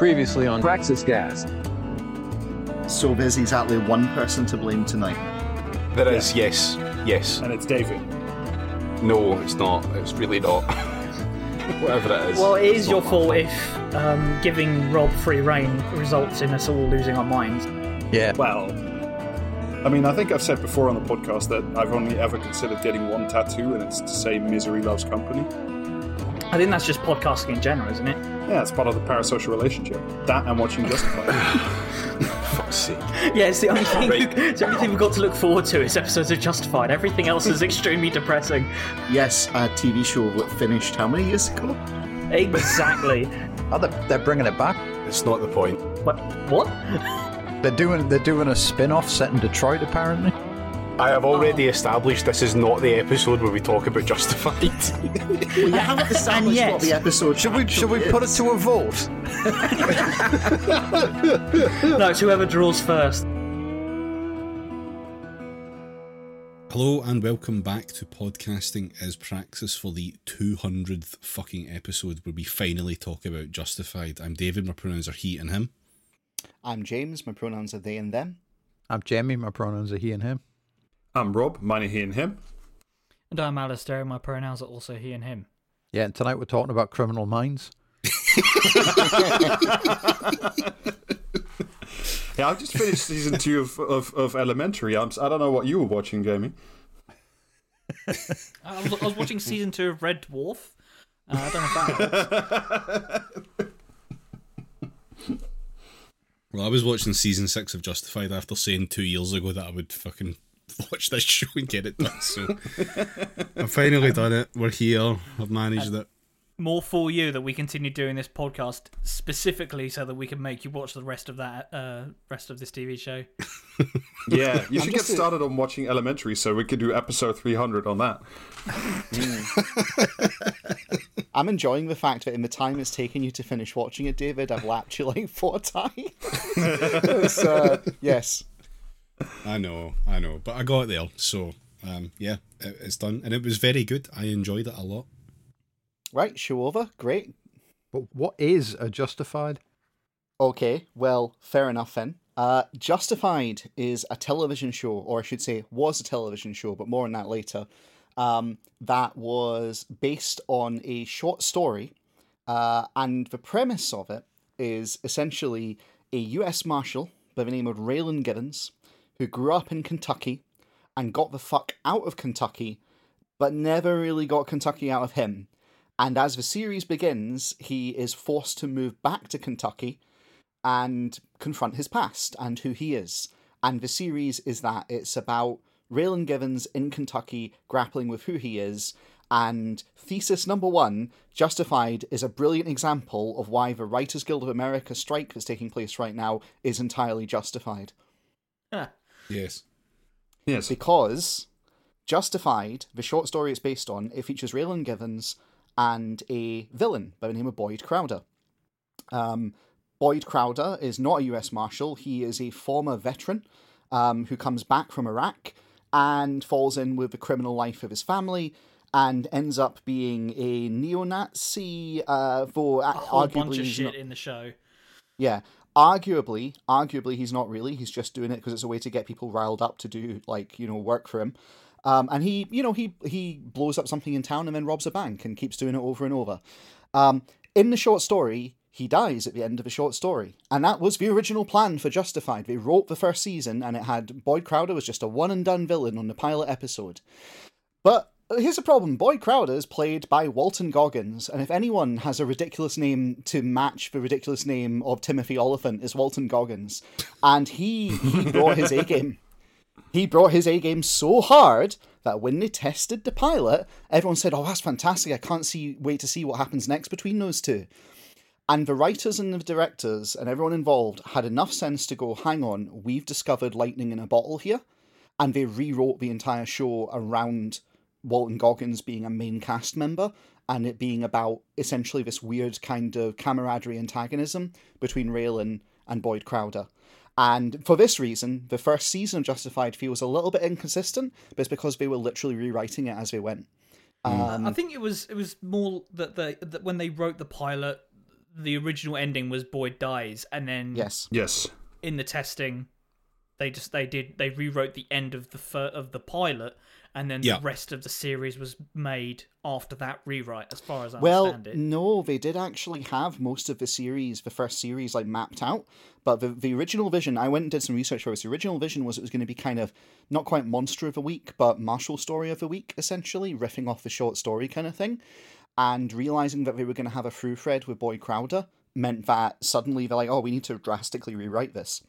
Previously on Praxis Gas. So there's exactly one person to blame tonight. There is, yes, yes. And it's David. No, it's not. It's really not. Whatever it is. Well, it is it's your not my fault if um, giving Rob free reign results in us all losing our minds. Yeah. Well, I mean, I think I've said before on the podcast that I've only ever considered getting one tattoo, and it's to say "Misery loves company." I think that's just podcasting in general, isn't it? Yeah, it's part of the parasocial relationship. That and watching Justified. Fuck's sake. Yeah, it's the only thing. It's the only thing we've got to look forward to is episodes of Justified. Everything else is extremely depressing. Yes, a TV show that finished how many years ago? Exactly. Oh, they're, they're bringing it back. It's not the point. what? What? They're doing they're doing a spin-off set in Detroit apparently. I have already established this is not the episode where we talk about Justified. We haven't established yet- what the episode Should we should we put it to a vote? No, it's whoever draws first. Hello and welcome back to Podcasting as Praxis for the 200th fucking episode where we finally talk about Justified. I'm David, my pronouns are he and him. I'm James. My pronouns are they and them. I'm Jamie, my pronouns are he and him. I'm Rob. Mine are he and him. And I'm Alasdair, and my pronouns are also he and him. Yeah, and tonight we're talking about criminal minds. Yeah, I've just finished season two of, of, of Elementary. I'm, s- I don't know what you were watching, Jamie. I was, I was watching season two of Red Dwarf. Uh, I don't know if that. Well, I was watching season six of Justified after saying two years ago that I would fucking watch this show and get it done. So I've finally done it. We're here. I've managed it. More for you that we continue doing this podcast specifically so that we can make you watch the rest of that uh, rest of this TV show. Yeah, you should get a- started on watching Elementary so we could do episode 300 on that. I'm enjoying the fact that in the time it's taken you to finish watching it, David, I've lapped you like four times. It's, uh, yes. I know, I know, but I got there. So um, yeah, it, it's done, and it was very good. I enjoyed it a lot. Right, show over. Great. But what is a justified? Okay, well, fair enough then. Uh, Justified is a television show, or I should say, was a television show, but more on that later. Um, that was based on a short story, uh, and the premise of it is essentially a U.S. Marshal by the name of Raylan Givens, who grew up in Kentucky and got the fuck out of Kentucky, but never really got Kentucky out of him. And as the series begins, he is forced to move back to Kentucky and confront his past and who he is. And the series is that it's about Raylan Givens in Kentucky grappling with who he is. And thesis number one, Justified, is a brilliant example of why the Writers Guild of America strike that's taking place right now is entirely justified. Yes. Yes. Because Justified, the short story it's based on, it features Raylan Givens and a villain by the name of Boyd Crowder. Um, Boyd Crowder is not a US Marshal, he is a former veteran um, who comes back from Iraq and falls in with the criminal life of his family and ends up being a neo Nazi, uh, for A whole arguably. bunch of shit not- in the show. yeah. Arguably, arguably he's not really. He's just doing it because it's a way to get people riled up to do like, you know, work for him. Um, and he, you know, he he blows up something in town and then robs a bank and keeps doing it over and over. Um, in the short story, he dies at the end of the short story, and that was the original plan for Justified. They wrote the first season, and it had Boyd Crowder was just a one and done villain on the pilot episode. But here's a problem: Boyd Crowder is played by Walton Goggins, and if anyone has a ridiculous name to match the ridiculous name of Timothy Olyphant, is Walton Goggins, and he he brought his A game. He brought his A game so hard that when they tested the pilot, everyone said, "Oh, that's fantastic! I can't see wait to see what happens next between those two. And the writers and the directors and everyone involved had enough sense to go, "Hang on, we've discovered lightning in a bottle here," and they rewrote the entire show around Walton Goggins being a main cast member and it being about essentially this weird kind of camaraderie antagonism between Raylan and Boyd Crowder. And for this reason, the first season of Justified feels a little bit inconsistent, but it's because they were literally rewriting it as they went. Um, I think it was it was more that they that when they wrote the pilot, the original ending was Boyd dies, and then Yes. Yes. in the testing, they just they did they rewrote the end of the fir- of the pilot, and then Yeah. the rest of the series was made after that rewrite. As far as I Well, understand it, no, they did actually have most of the series, the first series, like mapped out. But the, the original vision, I went and did some research for this. The original vision was it was going to be kind of not quite monster of the week, but Marshall story of the week, essentially, riffing off the short story kind of thing. And realizing that they were going to have a through thread with Boyd Crowder meant that suddenly they're like, oh, we need to drastically rewrite this.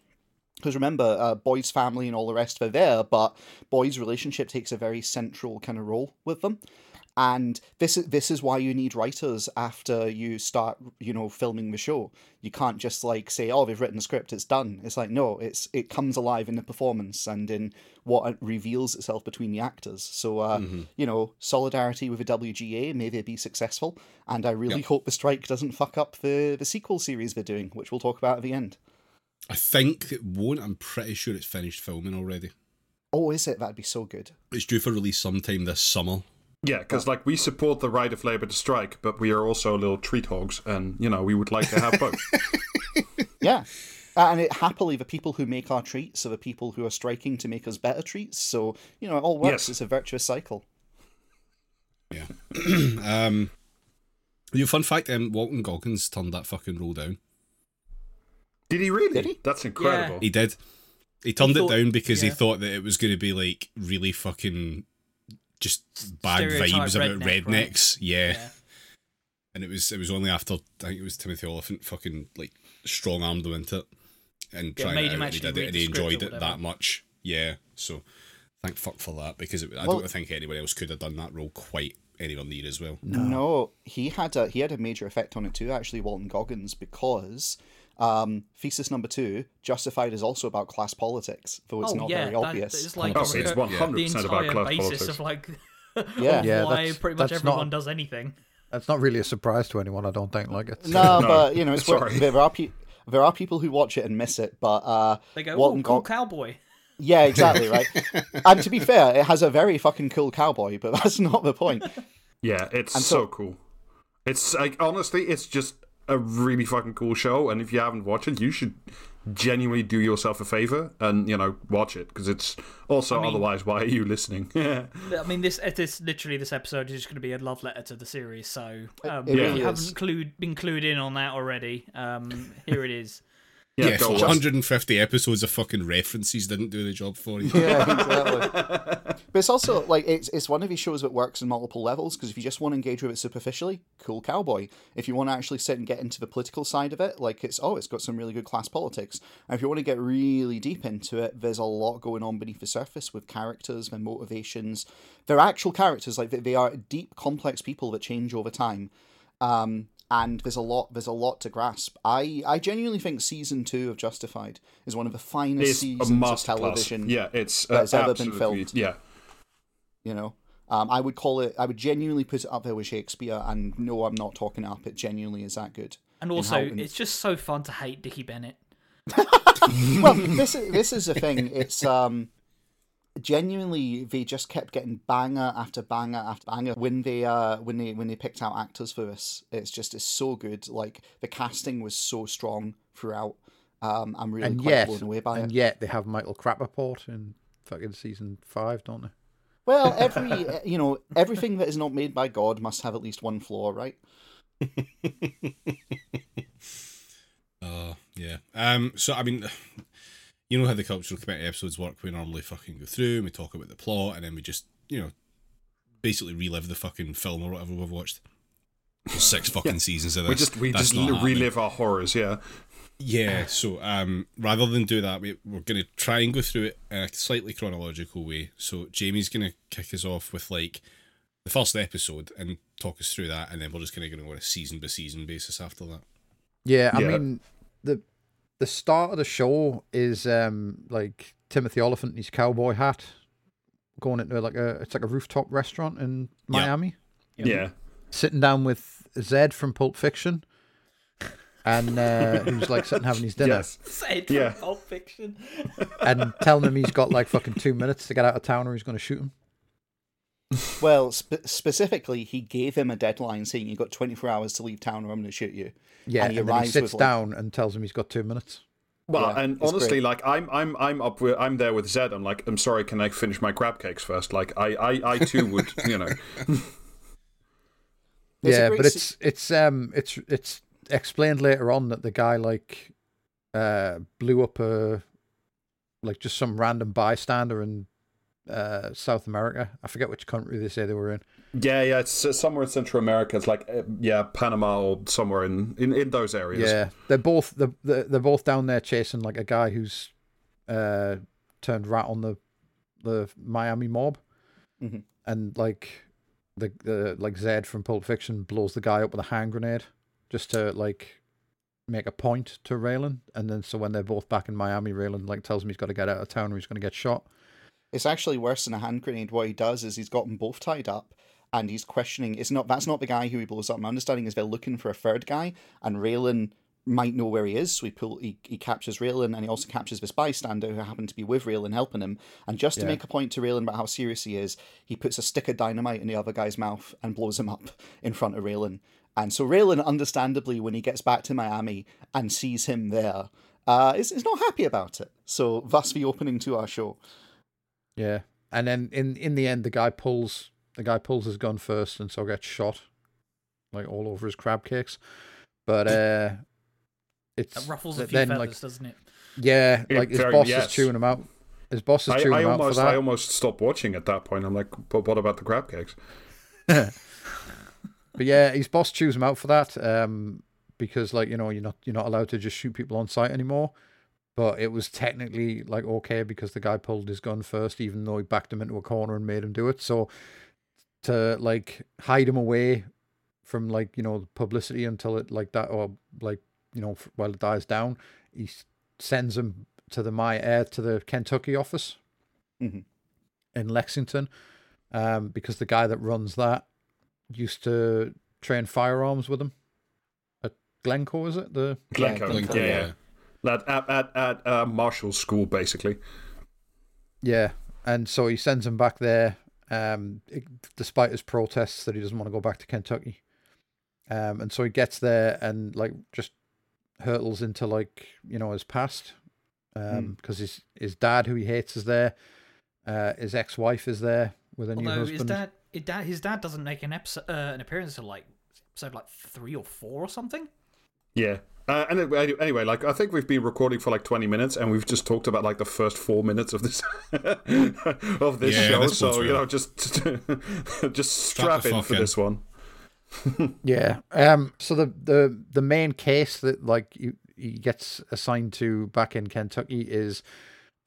Because remember, uh, Boyd's family and all the rest are there, but Boyd's relationship takes a very central kind of role with them. And this is this is why you need writers after you start, you know, filming the show. You can't just like say, "Oh, they've written a script, it's done." It's like no, it's it comes alive in the performance and in what it reveals itself between the actors. So, uh, you know, solidarity with the WGA, may they be successful. And I really Yep. hope the strike doesn't fuck up the the sequel series they're doing, which we'll talk about at the end. I think it won't. I'm pretty sure it's finished filming already. Oh, is it? That'd be so good. It's due for release sometime this summer. Yeah, because like we support the right of labour to strike, but we are also little treat hogs, and you know we would like to have both. Yeah. Uh, And it happily, the people who make our treats are the people who are striking to make us better treats. So, you know, it all works. Yes. It's a virtuous cycle. Yeah. um. Your fun fact: um, Walton Goggins turned that fucking role down. Did he really? Did he? That's incredible. He did. He turned thought- it down because yeah. he thought that it was going to be like really fucking just bad Stereotype vibes about redneck, right? rednecks. Yeah. Yeah. And it was it was only after I think it was Timothy Olyphant fucking like strong armed him into it and Yeah, tried made it out and he did it and he enjoyed it that much. Yeah. So thank fuck for that because it, I Well- don't think anybody else could have done that role quite anywhere near as well. No. he had a he had a major effect on it too, actually, Walton Goggins, because um, thesis number two, Justified, is also about class politics, though it's oh not yeah, very that- obvious. it's like Oh, it's 100% about entire class basis politics. of like Yeah. of Yeah, why pretty much that's not- everyone does anything. That's not really a surprise to anyone, I don't think. Like it's no, No, but you know, it's where, sorry. there are pe- there are people who watch it and miss it, but uh, They go, Walton "Oh, cool Gog- cowboy." yeah, exactly right. and to be fair, it has a very fucking cool cowboy, but that's not the point. Yeah, it's so, so- cool. It's like honestly, it's just a really fucking cool show, and if you haven't watched it, you should genuinely do yourself a favor and you know watch it because it's also I mean- otherwise why are you listening? I mean, this it is literally this episode is just going to be a love letter to the series. So um, it if really you is. haven't clued, been clued in on that already, um, here it is. Yeah, go 150 episodes of fucking references didn't do the job for you. Yeah, exactly. but it's also like it's it's one of these shows that works in multiple levels because if you just want to engage with it superficially, cool cowboy. If you want to actually sit and get into the political side of it, like it's oh, it's got some really good class politics. And if you want to get really deep into it, there's a lot going on beneath the surface with characters, their motivations. They're actual characters, like they, they are deep, complex people that change over time. Um, and there's a lot there's a lot to grasp. I, I genuinely think season two of Justified is one of the finest it's seasons of must television Yeah, it's uh, that's ever been filmed. Yeah, you know um, i would call it i would genuinely put it up there with shakespeare and no i'm not talking up it genuinely is that good And in also, how- in- it's just so fun to hate Dickie Bennett. well this is this is the thing it's um genuinely they just kept getting banger after banger after banger when they uh when they when they picked out actors for this it's just it's so good like the casting was so strong throughout um i'm really and quite yet, blown away by and it yet they have Michael Rapaport in fucking season five, don't they? well every you know everything that is not made by god must have at least one flaw right Uh, yeah. Um. So I mean, you know how the cultural committee episodes work. We normally fucking go through and we talk about the plot, and then we just you know basically relive the fucking film or whatever we've watched. There's six fucking seasons of this. we just we That's just relive our horrors. Yeah, Yeah, so um, rather than do that, we, we're going to try and go through it in a slightly chronological way. So Jamie's going to kick us off with like the first episode and talk us through that, and then we're just going to go on a season by season basis after that. Yeah, I Yeah. mean the the start of the show is um like Timothy Olyphant in his cowboy hat going into like a it's like a rooftop restaurant in Miami, yeah. sitting down with Zed from Pulp Fiction, and uh, who's like sitting having his dinner, Yes. Said Yeah. Pulp Fiction. and telling him he's got like fucking two minutes to get out of town or he's going to shoot him. Well, spe- specifically, he gave him a deadline saying you got 24 hours to leave town or I'm going to shoot you. Yeah, And and, he then he sits with, like- down and tells him he's got two minutes. Well, Yeah, and honestly, great. like I'm, I'm, I'm up with, I'm there with Zed. I'm like, I'm sorry, can I finish my crab cakes first? Like, I, I, I too would, you know. Yeah, great but se- it's it's um it's it's explained later on that the guy like uh blew up a like just some random bystander in uh South America. I forget which country they say they were in. Yeah, yeah, it's uh, somewhere in Central America. It's like, uh, yeah, Panama or somewhere in, in, in those areas. Yeah, they're both they're, they're they're both down there chasing like a guy who's uh turned rat on the the Miami mob, Mhm. and like the the like Zed from Pulp Fiction blows the guy up with a hand grenade just to like make a point to Raylan, and then so when they're both back in Miami, Raylan like tells him he's got to get out of town or he's going to get shot. It's actually worse than a hand grenade. What he does is he's got them both tied up, and he's questioning. It's not that's not the guy who he blows up. My understanding is they're looking for a third guy, and Raylan might know where he is, so he pull he, he captures Raylan, and he also captures this bystander who happened to be with Raylan helping him. And just to Yeah. make a point to Raylan about how serious he is, he puts a stick of dynamite in the other guy's mouth and blows him up in front of Raylan. And so Raylan, understandably, when he gets back to Miami and sees him there, uh, is, is not happy about it. So thus the opening to our show. Yeah, and then in in the end, the guy pulls the guy pulls his gun first, and so gets shot, like all over his crab cakes. But uh, it's That ruffles a few then feathers, like doesn't it? yeah, It like his very- boss yes. is chewing him out. His boss is I, chewing I him out for that. I almost stopped watching at that point. I'm like, but what about the crab cakes? But yeah, his boss chews him out for that. Um, because like you know you're not you're not allowed to just shoot people on sight anymore. But it was technically like okay because the guy pulled his gun first, even though he backed him into a corner and made him do it. So to like hide him away from like you know the publicity until it like that or like you know while it dies down, he sends him to the my air to the Kentucky office Mhm. in Lexington, um, because the guy that runs that used to train firearms with him at Glynco, is it? The Glynco, Glynco, yeah, yeah. yeah. At at at, at uh, Marshall School, basically. yeah, and so he sends him back there, um, despite his protests that he doesn't want to go back to Kentucky. Um, and so he gets there and like just hurtles into like you know his past, um, because his his dad who he hates is there, uh, his ex wife is there with a new husband. his dad, his dad, his dad doesn't make an episode, uh, an appearance until like episode like three or four or something. Yeah. Uh, and anyway, anyway, like I think we've been recording for like twenty minutes, and we've just talked about like the first four minutes of this of this Yeah, show. this So one's you know, just just strap the in for in. this one. Yeah. Um. So the the the main case that like you he gets assigned to back in Kentucky is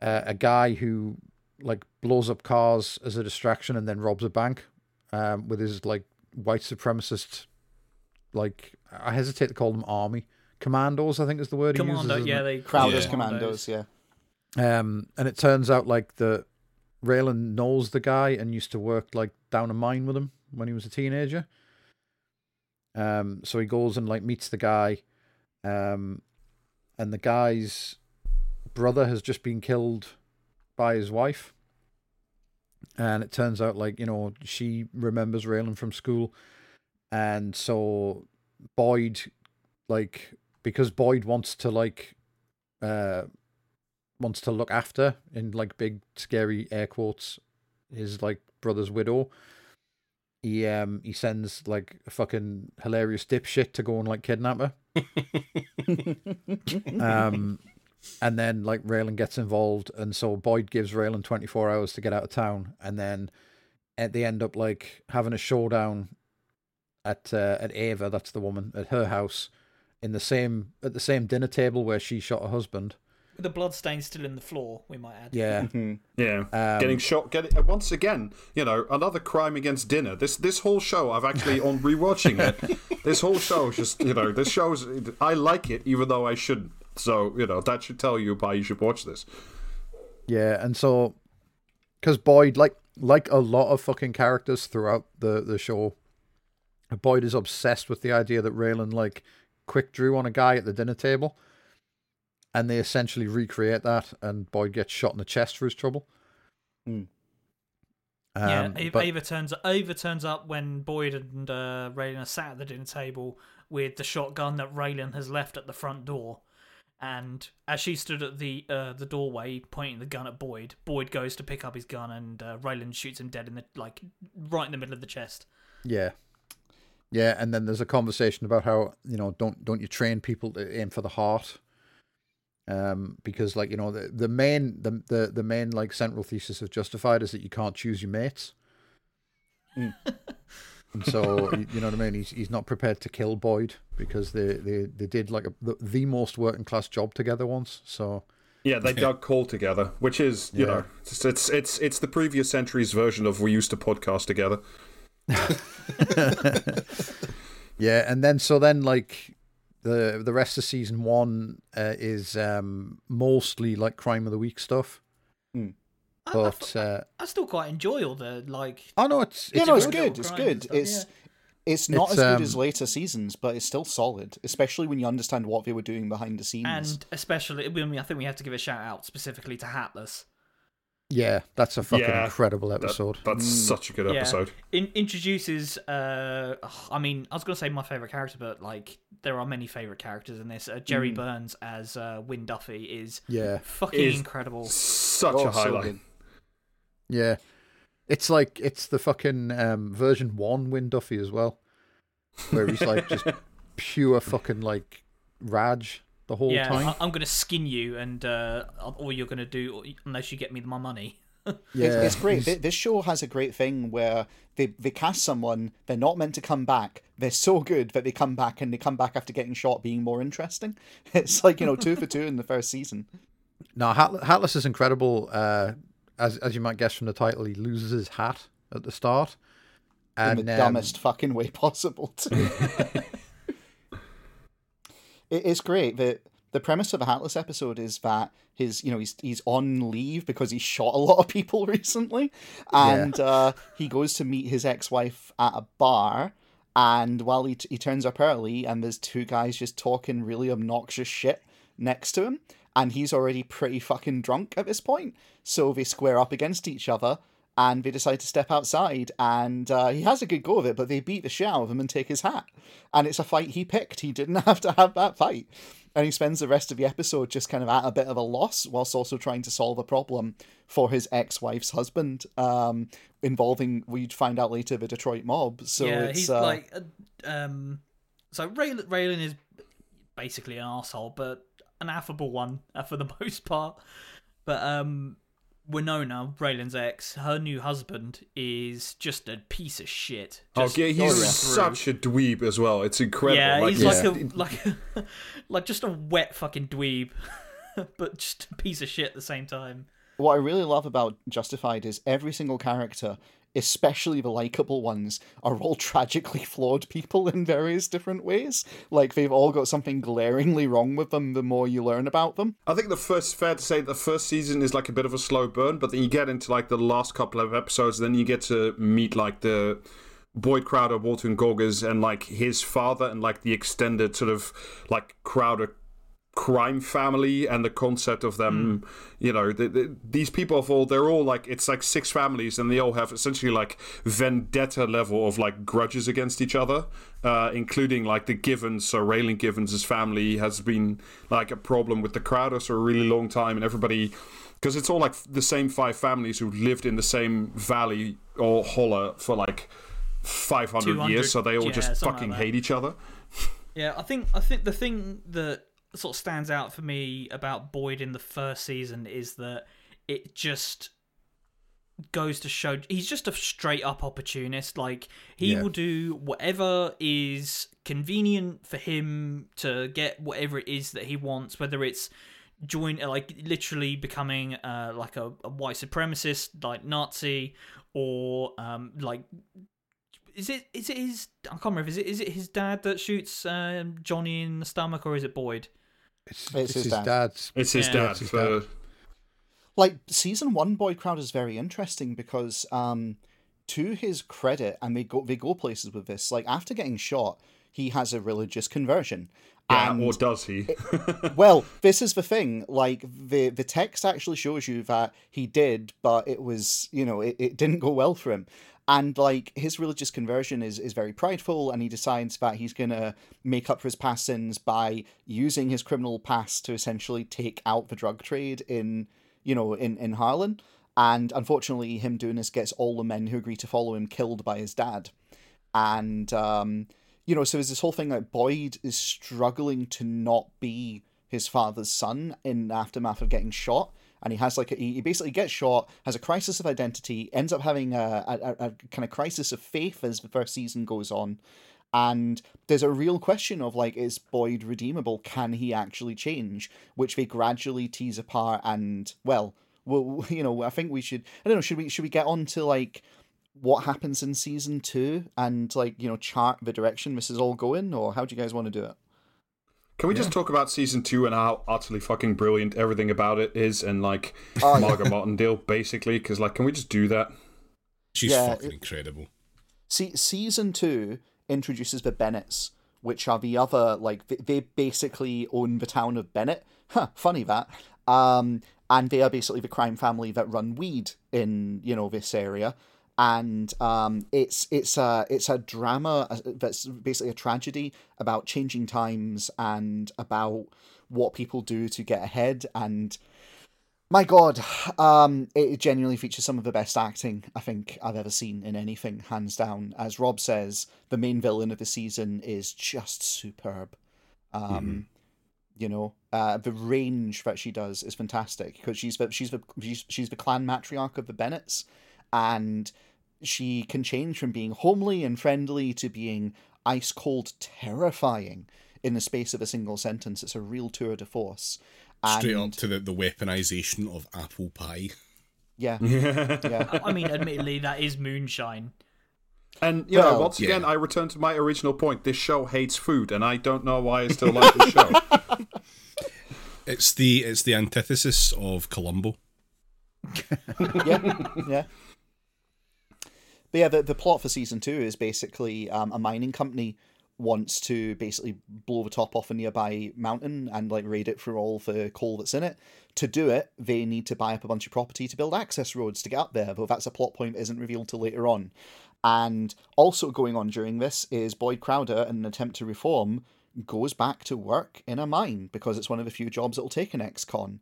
uh, a guy who like blows up cars as a distraction and then robs a bank, um, with his like white supremacist, like I hesitate to call them army commandos. I think is the word he Commando, uses. yeah, isn't they Crowder's Yeah. Commandos, yeah. Um. And it turns out like the Raylan knows the guy and used to work like down a mine with him when he was a teenager. Um, so he goes and like meets the guy, um, and the guy's brother has just been killed by his wife. And it turns out like you know she remembers Raylan from school, and so Boyd, like because Boyd wants to like, uh, wants to look after in like big scary air quotes, his like brother's widow he um he sends like a fucking hilarious dipshit to go and like kidnap her. Um and then like Raylan gets involved and so Boyd gives Raylan 24 hours to get out of town and then at they end up like having a showdown at uh, at Ava, that's the woman, at her house in the same at the same dinner table where she shot her husband. with the blood stain still in the floor. We might add. Yeah. Mhm. Yeah, Um, getting shot. Getting uh, once again, you know, another crime against dinner. This this whole show, I've actually on rewatching it. This whole show is just you know, this show's. I like it, even though I shouldn't. So you know, that should tell you why you should watch this. Yeah, and so because Boyd, like like a lot of fucking characters throughout the the show, Boyd is obsessed with the idea that Raylan like quick drew on a guy at the dinner table, and they essentially recreate that, and Boyd gets shot in the chest for his trouble. Hmm. yeah, Um, Ava, but- Ava turns Ava turns up when Boyd and uh, Raylan are sat at the dinner table with the shotgun that Raylan has left at the front door. And as she stood at the uh, the doorway pointing the gun at Boyd, Boyd goes to pick up his gun and uh, Raylan shoots him dead in the like right in the middle of the chest. Yeah. Yeah, and then there's a conversation about how, you know, don't don't you train people to aim for the heart? Um, because like, you know, the, the main the, the the main like central thesis of Justified is that you can't choose your mates. Mm. and so you you know what I mean? He's he's not prepared to kill Boyd because they, they, they did like a, the, the most working class job together once. So Yeah, they dug coal together, which is you Yeah. know it's, it's it's it's the previous century's version of we used to podcast together. Yeah, and then so then like the the rest of season one uh, is um mostly like crime of the week stuff. I- I, But uh, I still quite enjoy all the like. oh no, it's Yeah, it's no, it's good. good. It's good. and stuff, It's it's not It's, as good as um, later seasons, but it's still solid, especially when you understand what they were doing behind the scenes. And especially, I mean, I think we have to give a shout out specifically to Hatless. Yeah, that's a fucking Yeah, incredible That- episode. that's Mm. such a good Yeah. episode. In- introduces, uh, I mean, I was gonna say my favorite character, but like there are many favorite characters in this. Uh, Jere Mm. Burns as uh, Win Duffy is yeah, fucking Is- incredible. Such Oh, a highlight. good. yeah. It's like it's the fucking um, version one Win Duffy as well, where he's like just pure fucking like Raj the whole yeah, time. I- I'm gonna skin you, and uh, all you're gonna do unless you get me my money. yeah, It's, it's great. he's- This show has a great thing where they, they cast someone, they're not meant to come back. They're so good that they come back and they come back after getting shot being more interesting. It's like, you know, two for two in the first season. No, Hat- Hatless is incredible. Uh, as as you might guess from the title, he loses his hat at the start, in and the um, dumbest fucking way possible, too. it, it's great. The, the premise of the Hatless episode is that his, you know, he's he's on leave because he shot a lot of people recently, and uh, he goes to meet his ex-wife at a bar. And while he, he turns up early, and there's two guys just talking really obnoxious shit next to him, and he's already pretty fucking drunk at this point. So they square up against each other, and they decide to step outside, and uh, he has a good go of it, but they beat the shit out of him and take his hat. And it's a fight he picked. He didn't have to have that fight. And he spends the rest of the episode just kind of at a bit of a loss, whilst also trying to solve a problem for his ex-wife's husband, um, involving we'd find out later the Detroit mob. So yeah, it's he's uh, like, uh, um, so Ray- Raylan is basically an asshole, but an affable one uh, for the most part. But um, Winona, Raylan's ex, her new husband is just a piece of shit. Oh, Just yeah, he's such a dweeb as well. It's incredible. Yeah, like, he's Yeah. like a like a, like just a wet fucking dweeb, but just a piece of shit at the same time. what I really love about Justified is every single character, especially the likable ones, are all tragically flawed people in various different ways. Like they've all got something glaringly wrong with them the more you learn about them. I think the first fair to say the first season is like a bit of a slow burn, but then you get into like the last couple of episodes, then you get to meet like the Boyd Crowder, Walton Goggins, and like his father, and like the extended sort of like Crowder crime family and the concept of them you know the, the, these people have all they're all like it's like six families and they all have essentially like vendetta level of like grudges against each other uh including like the givens. So raylan givens' family has been like a problem with the crowders for a really long time and everybody because it's all like the same five families who lived in the same valley or holler for like 500 years. so they all yeah, just fucking like hate each other. Yeah, I think I think the thing that sort of stands out for me about Boyd in the first season is that it just goes to show he's just a straight up opportunist. Like he Yeah. will do whatever is convenient for him to get whatever it is that he wants, whether it's join like literally becoming uh like a, a white supremacist like Nazi or um like is it is it his I can't remember is it is it his dad that shoots um, Johnny in the stomach or is it Boyd? It's, It's it's his his dad. dad's. it's his Yeah. dad It's his for dad. Like season one, Boyd Crowder is very interesting because, um, to his credit, and they go they go places with this. Like after getting shot, he has a religious conversion, Yeah, And- or does he? well, this is the thing. Like the the text actually shows you that he did, but it was you know it, it didn't go well for him. And like his religious conversion is is very prideful, and he decides that he's gonna make up for his past sins by using his criminal past to essentially take out the drug trade in you know in in Harlan. And unfortunately, him doing this gets all the men who agree to follow him killed by his dad. And um, you know, so there's this whole thing like Boyd is struggling to not be his father's son in the aftermath of getting shot. And he has like a, he basically gets shot, has a crisis of identity, ends up having a, a, a kind of crisis of faith as the first season goes on. And there's a real question of like, is Boyd redeemable? Can he actually change? Which they gradually tease apart. And well, well, you know, I think we should. I don't know. Should we should we get on to like what happens in season two and like you know chart the direction this is all going, or how do you guys want to do it? Can we just talk about season two and how utterly fucking brilliant everything about it is, and like Oh, yeah. Margot Martindale, basically? Because like, can we just do that? She's Yeah, fucking it- incredible. See, season two introduces the Bennetts, which are the other like they, they basically own the town of Bennett. Huh, funny that. Um, and they are basically the crime family that run weed in you know this area. And um, it's it's a it's a drama uh, that's basically a tragedy about changing times and about what people do to get ahead. And my god um it genuinely features some of the best acting i think i've ever seen in anything hands down. As rob says the main villain of the season is just superb. Um you know uh the range that she does is fantastic because she's the she's the she's, she's the clan matriarch of the bennetts and she can change from being homely and friendly to being ice cold terrifying in the space of a single sentence it's a real tour de force Straight up to the, the weaponization of apple pie. yeah yeah I mean, admittedly, that is moonshine. And you know, Well, once again. I return to my original point. This show hates food, and I don't know why I still like the show. It's the it's the antithesis of Columbo. yeah, yeah. But yeah, the, the plot for season two is basically um, a mining company wants to basically blow the top off a nearby mountain and like raid it for all the coal that's in it. To do it, they need to buy up a bunch of property to build access roads to get up there, though that's a plot point that isn't revealed till later on. And also going on during this is Boyd Crowder, in an attempt to reform, goes back to work in a mine because it's one of the few jobs that'll take an ex-con.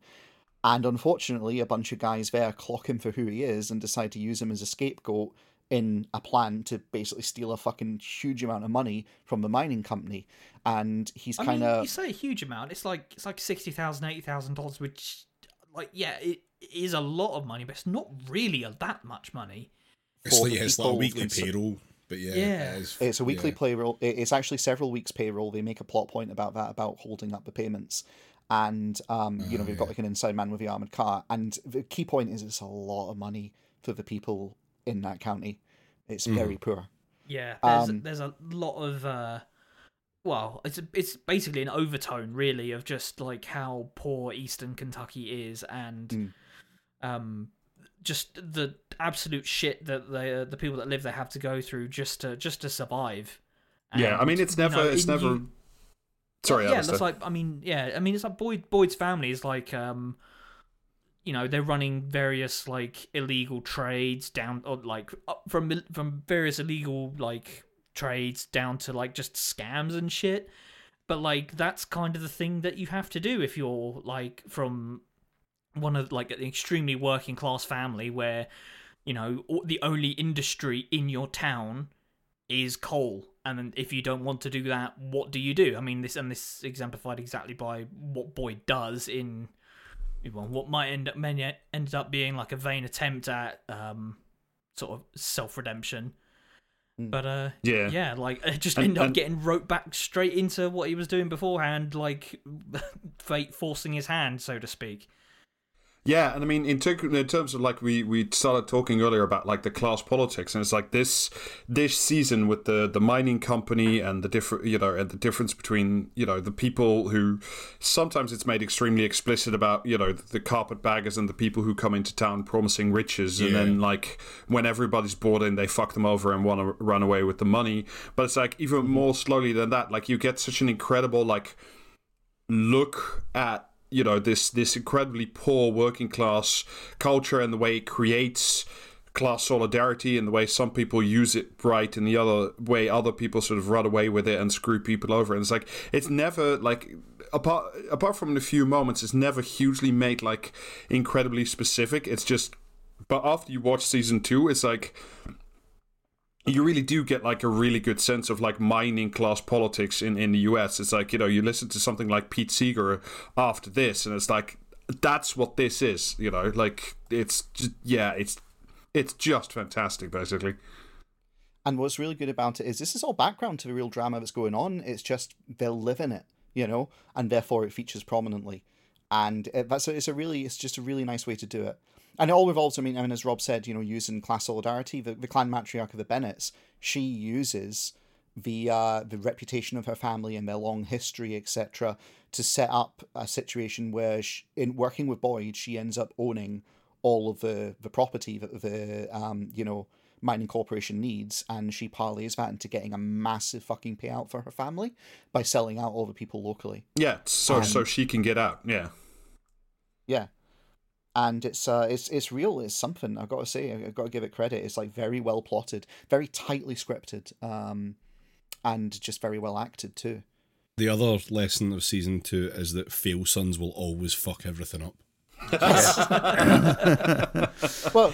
And unfortunately, a bunch of guys there clock him for who he is and decide to use him as a scapegoat in a plan to basically steal a fucking huge amount of money from the mining company. And he's kind of you say a huge amount. It's like it's like sixty thousand, eighty thousand dollars, which, like, yeah, it is a lot of money, but it's not really a, that much money. It's like the yeah, it's like a weekly in s- payroll, but yeah, Yeah. it is, it's a weekly yeah. payroll. It's actually several weeks payroll. They make a plot point about that, about holding up the payments. And um, you know, Ah, they've got yeah. like an inside man with the armored car. And the key point is it's a lot of money for the people in that county. It's Mm-hmm. very poor. Yeah, there's Um, there's a lot of uh, well, it's a, it's basically an overtone really of just like how poor Eastern Kentucky is and Mm. um just the absolute shit that the the people that live there have to go through just to just to survive. yeah, I mean, it's you never, know, it's never. you- Sorry, yeah, Alasdair. that's like I mean, yeah, I mean, it's like Boyd Boyd's family is like um, you know, they're running various like illegal trades down or like from from various illegal like trades down to like just scams and shit. But like that's kind of the thing that you have to do if you're like from one of like an extremely working class family where you know the only industry in your town is coal and if you don't want to do that what do you do i mean this and this exemplified exactly by what boyd does in well, what might end up may ended up being like a vain attempt at um sort of self-redemption Mm. but uh Yeah. yeah like it just And- ended up and- getting roped back straight into what he was doing beforehand like fate forcing his hand so to speak Yeah, and I mean, in, ter- in terms of like we we started talking earlier about like the class politics, and it's like this this season with the the mining company and the different you know and the difference between you know the people who sometimes it's made extremely explicit about you know the carpetbaggers and the people who come into town promising riches, and Yeah. then like when everybody's bought in, they fuck them over and want to run away with the money. But it's like even mm-hmm. more slowly than that. Like you get such an incredible like look at you know this this incredibly poor working class culture and the way it creates class solidarity and the way some people use it right and the other way other people sort of run away with it and screw people over. And it's like it's never like apart apart from the few moments it's never hugely made like incredibly specific. It's just but after you watch season 2 it's like you really do get like a really good sense of like mining class politics in, in the US. It's like, you know, you listen to something like Pete Seeger after this and it's like that's what this is, you know, like it's just yeah, it's it's just fantastic basically. And what's really good about it is this is all background to the real drama that's going on. It's just they'll live in it, you know, and therefore it features prominently. And it, that's it's a really it's just a really nice way to do it. And it all revolves. I mean, I mean, as Rob said, you know, using class solidarity. The, the clan matriarch of the Bennetts, she uses the uh, the reputation of her family and their long history, etc., to set up a situation where, she, in working with Boyd, she ends up owning all of the the property that the um you know mining corporation needs, and she parlays that into getting a massive fucking payout for her family by selling out all the people locally. Yeah, so Um, so she can get out. Yeah. Yeah. And it's uh it's it's real, it's something, I've got to say, I've got to give it credit. It's like very well plotted, very tightly scripted, um and just very well acted too. The other lesson of season two is that fail sons will always fuck everything up. Well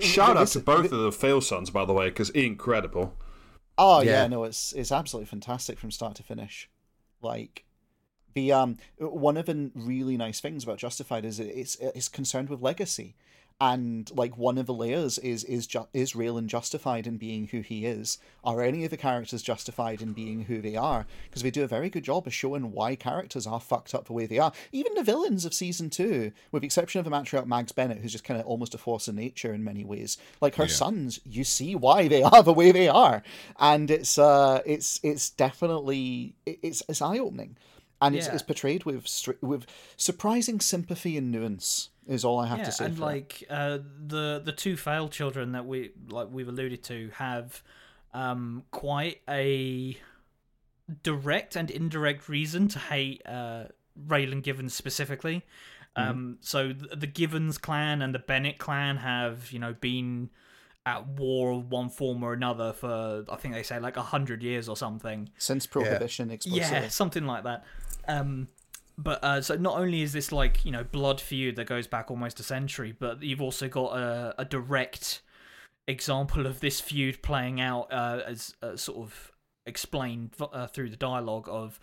Shout out to both of the Fail Sons, by the way, because incredible. Oh yeah. Yeah. no, it's it's absolutely fantastic from start to finish. Like the um one of the really nice things about Justified is it's it's concerned with legacy. And like one of the layers is is ju- is Raylan justified in being who he is? Are any of the characters justified in being who they are? Because they do a very good job of showing why characters are fucked up the way they are. Even the villains of season two, with the exception of the matriarch Mags Bennett, who's just kind of almost a force of nature in many ways. Like her Yeah. sons, you see why they are the way they are, and it's uh, it's it's definitely it's it's eye opening, and it's Yeah. it's portrayed with with surprising sympathy and nuance. Is all I have yeah, to say. and for like uh, the the two failed children that we like we've alluded to have um, quite a direct and indirect reason to hate uh, Raylan Givens specifically. Mm-hmm. Um, so the, the Givens clan and the Bennett clan have you know been at war of one form or another for I think they say like a hundred years or something. since prohibition explicitly. Yeah, something like that. Um, but uh, so not only is this like you know blood feud that goes back almost a century, but you've also got a, a direct example of this feud playing out uh, as uh, sort of explained uh, through the dialogue of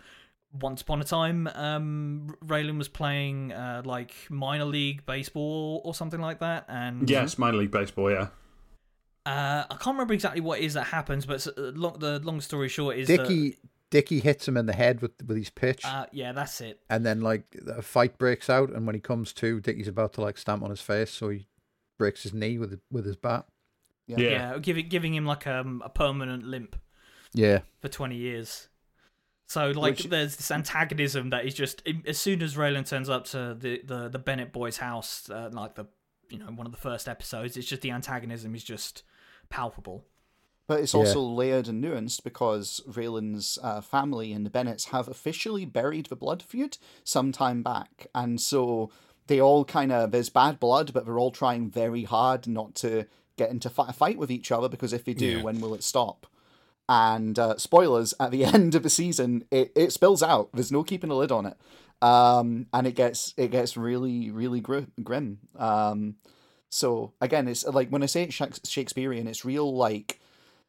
once upon a time um Raylan was playing uh, like minor league baseball or something like that and Yes, minor league baseball. Yeah. uh, I can't remember exactly what it is that happens but uh, long, the long story short is that, Dickie Dickie hits him in the head with with his pitch, uh, yeah that's it and then like a fight breaks out. And when he comes to, Dickie's about to like stamp on his face, so he breaks his knee with with his bat. Yeah. Yeah. yeah, giving giving him like um, a permanent limp Yeah, for 20 years. So like Which- there's this antagonism that is just as soon as Raylan turns up to the the, the Bennett boys' house, uh, like the you know one of the first episodes, it's just the antagonism is just palpable. But it's Yeah. also layered and nuanced because Raylan's uh, family and the Bennetts have officially buried the blood feud some time back. And so they all kind of, there's bad blood, but they're all trying very hard not to get into a fight with each other because if they do, Yeah. when will it stop? And uh, spoilers, at the end of the season, it, it spills out. There's no keeping a lid on it. Um, and it gets it gets really, really gr- grim. Um, so again, it's like when I say it's Shakespearean, it's real like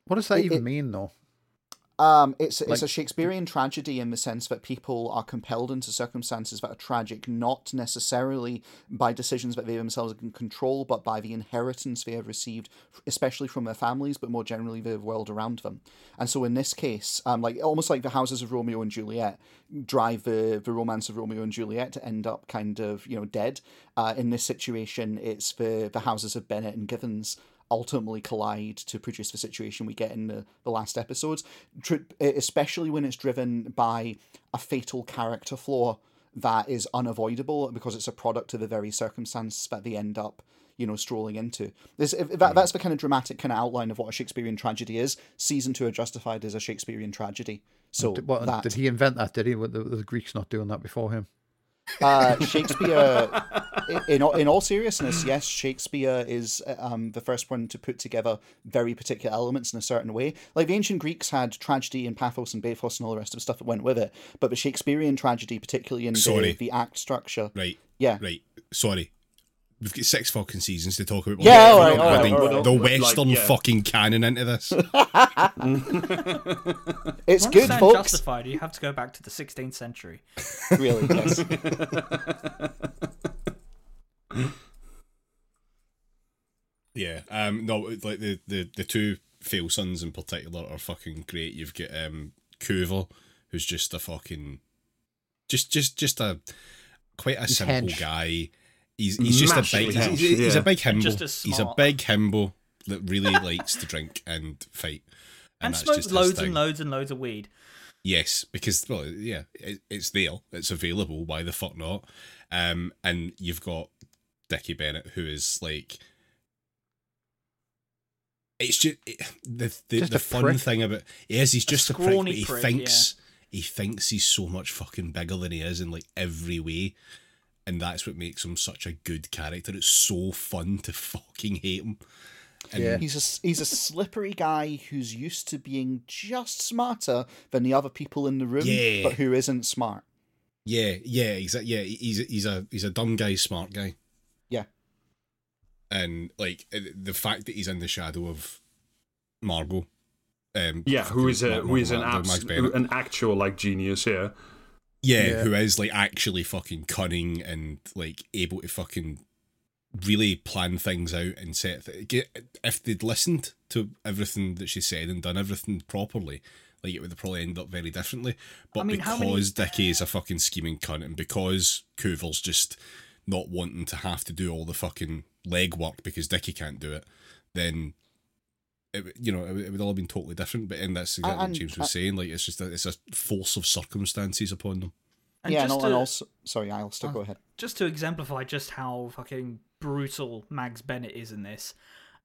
what does that It- even it- mean though? Um, it's it's a Shakespearean tragedy in the sense that people are compelled into circumstances that are tragic, not necessarily by decisions that they themselves can control, but by the inheritance they have received, especially from their families, but more generally the world around them. And so in this case, um, like almost like the houses of Romeo and Juliet drive the the romance of Romeo and Juliet to end up kind of you know dead. Uh, in this situation, it's the the houses of Bennett and Givens ultimately collide to produce the situation we get in the, the last episodes, especially when it's driven by a fatal character flaw that is unavoidable because it's a product of the very circumstance that they end up you know strolling into this if, that, mm. that's the kind of dramatic kind of outline of what a shakespearean tragedy is season two of justified is a shakespearean tragedy so what, that did he invent that? Did he? Were the, were the Greeks not doing that before him? Uh, Shakespeare, in all, in all seriousness, yes, Shakespeare is um, the first one to put together very particular elements in a certain way. Like the ancient Greeks had tragedy and pathos and bathos and all the rest of the stuff that went with it, but the Shakespearean tragedy, particularly in the, the act structure, Right. yeah, Right. Sorry. We've got six fucking seasons to talk about. Yeah, We're alright, not alright, adding alright. The Like, Western yeah. fucking canon into this. it's To good, folks. Justified, you have to go back to the 16th century. Really, yes. Yeah. Um. No. Like the the the two fail sons in particular are fucking great. You've got um Coover, who's just a fucking, just just just a quite a simple hench. guy. He's he's just a big he's, hench, he's, he's a big himbo. just as He's a big himbo that really likes to drink and fight. And, that's smokes loads and loads and loads of weed. Yes, because well, yeah, it, it's there, it's available. Why the fuck not? Um, and you've got Dickie Bennett, who is like, it's just it, the the, Just the fun prick. thing about he is he's just a, prick, but he prick, thinks he thinks he's so much fucking bigger than he is in like every way. And that's what makes him such a good character. It's so fun to fucking hate him. And Yeah. He's a he's a slippery guy who's used to being just smarter than the other people in the room, Yeah. but who isn't smart. Yeah, yeah, exactly. Yeah, he's a, he's a he's a dumb guy, smart guy, Yeah. and like uh, the fact that he's in the shadow of Margot. Um, Yeah, who is a Mar- who is an abs- an actual like genius here. Yeah, Yeah. who is like actually fucking cunning and like able to fucking really plan things out and set. Th- if they'd listened to everything that she said and done everything properly, like it would probably end up very differently. But I mean, how many- because Dickie is a fucking scheming cunt and because Coover's just not wanting to have to do all the fucking legwork because Dickie can't do it, then. It, you know, it, would- it would all have been totally different, but and that's exactly and- what James was saying. Like, it's just a, it's a force of circumstances upon them. And yeah, and, just to, and also sorry, I'll still Oh. go ahead. just to exemplify just how fucking brutal Mags Bennett is in this,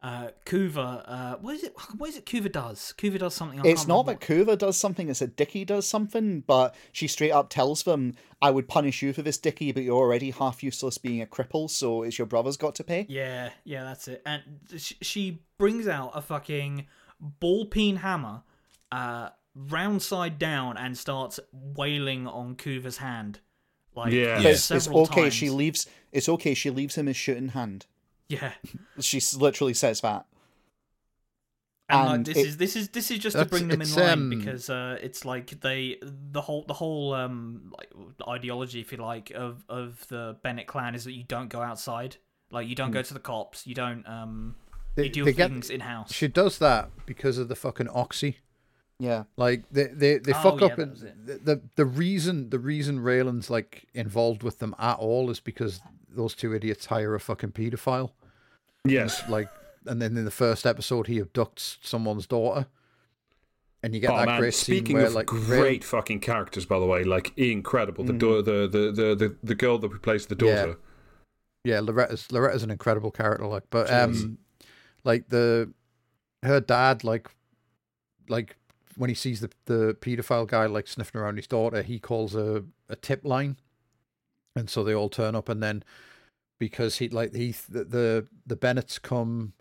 uh, Coover, uh, what is it? What is it? Coover does. Coover does something. I It's can't not remember that Coover does something, it's that Dickie does something, but she straight up tells them, I would punish you for this, Dickie, but you're already half useless being a cripple, so it's your brother's got to pay. Yeah, yeah, that's it. And sh- she brings out a fucking ball peen hammer, uh, round side down, and starts wailing on Coover's hand. Like, Yeah. It's, it's okay, times. she leaves it's okay, she leaves him his shooting hand. Yeah, She literally says that. and, like this it- is this is this is just to bring them in line um, because uh, it's like they the whole the whole um like ideology, if you like, of of the Bennett clan is that you don't go outside. Like you don't Hmm. go to the cops. You don't um. They, you deal they get- things in house. She does that because of the fucking oxy. Yeah. Like they they, they Oh, fuck yeah, up that and the, the the reason the reason Raylan's like involved with them at all is because those two idiots hire a fucking pedophile. Yes. Like and then in the first episode he abducts someone's daughter. And you get Oh that man! great Speaking where of like great Raylan- fucking characters, by the way, like incredible. The, Mhm. do- the, the the the the girl that replaced the daughter. Yeah, Loretta's Loretta's an incredible character, like, but She is. um, like the her dad, like, like when he sees the the pedophile guy like sniffing around his daughter, he calls a a tip line, and so they all turn up, and then because he like he the the, the Bennetts come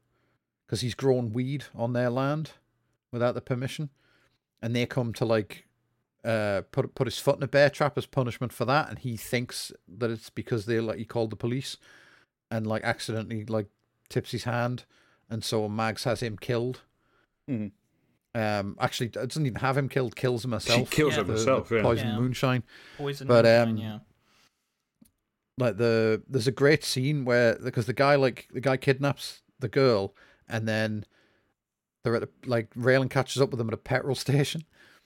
because he's grown weed on their land without the permission, and they come to like uh put put his foot in a bear trap as punishment for that and he thinks that it's because they like he called the police and like accidentally like tips his hand and so Mags has him killed Mhm. Um, actually, doesn't even have him killed. Kills him herself. kills Yeah. him The- herself. the Yeah. Poison Yeah. moonshine. Poison. But, moonshine, um, yeah. Like the there's a great scene where because the guy like the guy kidnaps the girl and then they're at a, like Raylan catches up with them at a petrol station.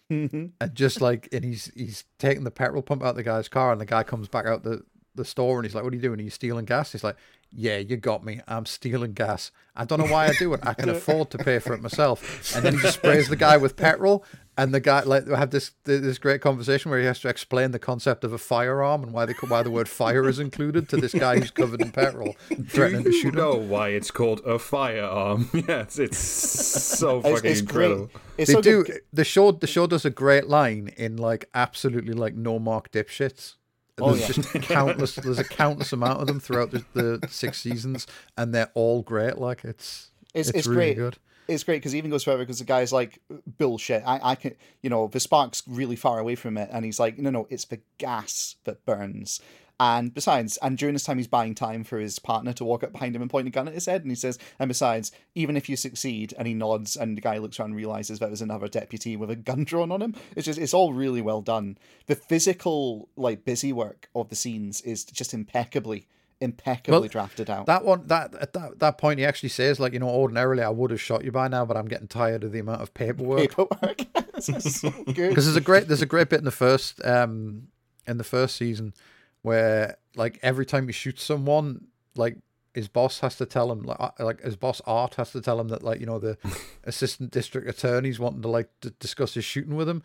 Mhm. and just like and he's he's taking the petrol pump out of the guy's car and the guy comes back out the the store and he's like what are you doing? Are you stealing gas? He's like yeah you got me. I'm stealing gas. I don't know why i do it. I can afford to pay for it myself. And then he just sprays the guy with petrol and the guy like have this this great conversation where he has to explain the concept of a firearm and why they why the word fire is included to this guy who's covered in petrol threatening Do to you shoot him know why it's called a firearm? yes, it's so fucking it's great. incredible. It's they so do good. the show the show does a great line in like absolutely like no mark dipshits Oh, there's yeah. just countless there's a countless amount of them throughout the, the six seasons and they're all great like it's It's, it's, it's, really great. good It's great because even goes further because the guy's like bullshit. I, I can, you know, the spark's really far away from it, and he's like, no, no, it's the gas that burns. And besides, and during this time, he's buying time for his partner to walk up behind him and point a gun at his head. And he says, and besides, even if you succeed, and he nods, and the guy looks around and realizes that there's another deputy with a gun drawn on him. It's just, it's all really well done. The physical, like, busy work of the scenes is just impeccably, impeccably Well, drafted out. that one that at that, that point he actually says like you know ordinarily i would have shot you by now but i'm getting tired of the amount of paperwork paperwork. Is so good. because there's a great there's a great bit in the first um in the first season where like every time he shoots someone like his boss has to tell him like uh, like his boss art has to tell him that like you know the assistant district attorney's wanting to like discuss his shooting with him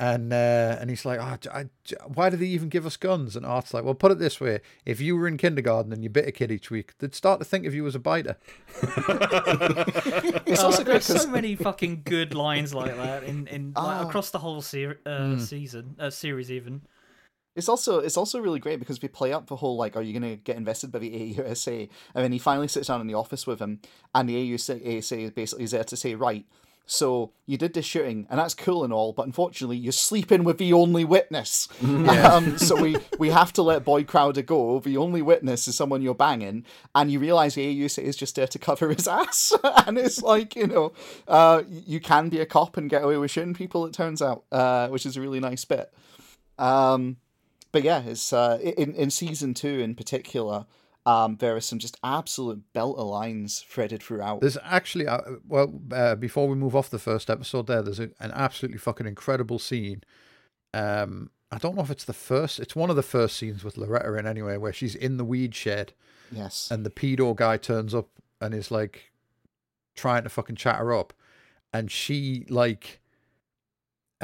and uh, and he's like, oh, j- I- j- why do they even give us guns? And Art's like, well, put it this way: if you were in kindergarten and you bit a kid each week, they'd start to think of you as a biter. It's Uh, also good there's so many fucking good lines like that in, in like, Ah. across the whole ser- uh, season, uh, series even. it's also it's also really great because we play up the whole like, are you going to get invested by the AUSA? And then he finally sits down in the office with him, and the AUSA is basically there to say, right. So you did this shooting, and that's cool and all, but unfortunately, you're sleeping with the only witness. Um, so we we have to let Boyd Crowder go. The only witness is someone you're banging, and you realize the AUSA is just there to cover his ass. and it's like you know, uh, you can be a cop and get away with shooting people. It turns out, uh, which is a really nice bit. Um, but yeah, it's uh, in in season two in particular. Um, there are some just absolute belter lines threaded throughout. There's actually, uh, well, uh, before we move off the first episode, there, there's a, an absolutely fucking incredible scene. Um, I don't know if it's the first. It's one of the first scenes with Loretta in anyway, where she's in the weed shed yes, and the pedo guy turns up and is like trying to fucking chat her up, and she like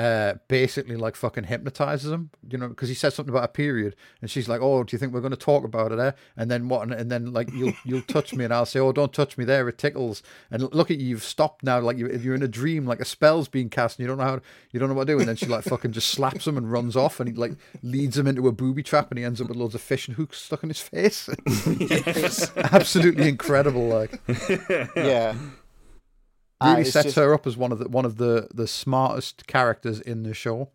uh basically like fucking hypnotizes him you know because he says something about a period and she's like oh do you think we're going to talk about it eh? and then what and then like you'll you'll touch me and i'll say oh don't touch me there it tickles and look at you you've stopped now like you, if you're in a dream like a spell's being cast and you don't know how you don't know what to do and then she like fucking just slaps him and runs off and he like leads him into a booby trap and he ends up with loads of fishing hooks stuck in his face It's- absolutely incredible like yeah. Really Uh, sets just- her up as one of the one of the the smartest characters in the show.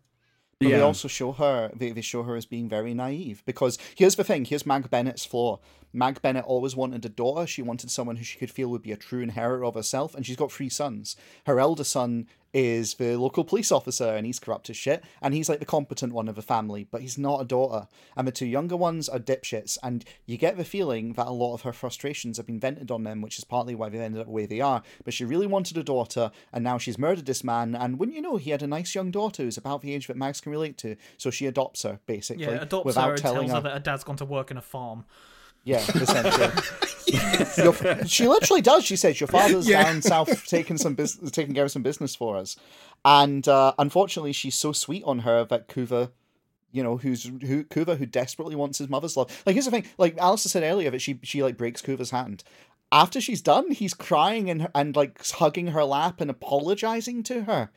But they also show her they, they show her as being very naive because here's the thing here's Mag Bennett's flaw. Mag Bennett always wanted a daughter. She wanted someone who she could feel would be a true inheritor of herself, and she's got three sons. Her elder son is the local police officer, and he's corrupt as shit, and he's like the competent one of the family, but he's not a daughter. And the two younger ones are dipshits, and you get the feeling that a lot of her frustrations have been vented on them, which is partly why they've ended up the way they are. But she really wanted a daughter, and now she's murdered this man, and wouldn't you know, he had a nice young daughter who's about the age that Mags can relate to, so she adopts her, basically, Yeah, adopts without her and telling tells her. her that her dad's gone to work in a farm. Yeah, essentially. Your- she literally does. She says your father's down south taking some business, taking care of some business for us, and uh, unfortunately, she's so sweet on her that Coover, you know, who's who Coover who desperately wants his mother's love. Like here's the thing. Like Alistair said earlier, that she she like breaks Coover's hand. After she's done, he's crying and and like hugging her lap and apologizing to her.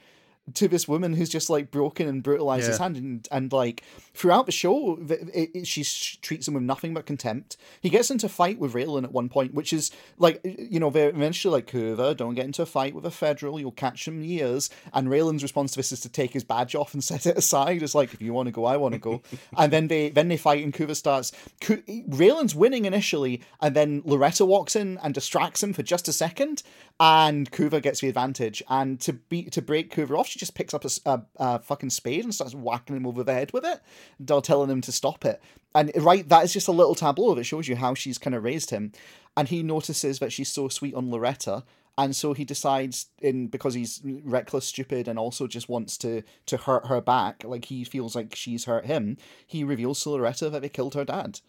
To this woman who's just like broken and brutalized his hand, and, and like throughout the show, it, it, she treats him with nothing but contempt. He gets into a fight with Raylan at one point, which is like you know, they're eventually like Coover, don't get into a fight with a federal, you'll catch him years. And Raylan's response to this is to take his badge off and set it aside. It's like if you want to go, I want to go. and then they then they fight, and Coover starts. Raylan's winning initially, and then Loretta walks in and distracts him for just a second, and Coover gets the advantage. And to beat to break Coover off, she just picks up a fucking spade and starts whacking him over the head with it, telling him to stop it. And right, that is just a little tableau that shows you how she's kind of raised him. And he notices that she's so sweet on Loretta. And so he decides, in because he's reckless, stupid, and also just wants to to hurt her back, like he feels like she's hurt him. He reveals to Loretta that they killed her dad.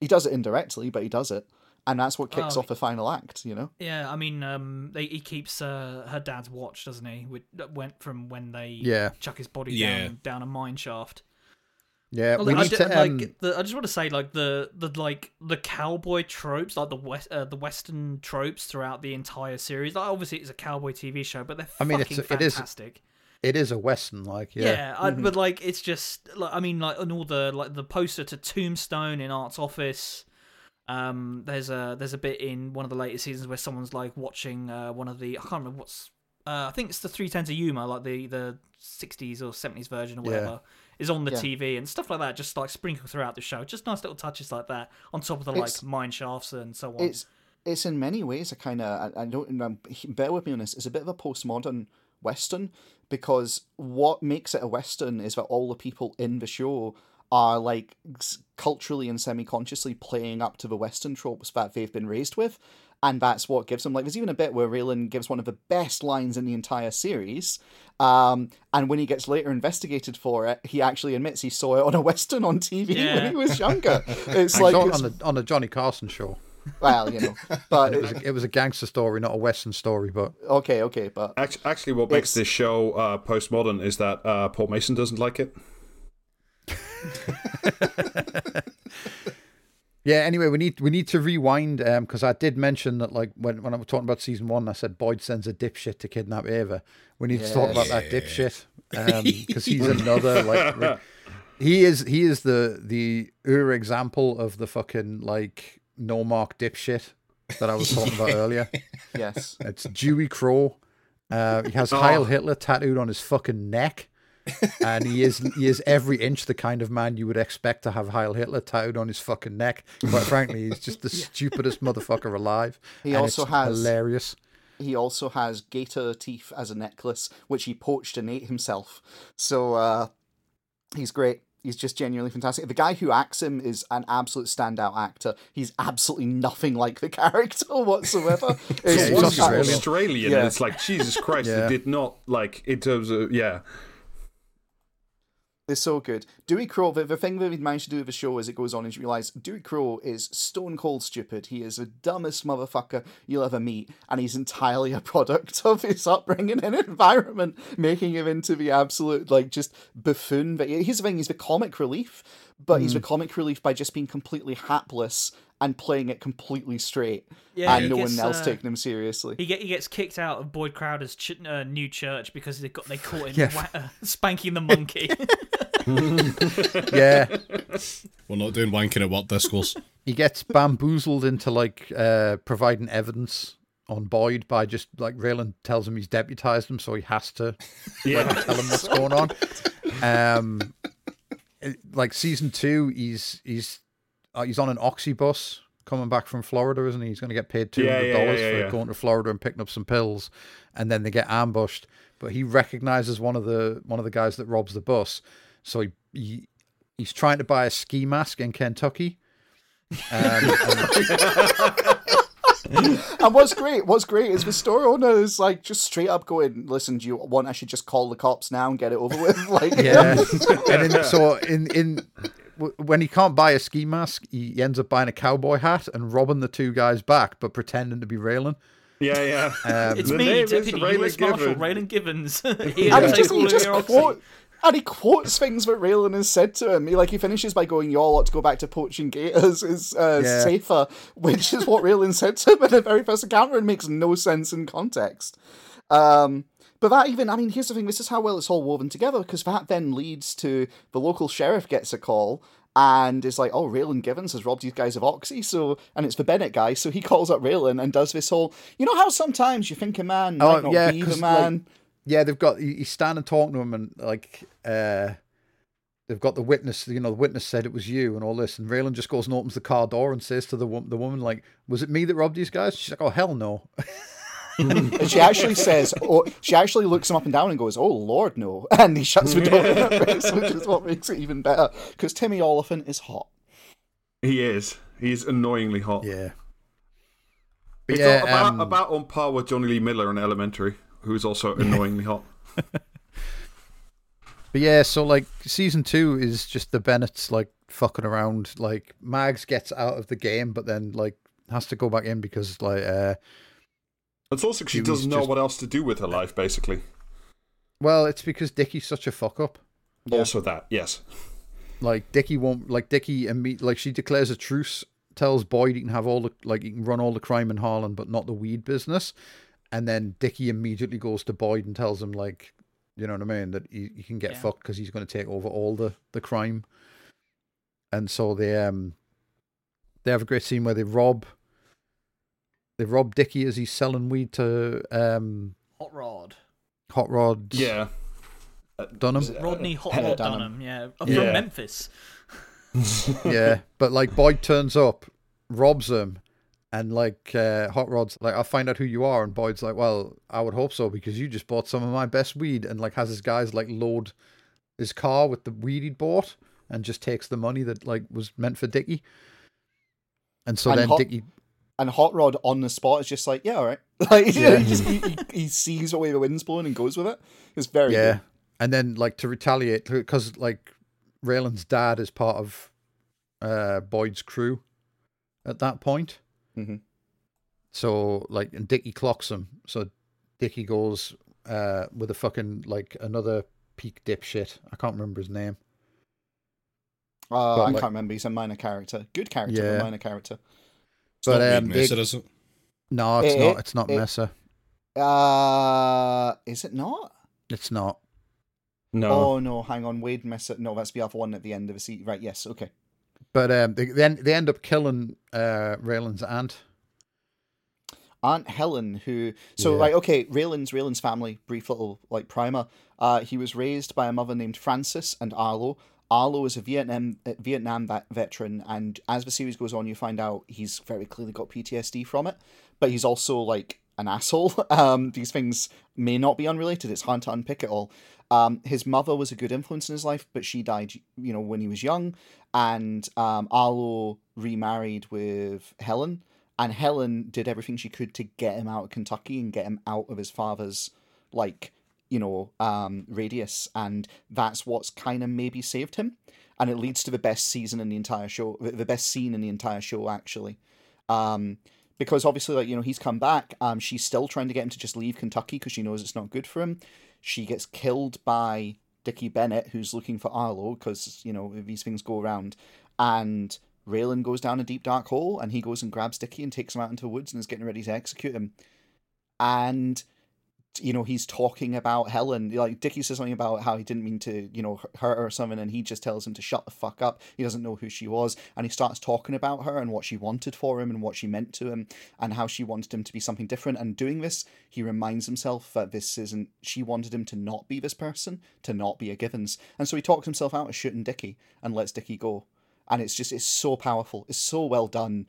He does it indirectly, but he does it, and that's what kicks Oh, off the final act. You know. Yeah, I mean, um, they, he keeps uh, her dad's watch, doesn't he? With, went from when they Yeah. chuck his body Yeah. down down a mine shaft. Yeah, Well, we I, need ju- to. Um, like, the, I just want to say, like the the like the cowboy tropes, like the west uh, the western tropes throughout the entire series. Like, obviously, it's a cowboy TV show, but they're I mean, fucking it's- it is- fantastic. it is a western, like yeah. Yeah, I, but like it's just like I mean like and all the like the poster to Tombstone in Art's office. Um, there's a there's a bit in one of the later seasons where someone's like watching uh, one of the I can't remember what's uh, I think it's the Three Tens of Yuma like the the 60s or 70s version or Yeah. whatever is on the Yeah. TV and stuff like that just like sprinkled throughout the show just nice little touches like that on top of the It's- like mine shafts and so on it's it's in many ways a kind of I, I don't um, bear with me on this. It's a bit of a postmodern western because what makes it a western is that all the people in the show are like culturally and semi-consciously playing up to the western tropes that they've been raised with. And that's what gives them like. There's even a bit where Raylan gives one of the best lines in the entire series, um, and when he gets later investigated for it, he actually admits he saw it on a western on TV when he was younger. It's I like it's- on the on the Johnny Carson show. well, you know, but It was, a, it was a gangster story, not a western story. But okay, okay, but Act- Actually, what makes It's- this show uh, postmodern is that uh, Paul Mason doesn't like it. yeah. Anyway, we need we need to rewind because I did mention that like when when I was talking about season one, I said Boyd sends a dipshit to kidnap Ava. We need to talk about that dipshit because he's another like. re- he is he is the the ur example of the fucking like no mark dipshit that I was talking about earlier. yes. It's Dewey Crowe. Uh, he has Oh. Heil Hitler tattooed on his fucking neck. And he is he is every inch the kind of man you would expect to have Heil Hitler tattooed on his fucking neck. Quite frankly, he's just the stupidest motherfucker alive. He and also it's has- hilarious. He also has gator teeth as a necklace, which he poached and ate himself. So uh, he's great. He's just genuinely fantastic. The guy who acts him is an absolute standout actor. He's absolutely nothing like the character whatsoever. It's he's just- Australian. Australian, Yeah. it's like Jesus Christ, Yeah. it did not like in terms of yeah. They're so good. Dewey Crowe, the, the thing that we managed to do with the show as it goes on is realise Dewey Crowe is stone cold stupid. He is the dumbest motherfucker you'll ever meet, and he's entirely a product of his upbringing and environment, making him into the absolute, like, just buffoon. But here's the thing he's the comic relief, but he's a comic relief by just being completely hapless and playing it completely straight. Yeah, and no gets, one else uh, taking him seriously. He get he gets kicked out of Boyd Crowder's ch- uh, new church because they got they caught him Yeah. wa- uh, spanking the monkey. Yeah, We're not doing wanking at work discourse. he gets bamboozled into like uh, providing evidence on Boyd by just like Raylan tells him he's deputized him, so he has to Yeah. tell him what's going on. Um, it- like season two, he's he's uh, he's on an oxy bus coming back from Florida, isn't he? He's going to get paid two Yeah, hundred yeah, dollars yeah, for yeah. going to Florida and picking up some pills, and then they get ambushed. But he recognizes one of the one of the guys that robs the bus, so he, he he's trying to buy a ski mask in Kentucky. Um, and- and what's great, what's great is the store owner is like just straight up going, "Listen, do you want I should just call the cops now and get it over with?" Like, Yeah, and in, so in in when he can't buy a ski mask, he ends up buying a cowboy hat and robbing the two guys back, but pretending to be Raylan. Yeah, yeah. Um, it's me, name is Deputy Raylan US Marshal Raylan Givens. Here and to he take just, all he of just your quote, and he quotes things that Raylan has said to him. He like he finishes by going, "Y'all ought to go back to poaching gators is uh, Yeah. safer," which is what Raylan said to him in the very first encounter and makes no sense in context. Um, But that even, I mean, here's the thing this is how well it's all woven together, because that then leads to the local sheriff gets a call and is like, oh, Raylan Givens has robbed these guys of Oxy, so, and it's the Bennett guy, so he calls up Raylan and does this whole, you know how sometimes you think a man might Oh, not yeah, be the 'cause, like, man? Yeah, they've got he's standing talking to him and like uh they've got the witness, you know, the witness said it was you and all this, and Raylan just goes and opens the car door and says to the the woman like, "Was it me that robbed these guys?" She's like, "Oh hell no." And she actually says, oh, she actually looks him up and down and goes, oh, Lord, no. And he shuts the door in her face, which is what makes it even better, because Timmy Olyphant is hot. He is. He's annoyingly hot. yeah. But He's yeah, about, um, about on par with Jonny Lee Miller in Elementary, who's also annoyingly hot. But yeah, so like season two is just the Bennetts like fucking around. Like Mags gets out of the game, but then like has to go back in because like uh It's also she doesn't know just- what else to do with her life, basically. well, it's because Dickie's such a fuck up. Also, that yes, Like Dickie won't like Dickie and me like she declares a truce, tells Boyd he can have all the like he can run all the crime in Harlan, but not the weed business. And then Dickie immediately goes to Boyd and tells him like, you know what I mean, that he, he can get Yeah. fucked because he's going to take over all the the crime. And so they um they have a great scene where they rob they rob Dickie as he's selling weed to um Hot Rod. Hot Rod yeah. Dunham. Rodney Hot Rod Dunham. Dunham, yeah. From Yeah. Memphis. yeah, but like Boyd turns up, robs him, and like uh, Hot Rod's like, I'll find out who you are, and Boyd's like, well, I would hope so because you just bought some of my best weed, and like has his guys like load his car with the weed he'd bought, and just takes the money that like was meant for Dickie. And so And then Hot- Dickie, And Hot Rod on the spot is just like, yeah, all right. Like, Yeah. he, just, he, he, sees the way the wind's blowing and goes with it. It's very yeah, good. and then like to retaliate because like Raylan's dad is part of uh Boyd's crew at that point. Mhm. So like, and Dickie clocks him. So Dickie goes uh with a fucking like another peak dipshit. I can't remember his name. Uh, But, I like- can't remember. He's a minor character. Good character, Yeah. but minor character. It's But, not Wade um, they- Messer, is it? No, it's Eh, not. It's not eh. Messer. Uh, is it not? It's not. No. Oh no, hang on, Wade Messer. No, that's the other one at the end of the seat. Right? Yes. Okay. But um, they then they end up killing uh Raylan's aunt. Aunt Helen, who so Yeah. right, okay, Raylan's Raylan's family, brief little like primer. Uh, he was raised by a mother named Frances and Arlo. Arlo is a Vietnam uh, Vietnam vet- veteran, and as the series goes on, you find out he's very clearly got PTSD from it. But he's also like an asshole. Um, these things may not be unrelated. It's hard to unpick it all. Um, his mother was a good influence in his life, but she died, you know, when he was young. And um, Arlo remarried with Helen, and Helen did everything she could to get him out of Kentucky and get him out of his father's like you know um radius. And that's what's kind of maybe saved him. And it leads to the best season in the entire show the best scene in the entire show actually. Um because obviously like you know he's come back um she's still trying to get him to just leave Kentucky because she knows it's not good for him she gets killed by Dickie Bennett who's looking for Arlo because you know these things go around and Raylan goes down a deep dark hole and he goes and grabs Dickie and takes him out into the woods and is getting ready to execute him. And you know, he's talking about Helen. Like Dickie says something about how he didn't mean to, you know, hurt her or something, and he just tells him to shut the fuck up. He doesn't know who she was, and he starts talking about her and what she wanted for him and what she meant to him, and how she wanted him to be something different. And doing this, he reminds himself that this isn't. She wanted him to not be this person, to not be a Givens, and so he talks himself out of shooting Dickie and lets Dickie go. And it's just it's so powerful. It's so well done.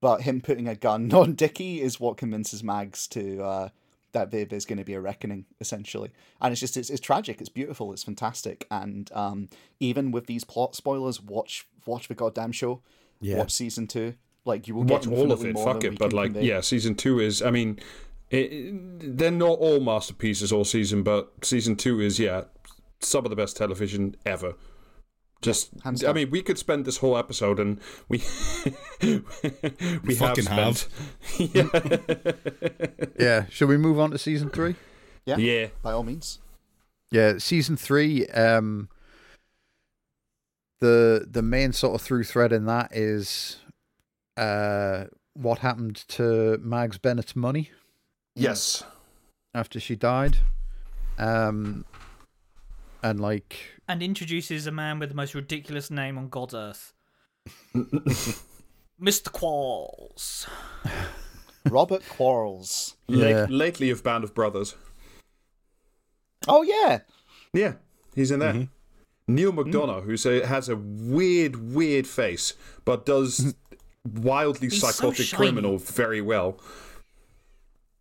But him putting a gun on Dickie is what convinces Mags to uh, that there, there's going to be a reckoning, essentially. And it's just it's, it's tragic. It's beautiful. It's fantastic. And um, even with these plot spoilers, watch watch the goddamn show. Yeah. Watch season two. Like you will Watch get all of it. Fuck it. But like, convey. yeah, season two is. I mean, it, they're not all masterpieces all season, but season two is yeah some of the best television ever. Just, hands I down. mean, we could spend this whole episode, and we we, have fucking spent. yeah. Yeah. Should we move on to season three? Yeah. yeah. by all means. Yeah, season three. Um, the the main sort of through thread in that is, uh, what happened to Mags Bennett's money Yes. after she died. Um, and like, and introduces a man with the most ridiculous name on God's earth. Mr. Quarles. Robert Quarles. Late- Yeah. lately of Band of Brothers. Oh yeah. Yeah, he's in there. Mm-hmm. Neal McDonough, who has a weird, weird face, but does wildly He's psychotic shiny. criminal very well.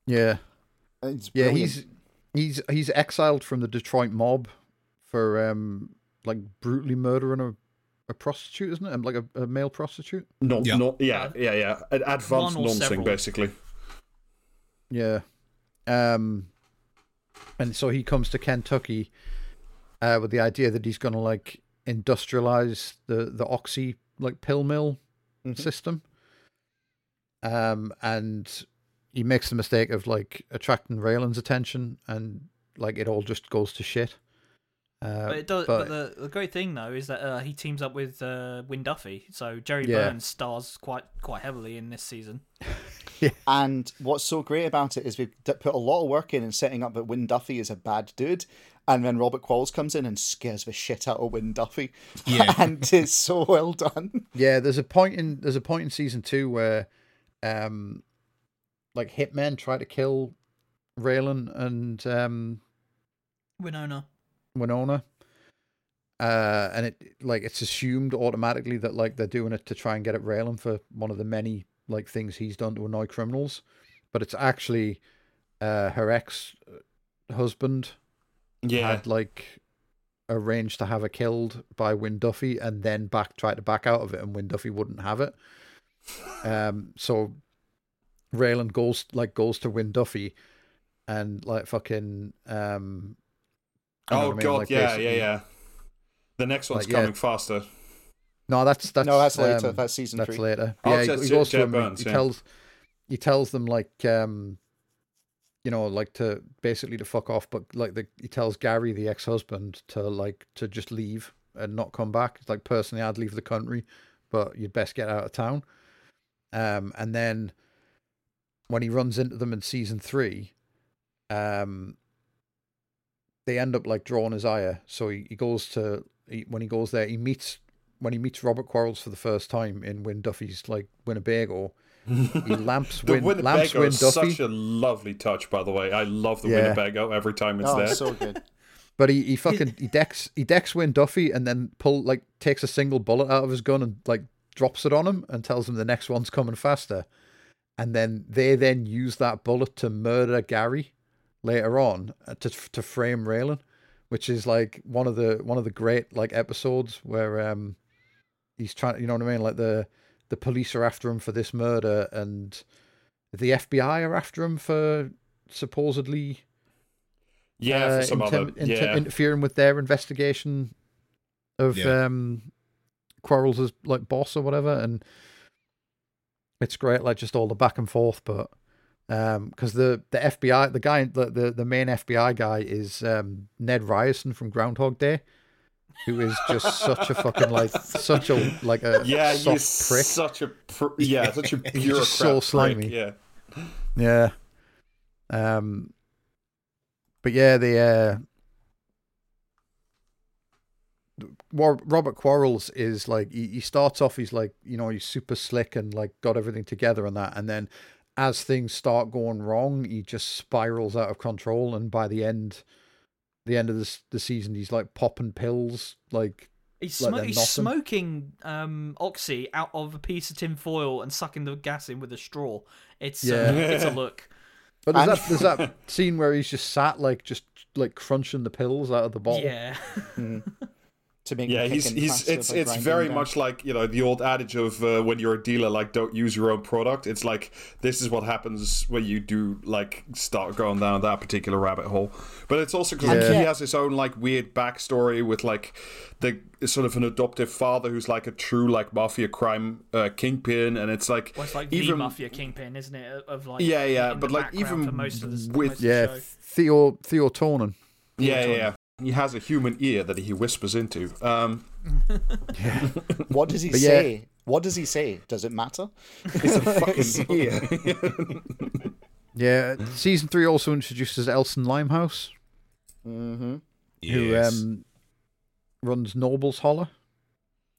yeah, It's yeah, he's he's he's exiled from the Detroit mob for um like brutally murdering a, a prostitute, isn't it? Um, Like a, a male prostitute. Not, Yeah. not, yeah, yeah, yeah. Ad- Advanced One or noncing, basically. Yeah. Um and so he comes to Kentucky uh with the idea that he's gonna like industrialize the the oxy like pill mill system. Um and he makes the mistake of like attracting Raylan's attention and like it all just goes to shit. Uh, But it does. but- But, the, the great thing though is that uh, he teams up with uh, Wynn Duffy, so Jere Yeah. Burns stars quite quite heavily in this season. yeah. And what's so great about it is we've put a lot of work in in setting up that Wynn Duffy is a bad dude, and then Robert Quarles comes in and scares the shit out of Wynn Duffy. Yeah. and it's so well done. Yeah, there's a point in there's a point in season two where, um, like hitmen try to kill Raylan and um Winona. Winona. Uh, and it like it's assumed automatically that like they're doing it to try and get at Raylan for one of the many like things he's done to annoy criminals, but it's actually uh her ex husband Yeah. had like arranged to have her killed by Wynn Duffy and then back tried to back out of it and Wynn Duffy wouldn't have it. Um so Raylan goes like goes to Wynn Duffy and like fucking um you know oh, I mean? God, Like, yeah, yeah, basically- yeah. The next one's Like, yeah. coming faster. No, that's that's no, that's later. um, that's season that's three. later. Oh, yeah, he, he goes to them. Burns, he yeah. tells he tells them like um you know like to basically to fuck off, but like the he tells Gary the ex husband to like to just leave and not come back. It's like personally, I'd leave the country, but you'd best get out of town. Um, and then when he runs into them in season three, um, they end up like drawing his ire. So he, he goes to he, when he goes there, he meets when he meets Robert Quarles for the first time in Wynn Duffy's like Winnebago. He lamps The Win lamps Winnebago Win is Duffy, such a lovely touch, by the way. I love the Yeah. Winnebago every time it's Oh, there. so good. but he, he fucking he decks he decks Wynn Duffy and then pull like takes a single bullet out of his gun and like drops it on him and tells him the next one's coming faster. And then they then use that bullet to murder Gary later on uh, to to frame Raylan, which is like one of the one of the great like episodes where um he's trying you know what I mean like the the police are after him for this murder and the FBI are after him for supposedly yeah, uh, for some intem- other. inter- yeah. interfering with their investigation of Yeah. um Quarles as like boss or whatever, and it's great, like just all the back and forth. But um, because the the FBI, the guy, the, the the main FBI guy is um Ned Ryerson from Groundhog Day, who is just such a fucking like such a like a yeah, soft he's prick. such a pr- yeah, such a He's bureaucrat. just so prick, slimy. Yeah, Yeah. Um. But yeah, the uh, Robert Quarles is like he, he starts off. He's like you know he's super slick and like got everything together and that, and then as things start going wrong, he just spirals out of control. And by the end, the end of this the season, he's like popping pills like He's, Like he's smoking um, oxy out of a piece of tin foil and sucking the gas in with a straw. It's Yeah. uh, it's a look. But there's And- that there's that scene where he's just sat like just like crunching the pills out of the bottle. Yeah, To make yeah. He's he's it's it's very them. much like you know the old adage of uh, when you're a dealer, like don't use your own product. It's like this is what happens when you do like start going down that particular rabbit hole. But it's also because Yeah. he has his own like weird backstory with like the sort of an adoptive father who's like a true like mafia crime uh, kingpin, and it's like well, it's like the even mafia kingpin, isn't it? Of like Yeah, yeah, but, like, even for most of the, with- most of Yeah, the show. Theo Theo Tonin. yeah, yeah, yeah. He has a human ear that he whispers into. Um, What does he But yeah. say? What does he say? Does it matter? it's a fucking ear. Yeah, season three also introduces Ellstin Limehouse. Mm-hmm. who um, runs Noble's Holler.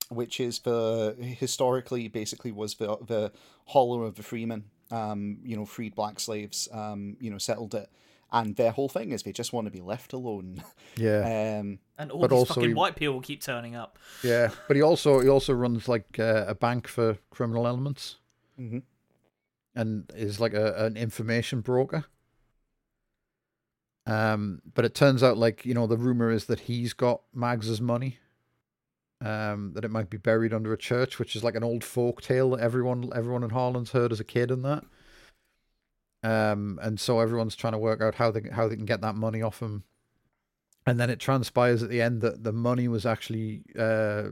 Which is the historically basically was the the hollow of the freemen. Um, you know, freed black slaves. Um, you know, settled it, and their whole thing is they just want to be left alone. Yeah, Um, And all But these also fucking he- white people keep turning up. yeah. But he also he also runs like uh, a bank for criminal elements, Mhm. and is like a, an information broker. Um, but it turns out like you know the rumor is that he's got Mags's money. Um, that it might be buried under a church, which is like an old folk tale that everyone everyone in Harlan's heard as a kid and that. Um, and so everyone's trying to work out how they how they can get that money off him. And then it transpires at the end that the money was actually uh,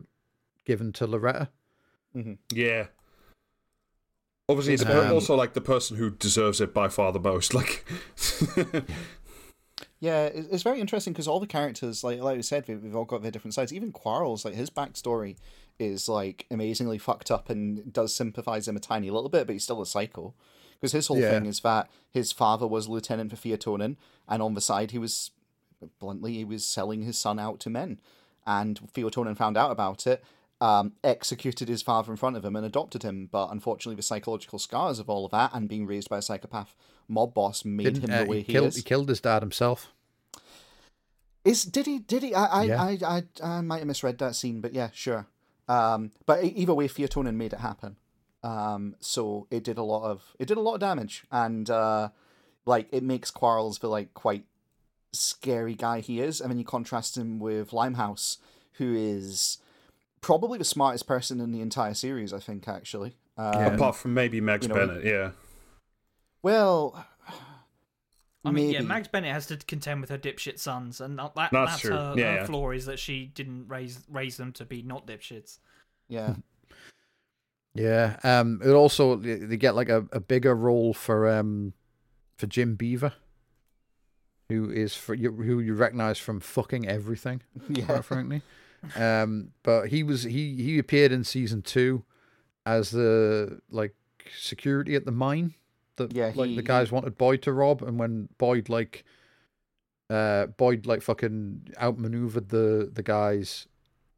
given to Loretta. Yeah. Obviously, the per- Um, also like the person who deserves it by far the most. Like, Yeah, it's very interesting because all the characters, like like we said, we- we've all got their different sides. Even Quarles, like his backstory is like amazingly fucked up and does sympathize him a tiny little bit, but he's still a psycho. Because his whole Yeah. thing is that his father was lieutenant for Theo Tonin, and on the side he was bluntly he was selling his son out to men, and Theo Tonin found out about it. Um, executed his father in front of him and adopted him, but unfortunately, the psychological scars of all of that and being raised by a psychopath mob boss made Didn't, him uh, the way he, he, killed, is. he killed his dad himself. Is did he? Did he? I I, Yeah. I, I I might have misread that scene, but yeah, sure. Um, but either way, Theo Tonin made it happen. Um, so it did a lot of it did a lot of damage, and uh, like it makes Quarles the like quite scary guy he is, and then you contrast him with Limehouse, who is probably the smartest person in the entire series. I think actually. Um, Yeah. apart from maybe Mags you know, Bennett, yeah. Well, I mean, yeah. Mags Bennett has to contend with her dipshit sons, and that, that- That's that's, her, Yeah, her yeah. flaw is that she didn't raise raise them to be not dipshits. Yeah. Yeah. Um. It also they get like a, a bigger role for um for Jim Beaver, who is for you who you recognize from fucking everything. Yeah. quite frankly. Um, but he was he he appeared in season two as the like security at the mine that Yeah, like the guys wanted Boyd to rob, and when Boyd like uh Boyd like fucking outmaneuvered the the guys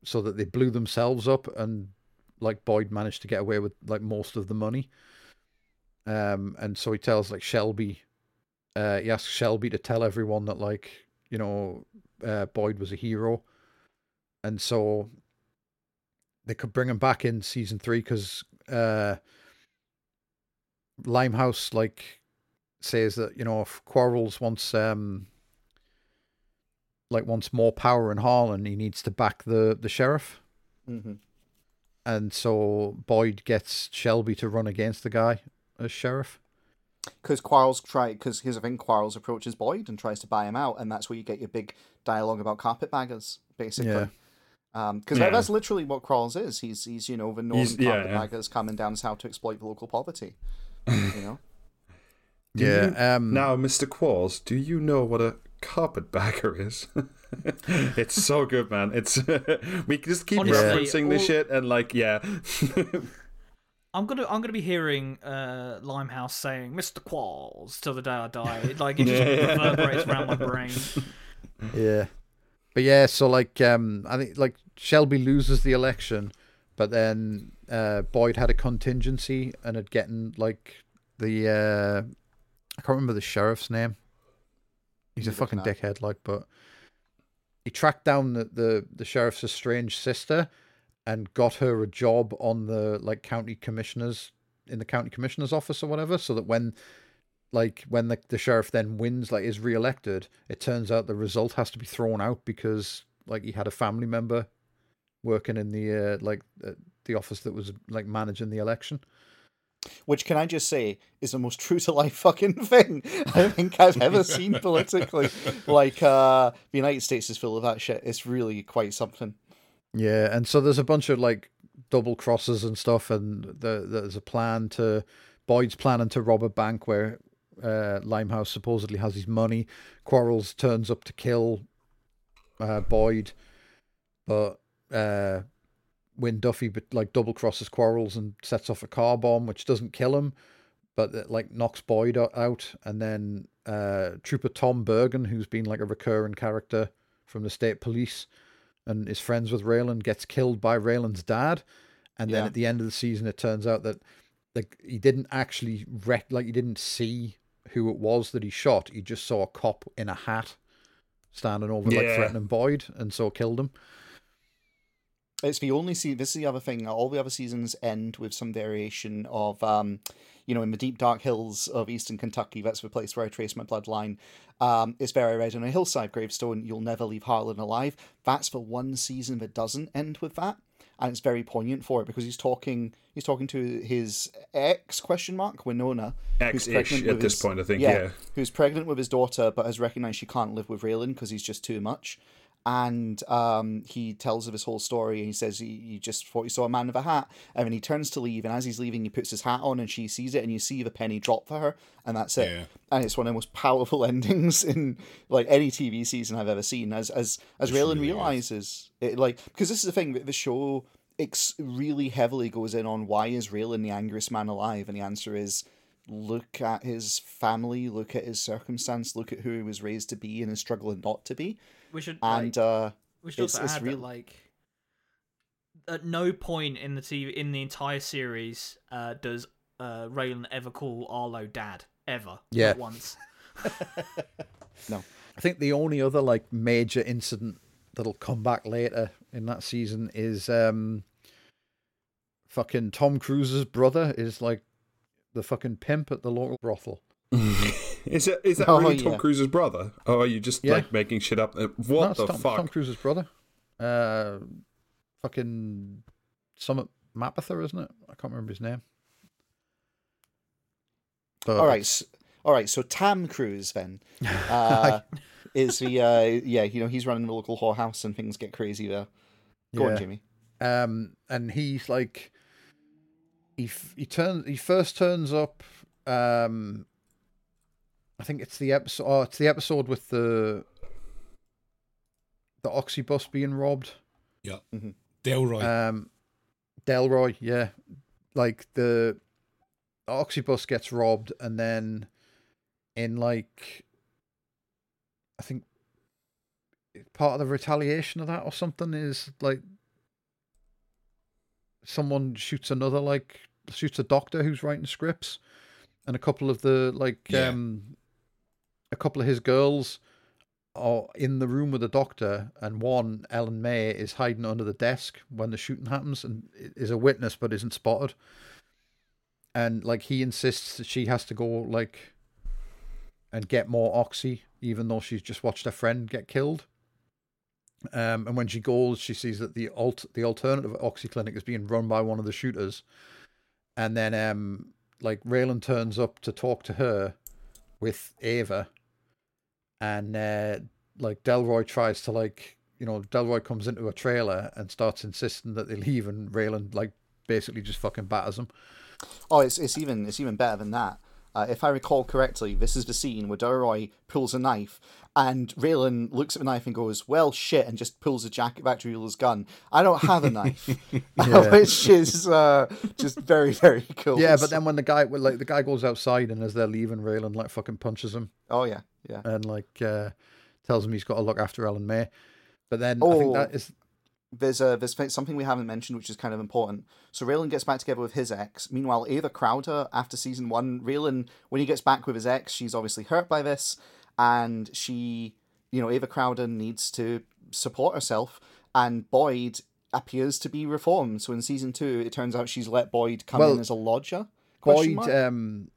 so that they blew themselves up, and like Boyd managed to get away with like most of the money. Um, and so he tells like Shelby, uh, he asks Shelby to tell everyone that like you know uh, Boyd was a hero, and so they could bring him back in season three because uh, Limehouse like says that you know if Quarles wants um like wants more power in Harlan, he needs to back the the sheriff, hmm and so Boyd gets Shelby to run against the guy as sheriff. because Quarles try because here's the thing Quarles approaches Boyd and tries to buy him out, and that's where you get your big dialogue about carpetbaggers, basically. Yeah. Um, because Yeah. that's literally what Quarles is. He's he's you know the northern He's- yeah, yeah. carpetbaggers coming down as how to exploit the local poverty. You know. Yeah. you- um. Now, Mr. Quarles, do you know what a carpetbagger is? it's so good, man. It's we just keep Honestly, referencing this shit and like, yeah. I'm gonna I'm gonna be hearing uh, Limehouse saying "Mr. Qualls" till the day I die. Like it just Yeah. reverberates around my brain. Yeah. But yeah, so like um I think like Shelby loses the election, but then uh Boyd had a contingency and had gotten like the uh I can't remember the sheriff's name. He's a fucking dickhead, like, but he tracked down the, the, the sheriff's estranged sister and got her a job on the like county commissioners in the county commissioner's office or whatever, so that when like when the, the sheriff then wins like is re-elected it turns out the result has to be thrown out because like he had a family member working in the uh, like uh, the office that was like managing the election Which can I just say is the most true to life fucking thing I think I've ever seen politically. Like uh the United States is full of that shit. It's really quite something. yeah and so there's a bunch of like double crosses and stuff and the, there's a plan to boyd's planning to rob a bank where uh, limehouse supposedly has his money Quarles turns up to kill uh, boyd but Wynn Duffy but like double crosses Quarles and sets off a car bomb, which doesn't kill him, but it like knocks Boyd out, and then uh, Trooper Tom Bergen, who's been like a recurring character from the state police, and is friends with Raylan, gets killed by Raylan's dad, and then Yeah. at the end of the season, it turns out that like he didn't actually rec- like he didn't see who it was that he shot. He just saw a cop in a hat standing over like threatening Boyd, and so killed him. It's the only se This is the other thing. All the other seasons end with some variation of, um, you know, in the deep dark hills of eastern Kentucky. That's the place where I trace my bloodline. Um, it's very red on a hillside gravestone. You'll never leave Harlan alive. That's the one season that doesn't end with that, and it's very poignant for it because he's talking. He's talking to his ex question mark Winona, Ex-ish at this his- point, I think, yeah. who's pregnant with his daughter, but has recognized she can't live with Raylan because he's just too much. And um, he tells of his whole story. And he says he, he just thought he saw a man with a hat, and then he turns to leave. And as he's leaving, he puts his hat on, and she sees it, and you see the penny drop for her, and that's it. Yeah. And it's one of the most powerful endings in like any TV season I've ever seen. As as as Raylan really realizes it, like because this is the thing that the show ex- really heavily goes in on why is Raylan the angriest man alive, and the answer is look at his family, look at his circumstance, look at who he was raised to be and is struggling not to be. We should And like, uh we should it's- also it's add real- that like at no point in the TV in the entire series uh, does uh, Raylan ever call Arlo dad ever. Yeah. Not once. No. I think the only other like major incident that'll come back later in that season is um fucking Tom Cruise's brother is like the fucking pimp at the local brothel. Is it is that Oh, really Tom yeah. Cruise's brother? Or are you just Yeah. like making shit up? Uh, No, What the Tom, fuck? Tom Cruise's brother. Uh fucking Summit Mapother, isn't it? I can't remember his name. But all right. s- All right, so Tam Cruise then uh, is the uh, yeah, you know, he's running the local whorehouse and things get crazy there. Go on, Jimmy. um, and he's like, he f- he turns he first turns up. Um, I think it's the episode. Oh, it's the episode with the the oxybus being robbed. Yeah. Mhm. Delroy. Um, Delroy, yeah, like the oxybus gets robbed, and then in like, I think part of the retaliation of that or something is like someone shoots another like shoots a doctor who's writing scripts, and a couple of the like Yeah. um, a couple of his girls are in the room with the doctor, and one Ellen May is hiding under the desk when the shooting happens and is a witness but isn't spotted. And like he insists that she has to go like and get more oxy, even though she's just watched her friend get killed. Um, and when she goes, she sees that the alt the alternative oxy clinic is being run by one of the shooters. And then um like Raylan turns up to talk to her with Ava and uh, like Delroy tries to like you know Delroy comes into a trailer and starts insisting that they leave, and Raylan like basically just fucking batters him. Oh, it's it's even it's even better than that. Uh, if I recall correctly, this is the scene where Delroy pulls a knife, and Raylan looks at the knife and goes, "Well, shit," and just pulls a Jack Factory Ruler's gun. I don't have a knife, which is uh, just very very cool. Yeah, but then when the guy well, like the guy goes outside and as they're leaving, Raylan like fucking punches him oh yeah, yeah. and like uh, tells him he's got to look after Ellen May. But then I think Oh. that is there's a there's something we haven't mentioned which is kind of important. So Raylan gets back together with his ex. Meanwhile, Ava Crowder, after season one, Raylan when he gets back with his ex, she's obviously hurt by this, and she, you know, Ava Crowder needs to support herself, and Boyd appears to be reformed. So in season two, it turns out she's let Boyd come Well, in as a lodger. Boyd. Um,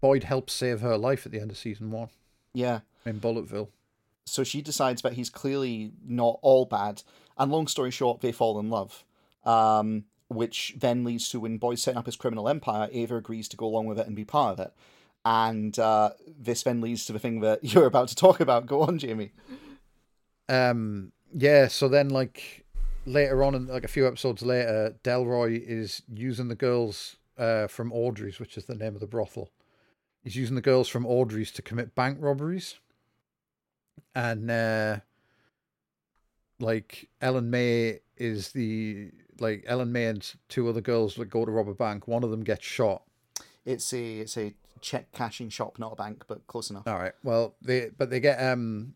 Boyd helps save her life at the end of season one yeah. in Bulletville. so she decides that he's clearly not all bad. And long story short, they fall in love. Um, which then leads to when Boyd's setting up his criminal empire, Ava agrees to go along with it and be part of it. And uh, this then leads to the thing that you're about to talk about. Go on, Jamie. Um, yeah. So then, like later on, in like a few episodes later, Delroy is using the girls uh, from Audrey's, which is the name of the brothel. He's using the girls from Audrey's to commit bank robberies, and uh, like Ellen May is the like Ellen May and two other girls that go to rob a bank. One of them gets shot. It's a it's a check cashing shop, not a bank, but close enough. All right. Well, they but they get um.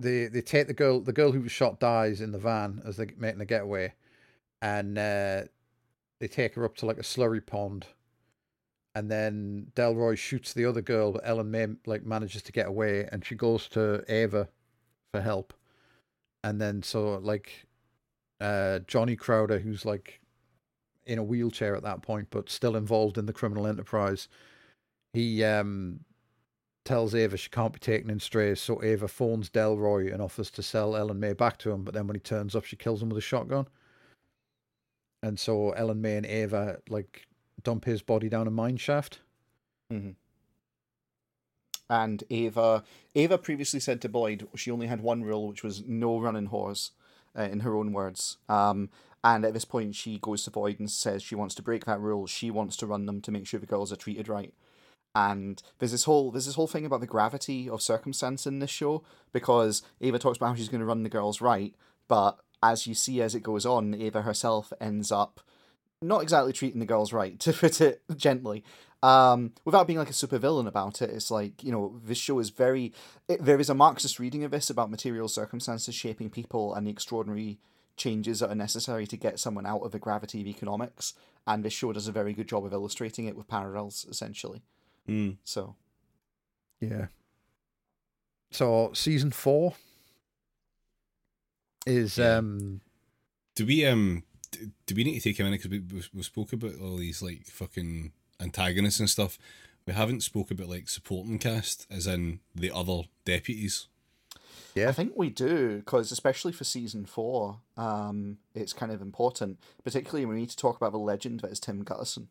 They they take the girl the girl who was shot dies in the van as they're making the getaway, and uh, they take her up to like a slurry pond. And then Delroy shoots the other girl, but Ellen May like manages to get away, and she goes to Ava for help. And then so like, uh, Johnny Crowder, who's like in a wheelchair at that point, but still involved in the criminal enterprise, he um tells Ava she can't be taken in strays, so Ava phones Delroy and offers to sell Ellen May back to him, but then when he turns up, she kills him with a shotgun. And so Ellen May and Ava like dump his body down a mine shaft. hmm And Ava, Ava previously said to Boyd she only had one rule, which was no running whores, uh, in her own words. Um, and at this point, she goes to Boyd and says she wants to break that rule. She wants to run them to make sure the girls are treated right. And there's this whole there's this whole thing about the gravity of circumstance in this show because Ava talks about how she's going to run the girls right, but as you see as it goes on, Ava herself ends up not exactly treating the girls right, to put it gently. Um, without being like a supervillain about it, it's like you know this show is very. It, there is a Marxist reading of this about material circumstances shaping people and the extraordinary changes that are necessary to get someone out of the gravity of economics, and this show does a very good job of illustrating it with parallels, essentially. Mm. So Yeah. So season four is Yeah. um Do we um do we need to take a minute because we, we we spoke about all these like fucking antagonists and stuff. We haven't spoke about like supporting cast, as in the other deputies. Yeah. I think we do because especially for season four, um, it's kind of important, particularly when we need to talk about the legend that is Tim Gutterson.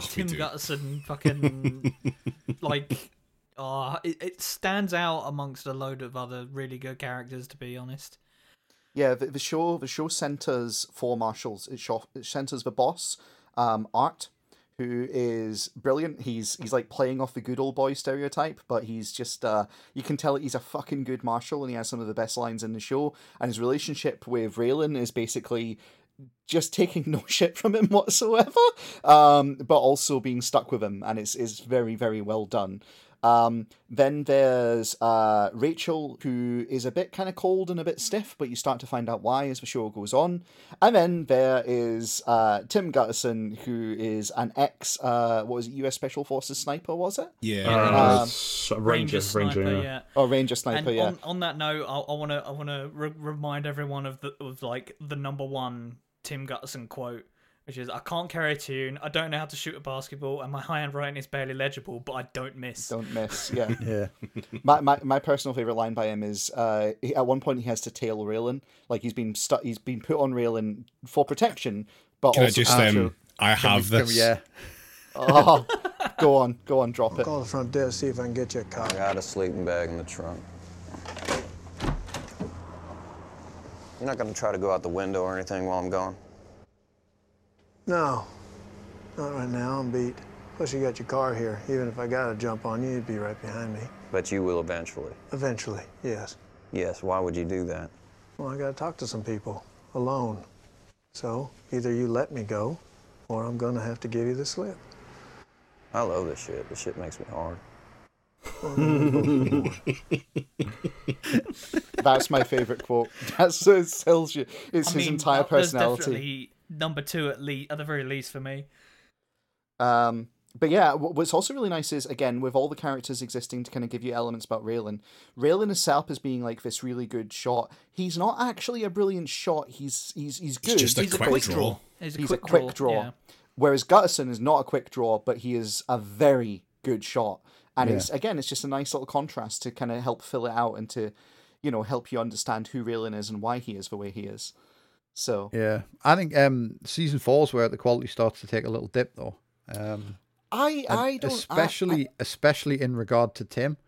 We Tim do. Gutterson fucking like oh it, it stands out amongst a load of other really good characters to be honest. Yeah, the, the show the show centers four marshals. It, show, it centers the boss, um, Art, who is brilliant. He's he's like playing off the good old boy stereotype, but he's just uh, you can tell he's a fucking good marshal, and he has some of the best lines in the show. And his relationship with Raylan is basically just taking no shit from him whatsoever, um, but also being stuck with him, and it's is very very well done. Um, then there's uh, Rachel, who is a bit kind of cold and a bit stiff, but you start to find out why as the show goes on. And then there is uh, Tim Gutterson, who is an ex, uh, what was it, US Special Forces sniper, was it? Yeah. Uh, Um, s- Ranger, sniper, Ranger, yeah. yeah. Oh, Ranger Sniper, and yeah. on, on that note, I want to I want to re- remind everyone of the of like the number one Tim Gutterson quote, which is, "I can't carry a tune. I don't know how to shoot a basketball, and my high handwriting is barely legible, but I don't miss." Don't miss, yeah. yeah. my, my my personal favorite line by him is uh, he, at one point he has to tail Raylan, like he's been stu- he's been put on Raylan for protection, but Can I also just to- um? I have Can we- this. Yeah. oh, go on, go on, drop it. Call the front desk, see if I can get you a cop. I got a sleeping bag in the trunk. You're not gonna try to go out the window or anything while I'm gone? No, not right now. I'm beat. Plus, you got your car here. Even if I got to jump on you, you'd be right behind me. But you will eventually. Eventually, yes. Yes, why would you do that? Well, I got to talk to some people alone. So either you let me go, or I'm going to have to give you the slip. I love this shit. This shit makes me hard. That's my favorite quote. That's so it you it's I his mean, entire that- that's personality. Definitely number two at least, at the very least for me. Um, but yeah, what's also really nice is again with all the characters existing to kind of give you elements about Raylan. Raylan is set up as being like this really good shot. He's not actually a brilliant shot. He's he's he's good. He's just a He's a quick quick draw. draw. He's a He's quick, a quick draw. Yeah. Whereas Gutterson is not a quick draw, but he is a very good shot. And it's again, it's just a nice little contrast to kind of help fill it out and to, you know, help you understand who Raylan is and why he is the way he is. So Yeah. I think um season four's where the quality starts to take a little dip though. Um I I don't I- especially especially in regard to Tim.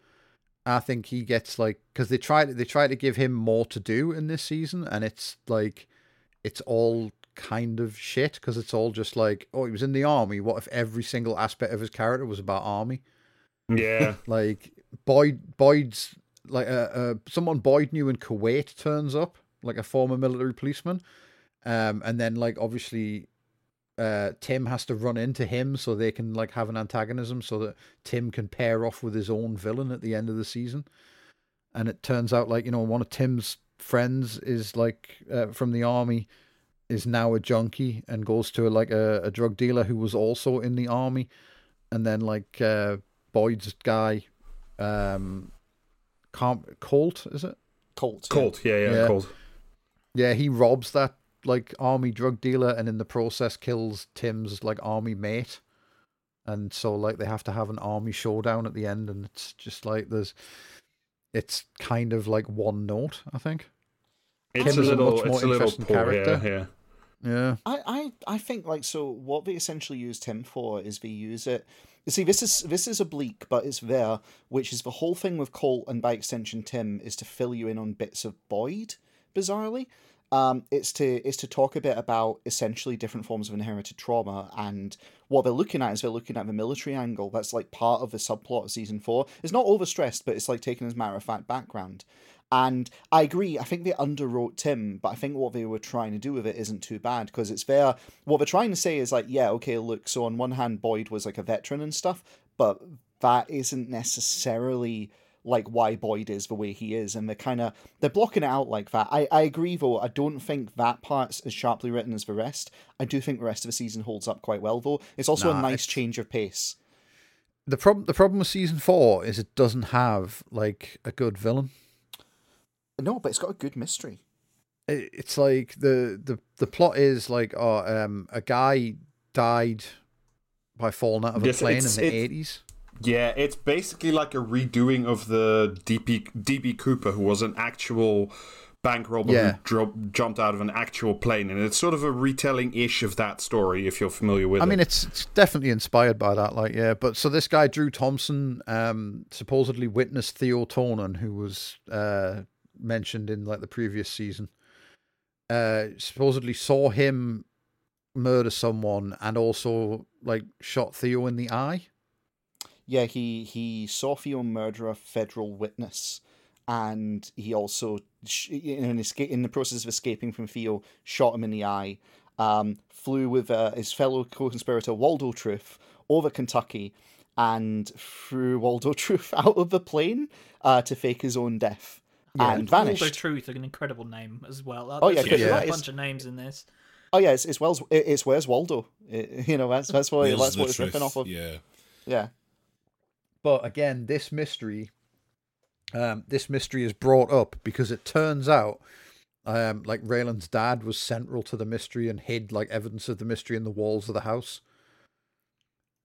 I think he gets like because they try to they try to give him more to do in this season, and it's like it's all kind of shit because it's all just like oh he was in the army. What if every single aspect of his character was about army? Yeah. Like Boyd Boyd's like uh, uh someone Boyd knew in Kuwait turns up like a former military policeman, um and then like obviously uh, Tim has to run into him so they can like have an antagonism so that Tim can pair off with his own villain at the end of the season. And it turns out like you know one of Tim's friends is like uh, from the army is now a junkie and goes to like a, a drug dealer who was also in the army, and then like uh, Boyd's guy, um, Carm- Colt is it? Colt. yeah. Colt, yeah, yeah, Yeah. Colt. Yeah, he robs that like army drug dealer and in the process kills Tim's like army mate. And so like they have to have an army showdown at the end and it's just like there's it's kind of like one note, I think. It's Tim a is a little, much more it's a interesting poor, character. yeah, yeah. Yeah. I, I, I think like so what they essentially use Tim for is they use it you see this is this is oblique but it's there which is the whole thing with Colt and by extension Tim is to fill you in on bits of Boyd bizarrely um it's to it's to talk a bit about essentially different forms of inherited trauma and what they're looking at is they're looking at the military angle that's like part of the subplot of season four it's not overstressed but it's like taken as matter of fact background and I agree. I think they underwrote Tim, but I think what they were trying to do with it isn't too bad because it's there. What they're trying to say is like, yeah, okay, look. So on one hand, Boyd was like a veteran and stuff, but that isn't necessarily like why Boyd is the way he is, and they're kind of they're blocking it out like that. I I agree though. I don't think that part's as sharply written as the rest. I do think the rest of the season holds up quite well though. It's also Nah, a nice it's- change of pace. The problem the problem with season four is it doesn't have like a good villain. No, but it's got a good mystery. it- it's like the the the plot is like oh um a guy died by falling out of a Yes, plane in it's- the it- eighties. Yeah, it's basically like a redoing of the DP DB Cooper, who was an actual bank robber Yeah. who dro- jumped out of an actual plane, and it's sort of a retelling ish of that story. If you're familiar with I it, I mean, it's it's definitely inspired by that. Like, yeah, but so this guy Drew Thompson um supposedly witnessed Theo Tonin, who was uh mentioned in like the previous season. Uh, supposedly saw him murder someone and also like shot Theo in the eye. Yeah, he he saw Theo murder a federal witness, and he also, in an escape, in the process of escaping from Theo, shot him in the eye. Um, flew with uh, his fellow co-conspirator Waldo Truth over Kentucky, and threw Waldo Truth out of the plane uh, to fake his own death, and vanished. Waldo Truth, an incredible name as well. Uh, Oh, yeah, there's yeah. a It's- bunch of names in this. Oh yeah, it's it's Wells. It's where's Waldo? It- you know that's that's what Where's that's what it's ripping off of. Yeah. Yeah. But again, this mystery, um, this mystery is brought up because it turns out, um, like Raylan's dad was central to the mystery and hid like evidence of the mystery in the walls of the house.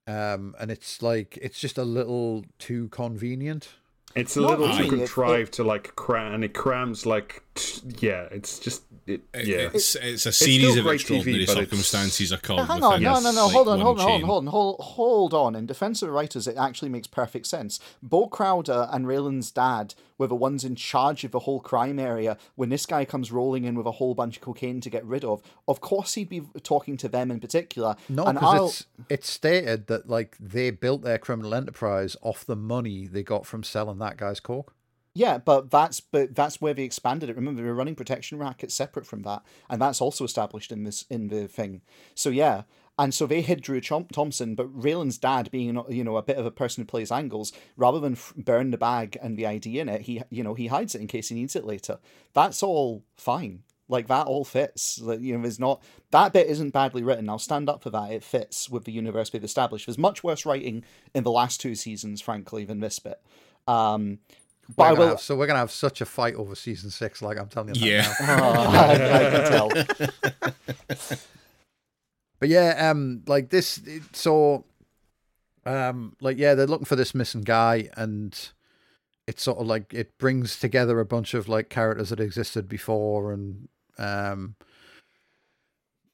Um, and it's like it's just a little too convenient. it's a Not little really, too it- contrived to like cram, and it crams like t- yeah, it's just it, It- yeah. It's, it's a series still of extraordinary TV, but it's- circumstances occurred Now, hang on, no, no, no, like, hold on, hold on, hold on, hold on, hold, hold on. In defense of the writers, it actually makes perfect sense. Bo Crowder and Raylan's dad were the ones in charge of the whole crime area. When this guy comes rolling in with a whole bunch of cocaine to get rid of, of course he'd be talking to them in particular. No, because it's it's stated that like they built their criminal enterprise off the money they got from selling that guy's coke. Yeah, but that's but that's where they expanded it. Remember, were running protection rackets separate from that, and that's also established in this in the thing. So yeah, and so they hid Drew Thompson, but Raylan's dad, being you know a bit of a person who plays angles, rather than burn the bag and the ID in it, he you know he hides it in case he needs it later. That's all fine. Like that all fits. Like, you know, there's not that bit isn't badly written. I'll stand up for that. It fits with the universe they've established. There's much worse writing in the last two seasons, frankly, than this bit. Um, but We're I will. have, so we're gonna have such a fight over season six. Like I'm telling you. that Yeah. now. Oh, I, I can tell. But yeah, um, like this, it, so, um, like yeah, they're looking for this missing guy, and it's sort of like it brings together a bunch of like characters that existed before, and um,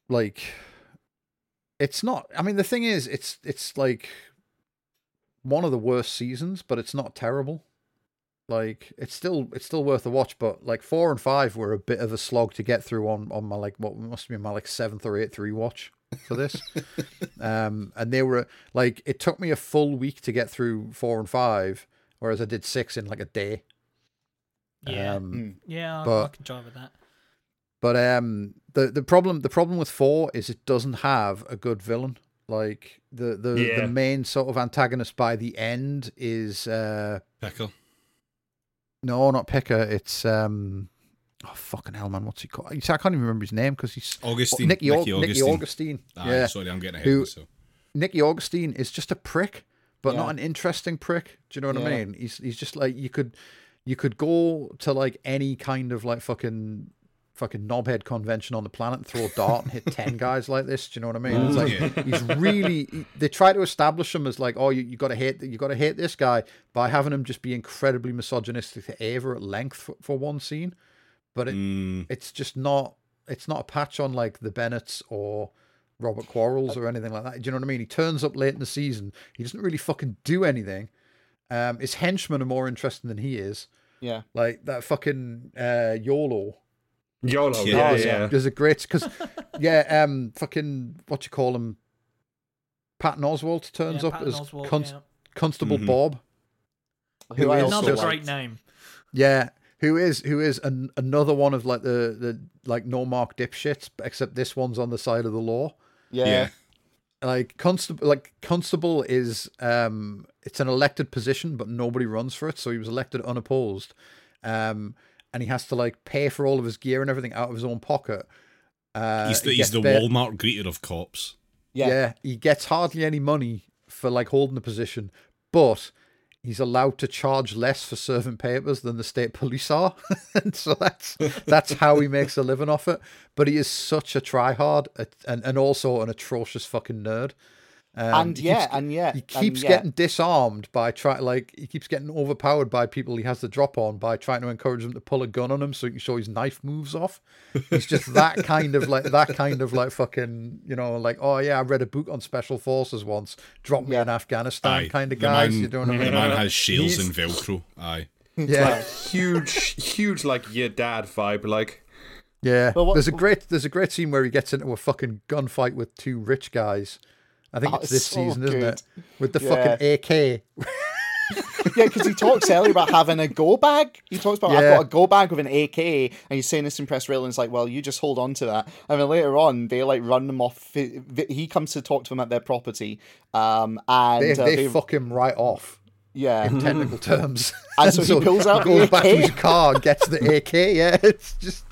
like it's not. I mean, the thing is, it's it's like one of the worst seasons, but it's not terrible. Like it's still it's still worth a watch, but like four and five were a bit of a slog to get through on on my like what must be my like seventh or eighth rewatch for this. um, and they were like it took me a full week to get through four and five, whereas I did six in like a day. Yeah, Um, yeah, I- I but- can drive with that. But um, the the problem the problem with four is it doesn't have a good villain. Like the the, Yeah. the main sort of antagonist by the end is uh Pickle. No not Picker. It's um oh fucking hell man, what's he called? I can't even remember his name because he's Augustine. Nicky, Au- Nicky Nicky Augustine. Augustine. Aye, yeah, sorry, I'm getting ahead Who- of myself. Nicky Augustine is just a prick, but Yeah. not an interesting prick. Do you know what I mean? He's he's just like you could you could go to like any kind of like fucking fucking knobhead convention on the planet and throw a dart and hit 10 guys like this do you know what i mean it's like he's really he- they try to establish him as like oh you, you gotta hate you gotta hate this guy by having him just be incredibly misogynistic to ava at length for, for one scene but it, Mm, it's just not it's not a patch on like the Bennetts or Robert Quarles or anything like that. Do you know what I mean? He turns up late in the season. He doesn't really fucking do anything. Um, his henchmen are more interesting than he is. Yeah. Like that fucking uh, YOLO. YOLO. Yeah. Yeah, Oh, yeah. There's a great because yeah, um, fucking what you call him? Patton Oswalt turns Yeah, up Patton as Oswalt, Const- yeah. Constable Mhm. Bob. Who Who I is also Another great liked. name. Yeah, who is who is an, another one of like the the like no mark dipshits, except this one's on the side of the law. Yeah. yeah. like constable like constable is um it's an elected position but nobody runs for it so he was elected unopposed um and he has to like pay for all of his gear and everything out of his own pocket uh he's the, he he's the ba- Walmart greeter of cops. Yeah. yeah he gets hardly any money for like holding the position but he's allowed to charge less for serving papers than the state police are and so that's that's how he makes a living off it but he is such a tryhard at- and, and also an atrocious fucking nerd um, and yeah, keeps- and yeah, he and keeps yeah. getting disarmed by trying like he keeps getting overpowered by people he has the drop on by trying to encourage them to pull a gun on him so he can show his knife moves off he's just that kind of like that kind of like fucking you know like oh yeah i read a book on special forces once drop me Yeah. in afghanistan Aye. kind of The guys man- you know what i The mean man has shields He's- and Velcro. Aye. yeah Huge, huge, like your dad vibe. Like, yeah what- there's a great there's a great scene where he gets into a fucking gunfight with two rich guys I think Oh, it's this so season, isn't it? With the Yeah. fucking AK. yeah, because he talks earlier about having a go bag. He talks about I've got a go bag with an AK, and he's saying this in press rail, and it's like, well, you just hold on to that. And then later on, they like run them off. He comes to talk to them at their property, um, and They, uh, they they- fuck him right off. yeah, in technical terms. And so he pulls out the goes back to his car and gets the AK. Yeah, it's just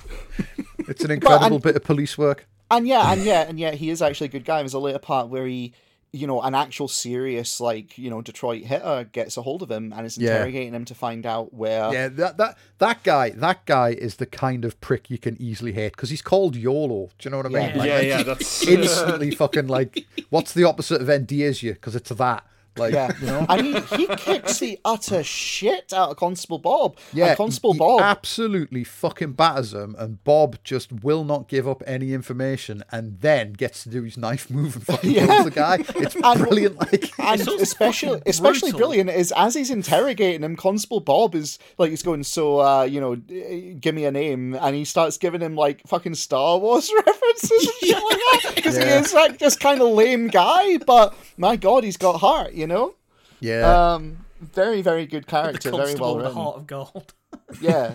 it's an incredible and- bit of police work. And yeah, and yeah, and yeah, he is actually a good guy. There's a later part where he, you know, an actual serious like you know Detroit hitter gets a hold of him and is Yeah. interrogating him to find out where. Yeah, that that that guy, that guy is the kind of prick you can easily hate because he's called YOLO. Do you know what I mean? Yeah. Like, yeah, yeah, that's instantly fucking like, what's the opposite of endears you? Because it's that. Like, Yeah, you know. and he, he kicks the utter shit out of Constable Bob. Yeah, and Constable he Bob. absolutely fucking batters him, and Bob just will not give up any information, and then gets to do his knife move and fucking Yeah. kills the guy. It's And- brilliant. Like, and also especially especially brutal. brilliant is as he's interrogating him, Constable Bob is like he's going, so uh, you know, give me a name, and he starts giving him like fucking Star Wars references and shit like that because Yeah. he is like this kind of lame guy, but my god, he's got heart, you know. yeah, Um, very very good The character, very well with the written. heart of gold. Yeah.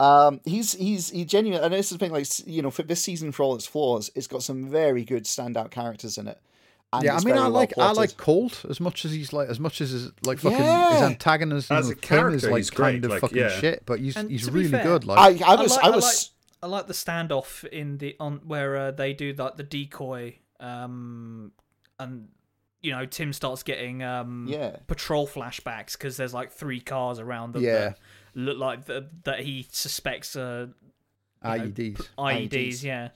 Um, he's he's he genuine, and this is the thing. Like you know, for this season, for all its flaws, it's got some very good standout characters in it. And yeah. I mean, very I well like I like Colt as much as he's like as much as his like fucking his Yeah. antagonism As a of Kim is character, like he's kind great, of like, fucking yeah. shit, but he's And he's really fair, good. Like, I I was like, I like- was I like the standoff in the on where uh, they do like the decoy, um, and you know Tim starts getting um Yeah. patrol flashbacks because there's like three cars around them Yeah. that look like the, that he suspects are you know, IEDs. IEDs, IEDs. yeah.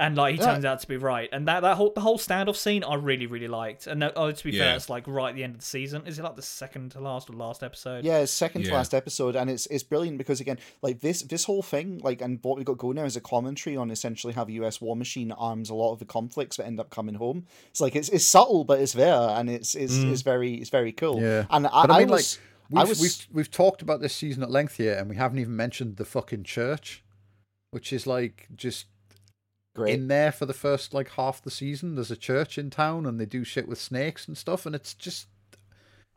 And like he Yeah. turns out to be right, and that that whole the whole standoff scene I really really liked. And that, oh, to be Yeah. fair, it's like right at the end of the season. Is it like the second to last or last episode? Yeah, it's second to last episode, and it's it's brilliant because again, like this this whole thing, like, and what we got going now is a commentary on essentially how the U.S. war machine arms a lot of the conflicts that end up coming home. It's like it's it's subtle, but it's there, and it's it's, it's very it's very cool. Mm. Yeah. and I, But I mean, was, We've, I was we've we've talked about this season at length here, and we haven't even mentioned the fucking church, which is like just great. in there for the first like half the season. There's a church in town, and they do shit with snakes and stuff, and it's just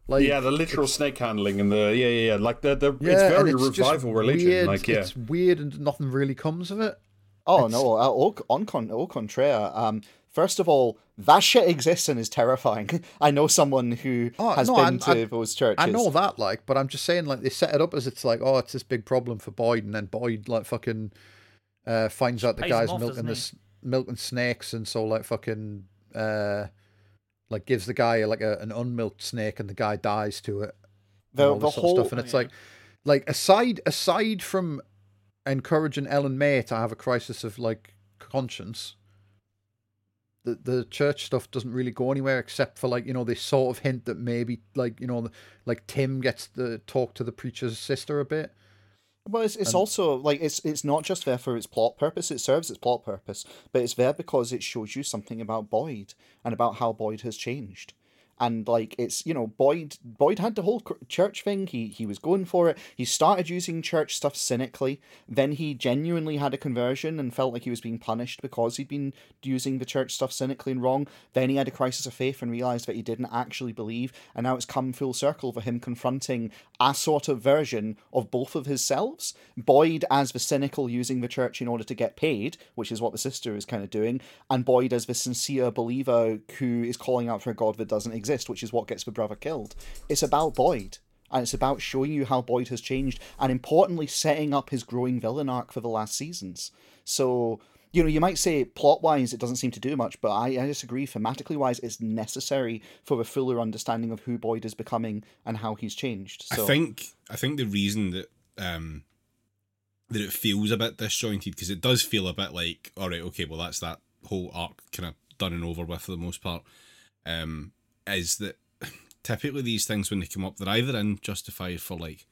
Like yeah, the literal snake handling and the yeah, yeah, yeah. Like the the yeah, it's very just revival religion. Weird, like yeah, it's weird and nothing really comes of it. Oh It's- no! Uh, au, on con, au contraire. Um, first of all, that shit exists and is terrifying. I know someone who Oh, has no, been I'm- to I- those churches. I know that, like, but I'm just saying, like, they set it up as it's like, oh, it's this big problem for Boyd, and then Boyd like fucking uh, finds out the guy's off, milking doesn't he? this milking snakes, and so like fucking uh, like gives the guy like a, an unmilked snake, and the guy dies to it. and The- all the this sort of whole- stuff, and it's like, like aside aside from encouraging Ellen May to have a crisis of like conscience. The, the church stuff doesn't really go anywhere except for like you know this sort of hint that maybe like you know like Tim gets to talk to the preacher's sister a bit. Well, it's, it's And- also like it's it's not just there for its plot purpose. It serves its plot purpose, but it's there because it shows you something about Boyd and about how Boyd has changed. And like it's you know Boyd Boyd had the whole church thing. He he was going for it. He started using church stuff cynically. Then he genuinely had a conversion and felt like he was being punished because he'd been using the church stuff cynically and wrong. Then he had a crisis of faith and realized that he didn't actually believe. And now it's come full circle for him confronting a sort of version of both of his selves. Boyd as the cynical using the church in order to get paid, which is what the sister is kind of doing, and Boyd as the sincere believer who is calling out for a god that doesn't exist, which is what gets the brother killed. It's about Boyd. And it's about showing you how Boyd has changed, and importantly, setting up his growing villain arc for the last seasons. So, you know, you might say plot wise, it doesn't seem to do much, but I, I disagree. Thematically wise, it's necessary for a fuller understanding of who Boyd is becoming and how he's changed. So, I think I think the reason that um that it feels a bit disjointed because it does feel a bit like all right, okay, well that's that whole arc kind of done and over with for the most part. Um, is that typically these things when they come up, they're either in Justified for like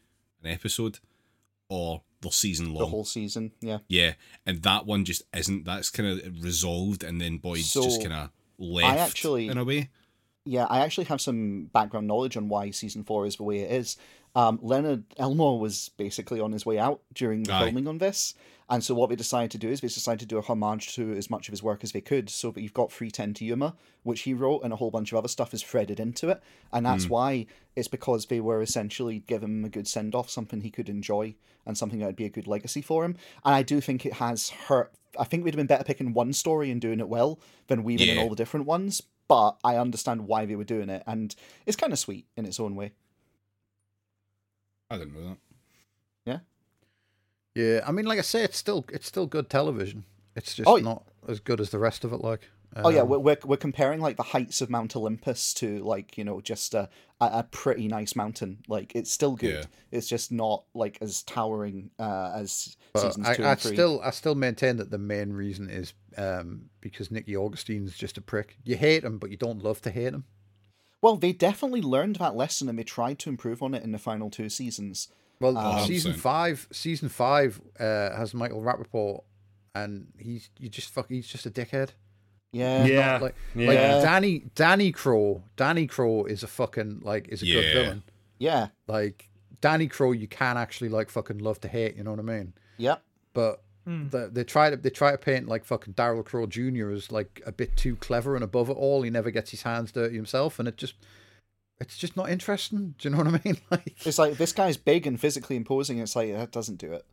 an episode or they're season long. the whole season, yeah. Yeah, and that one just isn't. That's kind of resolved, and then Boyd's just So, kind of left I actually- in a way. Yeah, I actually have some background knowledge on why season four is the way it is. Um, Leonard Elmore was basically on his way out during the Aye. filming on this, and so what they decided to do is they decided to do a homage to as much of his work as they could. So that you've got Free Ten to Yuma, which he wrote, and a whole bunch of other stuff is threaded into it, and that's hmm. why it's because they were essentially giving him a good send off, something he could enjoy, and something that would be a good legacy for him. And I do think it has hurt. I think we'd have been better picking one story and doing it well than weaving in all the different ones. But I understand why they were doing it, and it's kind of sweet in its own way. I didn't know that. Yeah, I mean, like I say, it's still it's still good television. It's just Oh, not as good as the rest of it. Like, oh yeah, Um, we're, we're we're comparing like the heights of Mount Olympus to like you know just a a, a pretty nice mountain. Like it's still good. Yeah. It's just not like as towering uh, as but seasons I, two I and three. still I still maintain that the main reason is um, because Nicky Augustine's just a prick. You hate him, but you don't love to hate him. Well, they definitely learned that lesson and they tried to improve on it in the final two seasons. Well, Um, season 100%. five, season five uh, has Michael Rapaport, and he's you just fuck. He's just a dickhead. Yeah. yeah, Like, yeah. like Danny Danny Crowe. Danny Crowe is a fucking like is a good villain. Yeah. Like Danny Crowe, you can actually like fucking love to hate. You know what I mean? Yep. But the, they try to they try to paint like fucking Daryl Crowe Jr. as like a bit too clever and above it all. He never gets his hands dirty himself, and it just it's just not interesting. Do you know what I mean? Like, It's like this guy's big and physically imposing. It's like that doesn't do it.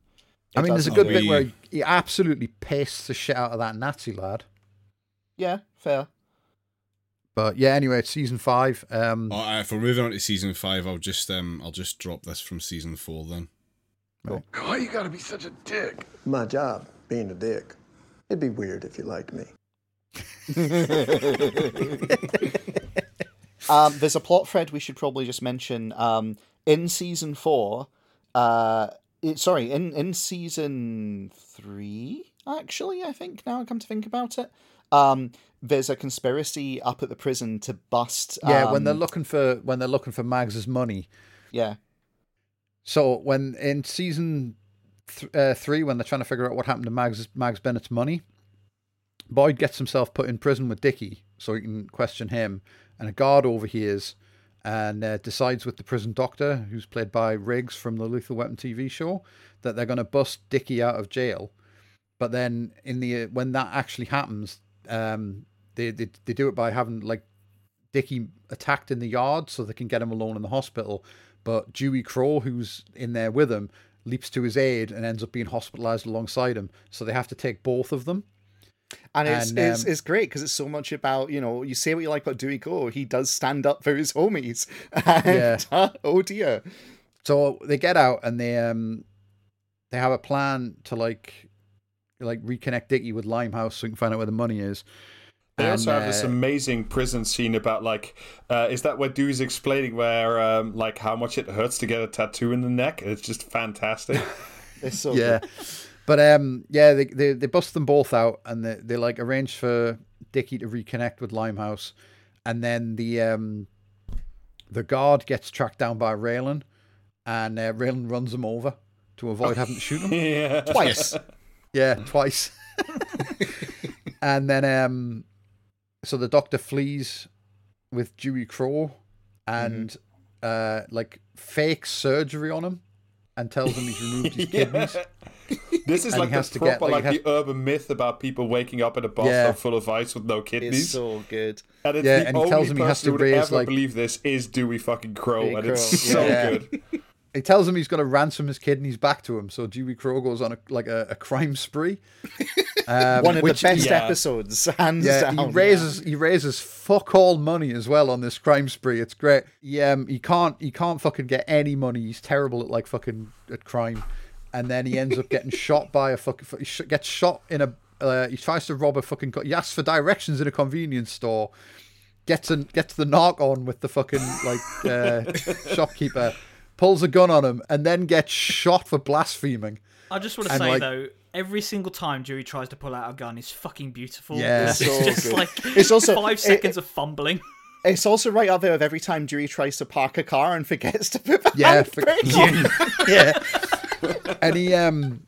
I mean, there's a good do it. bit where he, he absolutely pastes the shit out of that Nazi lad. Yeah, fair. But yeah, anyway, it's season five. Um, Oh, uh, if we're moving on to season five, I'll just um, I'll just drop this from season four then. Why you gotta be such a dick? My job, being a dick. It'd be weird if you liked me. Um, there's a plot thread we should probably just mention. Um, in season four, uh, it, sorry, in in season three, actually, I think now I come to think about it. Um, there's a conspiracy up at the prison to bust. yeah, when they're um, looking for when they're looking for Mags's money. yeah, So when in season th- uh, three, when they're trying to figure out what happened to Mags Mags Bennett's money, Boyd gets himself put in prison with Dickie so he can question him, and a guard overhears and uh, decides with the prison doctor, who's played by Riggs from the Lethal Weapon TV show, that they're going to bust Dickie out of jail. But then in the uh, when that actually happens, um, they, they they do it by having like Dickie attacked in the yard so they can get him alone in the hospital. But Dewey Crowe, who's in there with him, leaps to his aid and ends up being hospitalized alongside him. So they have to take both of them. And it's And, it's, um, it's great because it's so much about you know you say what you like about Dewey Crowe, he does stand up for his homies. And, Yeah. uh, oh dear. So they get out and they um they have a plan to like like reconnect Dickie with Limehouse so we can find out where the money is. They And, also have this uh, amazing prison scene about like, uh, is that where Dewey's explaining where um, like how much it hurts to get a tattoo in the neck? It's just fantastic. It's so yeah. good. But um yeah, they, they they bust them both out and they, they like arrange for Dickie to reconnect with Limehouse and then the um the guard gets tracked down by Raylan and uh, Raylan runs him over to avoid having to shoot him. yeah. Twice. Yeah, twice. and then um so the doctor flees with Dewey Crowe and uh like fakes surgery on him and tells him he's removed his kidneys. This is And like the has to get, proper like, like, he the urban myth about people waking up in a bathtub Yeah. full of ice with no kidneys. It's kidneys. so good. and it's Yeah, the and he only tells him he has person to who would raise, ever like- believe this is Dewey fucking Crowe, Dewey and Crowe, it's so yeah. good. He tells him he's going to ransom his kidneys back to him. So Dewey Crowe goes on a, like a, a crime spree. Um, One of which- the best yeah. episodes, hands Yeah, down. he raises he raises fuck all money as well on this crime spree. It's great. He um he can't he can't fucking get any money. He's terrible at like fucking at crime, and then he ends up getting shot by a fucking he gets shot in a uh, he tries to rob a fucking he asks for directions in a convenience store, gets an, gets the knock on with the fucking like uh, shopkeeper, pulls a gun on him, and then gets shot for blaspheming. I just want to And, say like- though, every single time Dewey tries to pull out a gun is fucking beautiful. Yeah. it's So just good. like It's also- five it- seconds of fumbling. It's also right up there with every time Dewey tries to park a car and forgets to put the Yeah, for- handbrake on. yeah. and he um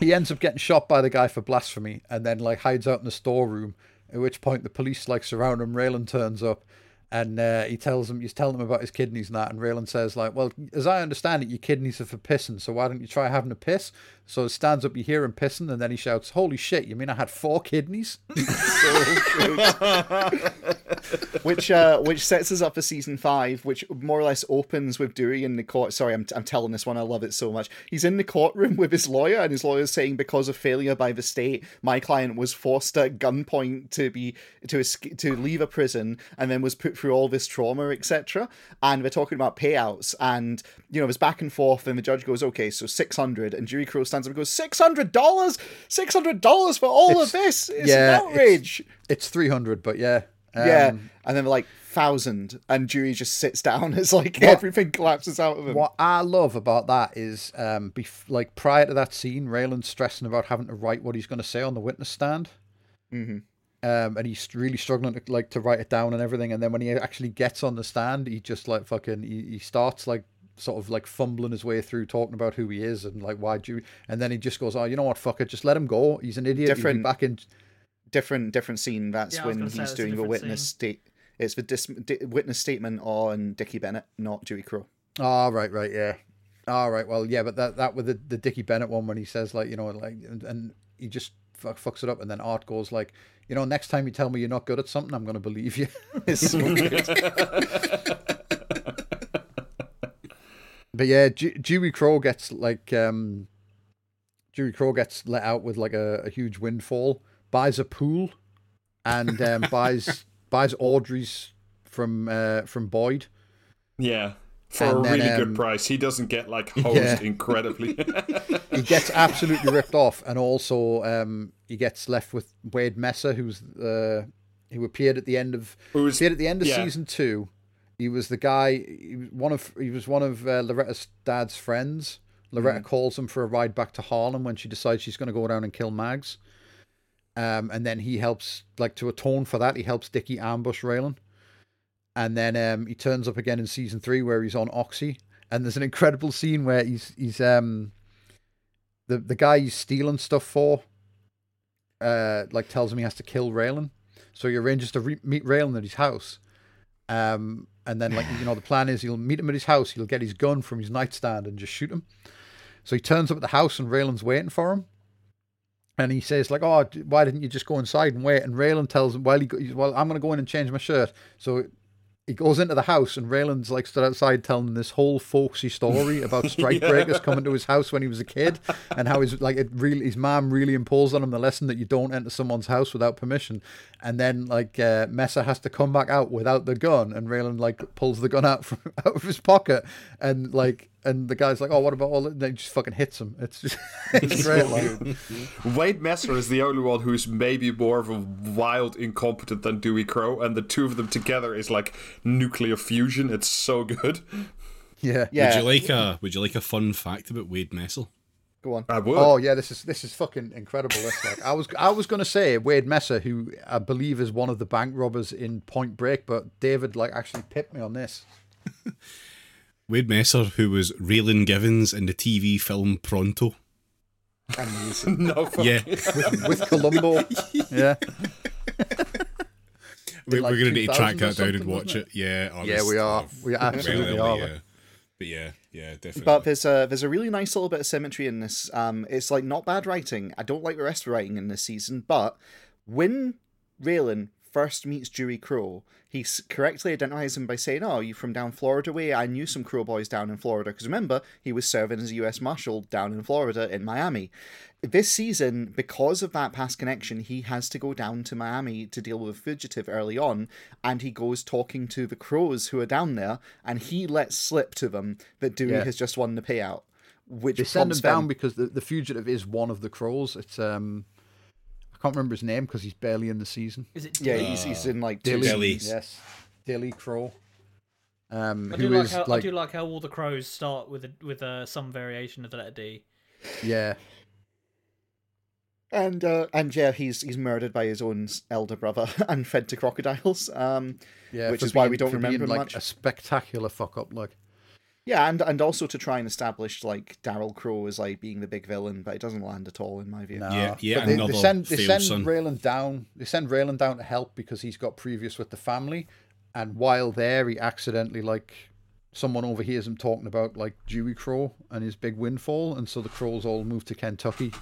he ends up getting shot by the guy for blasphemy and then like hides out in the storeroom at which point the police like surround him. Raylan turns up and uh, he tells him he's telling him about his kidneys and that. And Raylan says like well as I understand it your kidneys are for pissing so why don't you try having a piss so he stands up you hear him pissing and then he shouts holy shit you mean I had four kidneys which uh, which sets us up for season five, which more or less opens with Dewey in the court. Sorry, I'm I'm telling this one. I love it so much. He's in the courtroom with his lawyer, and his lawyer's saying because of failure by the state, my client was forced at gunpoint to be to escape, to leave a prison, and then was put through all this trauma, etc. And we're talking about payouts, and you know, there's back and forth, and the judge goes, "Okay, so six hundred," and Dewey Crowe stands up and goes, 600 dollars, six hundred dollars for all It's- of this. It's yeah, an outrage." it's 300 but yeah Yeah, Um, and then like thousand, and Dewey just sits down It's like everything collapses out of him. What I love about that is, um, bef- like prior to that scene, Raylan's stressing about having to write what he's going to say on the witness stand, hmm um, and he's really struggling to like to write it down and everything. And then when he actually gets on the stand, he just like fucking he, he starts like sort of like fumbling his way through talking about who he is and like why Dewey, and then he just goes, "Oh, you know what? Fuck it, just let him go. He's an idiot. Different- back in." Different, different scene. That's Yeah, when gonna say he's doing the witness scene. state. It's the dis- di- witness statement on Dickie Bennett, not Dewey Crowe. Oh, ah, right, right, yeah. All right, well, yeah, but that that with the the Dickie Bennett one when he says like you know like and, and he just fuck, fucks it up, and then Art goes like, you know, next time you tell me you're not good at something, I'm gonna believe you. It's so good. But yeah, Dew- Dewey Crowe gets like um, Dewey Crowe gets let out with like a, a huge windfall, buys a pool, and um, buys buys Audrey's from uh, from Boyd. Yeah. For And a then, really um, good price. He doesn't get like hosed Yeah. incredibly. He gets absolutely ripped off, and also um, he gets left with Wade Messer, who's uh, who appeared at the end of Who's- appeared at the end of yeah. season two. He was the guy. He was one of he was one of uh, Loretta's dad's friends. Loretta calls him for a ride back to Harlan when she decides she's going to go down and kill Mags. Um, and then he helps, like, to atone for that, he helps Dickie ambush Raylan. And then um, he turns up again in season three where he's on Oxy. And there's an incredible scene where he's he's um the the guy he's stealing stuff for, uh, like tells him he has to kill Raylan. So he arranges to re- meet Raylan at his house. Um, and then like you know the plan is he'll meet him at his house. He'll get his gun from his nightstand and just shoot him. So he turns up at the house and Raylan's waiting for him. And he says like, "Oh, why didn't you just go inside and wait?" And Raylan tells him, "Well, he, well, I'm going to go in and change my shirt." So he goes into the house, and Raylan's like stood outside telling this whole folksy story about strikebreakers coming to his house when he was a kid, and how his like it really his mom really imposed on him the lesson that you don't enter someone's house without permission. And then like uh, Messer has to come back out without the gun, and Raylan like pulls the gun out from out of his pocket, and like and the guy's like, "Oh, what about all?" And they just fucking hits him. It's just it's great. Like, Wade Messer is the only one who's maybe more of a wild incompetent than Dewey Crowe, and the two of them together is like nuclear fusion. It's so good. yeah, Yeah. Would you like a Would you like a fun fact about Wade Messer? Go on. I would. Oh yeah, this is this is fucking incredible. This like I was I was gonna say Wade Messer, who I believe is one of the bank robbers in Point Break, but David like actually pipped me on this. Wade Messer, who was Raylan Givens in the TV film Pronto. no. Yeah, with Columbo. yeah, we, like we're going to need to track that down and watch wasn't it. Yeah, oh, Yeah, we are. oh, We absolutely well, are, yeah. But yeah, yeah, definitely. But there's a there's a really nice little bit of symmetry in this. Um, it's like not bad writing. I don't like the rest of the writing in this season, but when Raylan first meets Dewey Crowe, he correctly identifies him by saying, "Oh, you from down Florida way? I knew some Crowe boys down in Florida." Because remember, he was serving as a U.S. Marshal down in Florida in Miami. This season, because of that past connection, he has to go down to Miami to deal with a fugitive early on, and he goes talking to the crows who are down there, and he lets slip to them that Dewey Yeah. has just won the payout. Which They send him down because the, the fugitive is one of the crows. It's um, can't remember his name because he's barely in the season. Is it? Yeah, he's, he's in like two Dilly, Dilly. yes, Dilly Crowe. Um, I who do like is how like I do like how all the crows start with a, with uh, some variation of the letter D. yeah, And uh, and yeah, he's he's murdered by his own elder brother and fed to crocodiles. Um, yeah, Which for is why we don't for being, remember like much. a spectacular fuck up. Like yeah, and and also to try and establish like Daryl Crowe as like being the big villain, but it doesn't land at all in my view. No. Yeah, yeah, But they, another they send they send son. Raylan down. They send Raylan down to help because he's got previous with the family, and while there, he accidentally like someone overhears him talking about like Dewey Crowe and his big windfall, and so the Crowes all move to Kentucky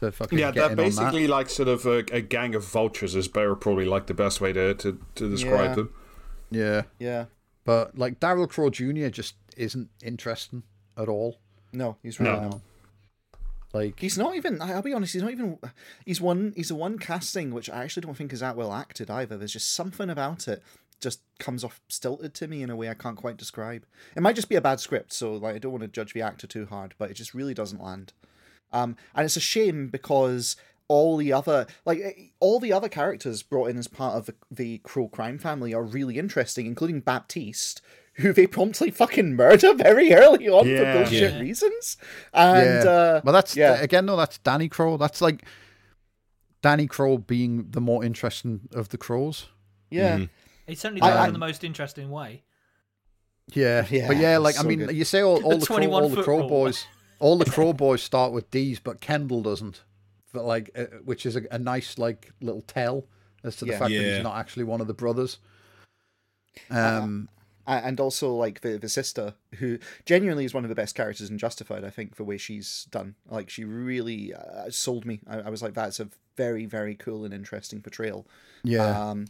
to fucking Yeah, get they're in on that. basically like sort of a, a gang of vultures. Is better probably like the best way to to, to describe Yeah. them. Yeah, Yeah, but like Daryl Crowe Jr. just isn't interesting at all. no, he's really No. not. Like He's not even. I'll be honest. He's not even. He's one. He's the one casting which I actually don't think is that well acted either. There's just something about it just comes off stilted to me in a way I can't quite describe. It might just be a bad script, so like I don't want to judge the actor too hard, but it just really doesn't land. Um, and it's a shame because all the other like eh, all the other characters brought in as part of the, the Crowe crime family are really interesting, including Baptiste. Who they promptly fucking murder very early on for bullshit Yeah. reasons, and yeah, uh, well, that's yeah. again. No, that's Danny Crowe. That's like Danny Crowe being the more interesting of the Crowes. yeah, Mhm. He certainly I- does it I- in the most interesting way. Yeah, Yeah, but yeah, like I mean, good. you say all, all the Crowe, all the Crowe rule. boys, all the Crowe boys start with D's, but Kendall doesn't. But like, uh, which is a, a nice like little tell as to the Yeah. fact that he's not actually one of the brothers. Um, A- and also like the the sister who genuinely is one of the best characters in Justified. I think the way she's done, like she really uh, sold me. I, I was like, that's a very very cool and interesting portrayal. yeah. Um,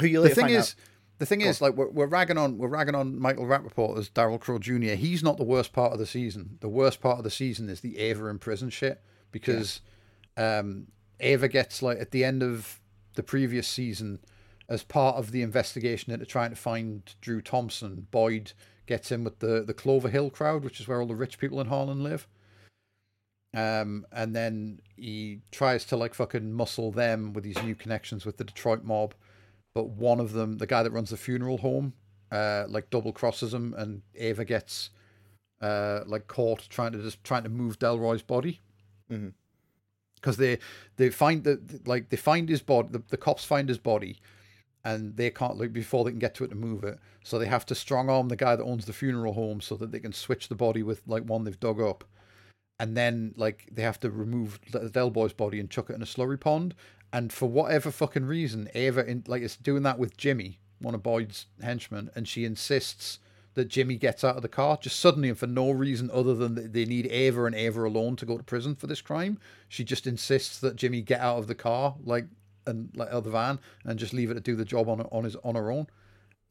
who you the thing is, out- the thing Go is, like we're, we're ragging on we're ragging on Michael Rapaport as Daryl Crowe Jr. He's not the worst part of the season. The worst part of the season is the Ava in prison shit because um, Ava gets like at the end of the previous season, as part of the investigation into trying to find Drew Thompson, Boyd gets in with the the Clover Hill crowd, which is where all the rich people in Harlan live. Um, and then he tries to like fucking muscle them with these new connections with the Detroit mob but one of them, the guy that runs the funeral home, uh, like double crosses him, and Ava gets uh, like caught trying to just trying to move Delroy's body. Mhm. Because they they find that like they find his body, the, the cops find his body, and they can't like before they can get to it to move it. So they have to strong arm the guy that owns the funeral home so that they can switch the body with like one they've dug up. And then like they have to remove the Del Boy's body and chuck it in a slurry pond. And for whatever fucking reason, Ava in, like is doing that with Jimmy, one of Boyd's henchmen, and she insists that Jimmy gets out of the car just suddenly and for no reason other than that they need Ava and Ava alone to go to prison for this crime. She just insists that Jimmy get out of the car, like and like of the van, and just leave it to do the job on on his on her own.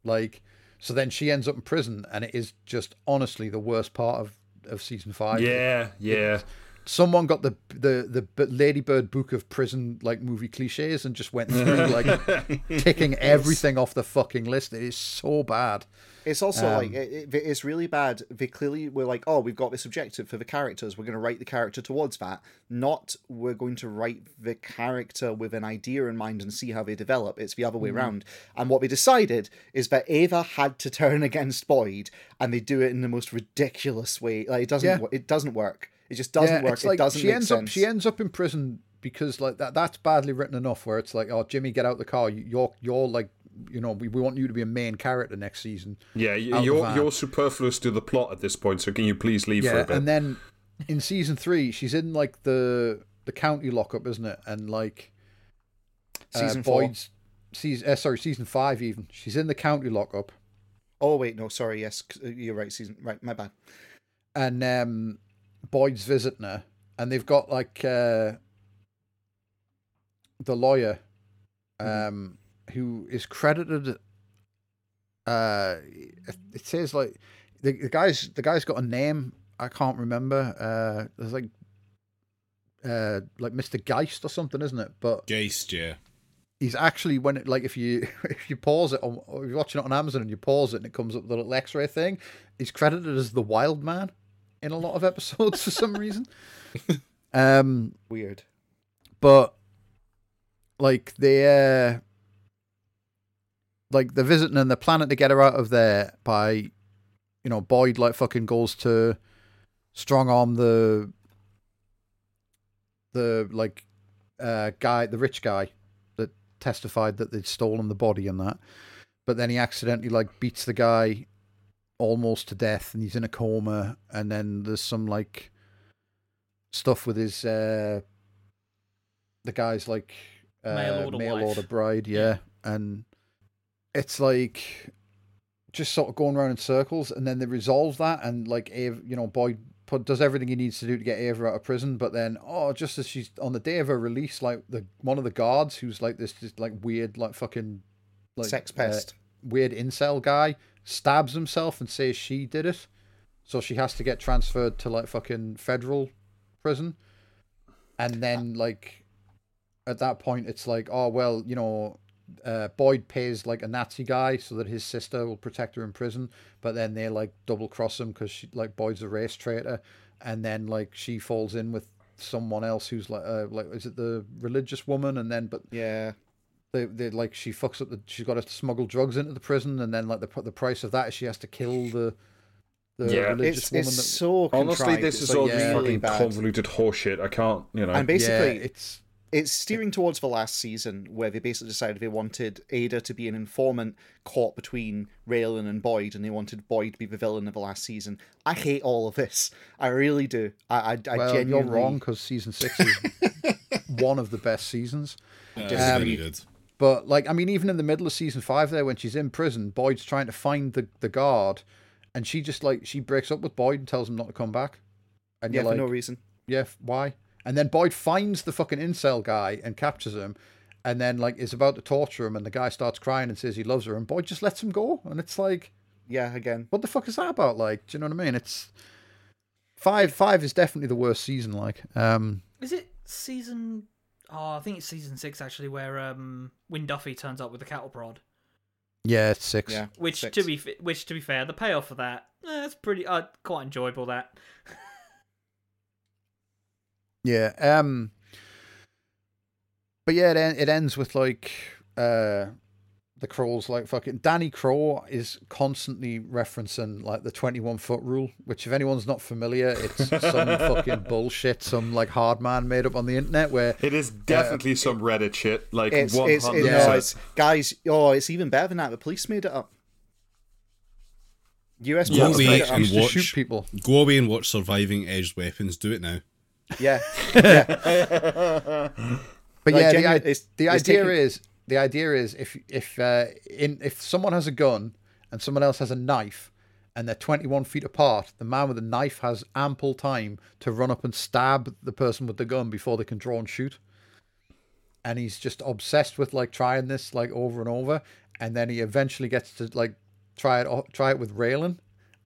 Like, so then she ends up in prison, and it is just honestly the worst part of of season five. Yeah, yeah. Someone got the the the B- Ladybird book of prison like movie cliches and just went through like ticking everything off the fucking list. It is so bad. It's also Um, like it, it- it's really bad. They clearly were like, oh, we've got this objective for the characters. We're going to write the character towards that. Not we're going to write the character with an idea in mind and see how they develop. It's the other way Mhm. around. And what they decided is that Ava had to turn against Boyd, and they do it in the most ridiculous way. Like it doesn't. Yeah. It doesn't work. It just doesn't work. It's it doesn't she make ends sense. up she ends up in prison because like that that's badly written enough where it's like oh Jimmy get out the car You- you're you're like you know we, we want you to be a main character next season Yeah, Out y- the you're you're superfluous to the plot at this point. So can you please leave for a yeah bit? and then in season three she's in like the the county lockup isn't it and like uh, Season four. Boyd's season uh, sorry season five even she's in the county lockup Oh wait, no, sorry. Yes, you're right. Season right. My bad. and um Boyd's visiting and they've got like uh the lawyer um who is credited uh it- it says like the, the guy's the guy's got a name I can't remember uh there's like uh like Mr. Geist or something isn't it but Geist, yeah. he's actually when it like if you if you pause it on or you're watching it on Amazon and you pause it and it comes up with the little X-ray thing, he's credited as the Wild Man in a lot of episodes for some reason. Um, Weird. but like they uh like they're visiting and they're planning to get her out of there by you know boyd like fucking goes to strong arm the the like uh guy the rich guy that testified that they'd stolen the body and that but then he accidentally like beats the guy almost to death and he's in a coma and then there's some like stuff with his uh the guy's like uh, Mail order mail order bride yeah and it's like just sort of going around in circles and then they resolve that and like Ava, you know boyd put, does everything he needs to do to get ava out of prison but then oh just as she's on the day of her release like the one of the guards who's like this just like weird like fucking like Sex uh, pest. weird incel guy stabs himself and says she did it. So she has to get transferred to like fucking federal prison. And then like at that point it's like oh well you know uh, boyd pays like a nazi guy so that his sister will protect her in prison. But then they like double cross him because like boyd's a race traitor. And then like she falls in with someone else who's like uh, like is it the religious woman? And then but Yeah. They, they like she fucks up the she's got to smuggle drugs into the prison and then like the the price of that is she has to kill the the Yeah. religious It's, woman it's that, so Honestly, this It's, is like, all yeah. really fucking bad. convoluted horseshit. I can't, you know. And basically, yeah, it's it's steering towards the last season where they basically decided they wanted Ava to be an informant caught between Raylan and Boyd, and they wanted Boyd to be the villain of the last season. I hate all of this. I really do. I, I, I genuinely. you're wrong because season six is one of the best seasons it's Um, good. But like, I mean, even in the middle of season five, there when she's in prison, Boyd's trying to find the the guard, and she just like she breaks up with Boyd and tells him not to come back. And Yeah, you're for like, no reason. yeah, why? And then Boyd finds the fucking incel guy and captures him, and then like is about to torture him, and the guy starts crying and says he loves her, and Boyd just lets him go, and it's like, Yeah, again. what the fuck is that about? Like, do you know what I mean? It's five. Five is definitely the worst season. Like, um, Is it season? Oh, I think it's season six actually, where um, Wynn Duffy turns up with the cattle prod. yeah, it's six. Yeah. Which six. to be which to be fair, the payoff for that, eh, it's pretty uh, quite enjoyable. That Yeah. Um. But yeah, it, en- it ends with like uh, the Crowe's like fucking Danny Crowe is constantly referencing like the twenty one foot rule, which if anyone's not familiar, it's some fucking bullshit, some like hard man made up on the internet where It is uh, definitely some Reddit shit. Like It's, one it's, hundred it, no, percent. it's guys. Oh, it's even better than that. The police made it up. US Yeah, police made it up. and to watch- shoot people. Go away and watch Surviving Edged Weapons. Do it now. Yeah, yeah. But Like, yeah, the, it's- the it's idea taken- is the idea is if if uh, in if someone has a gun and someone else has a knife and they're 21 feet apart, the man with the knife has ample time to run up and stab the person with the gun before they can draw and shoot. And he's just obsessed with like trying this like over and over, and then he eventually gets to like try it try it with Raylan,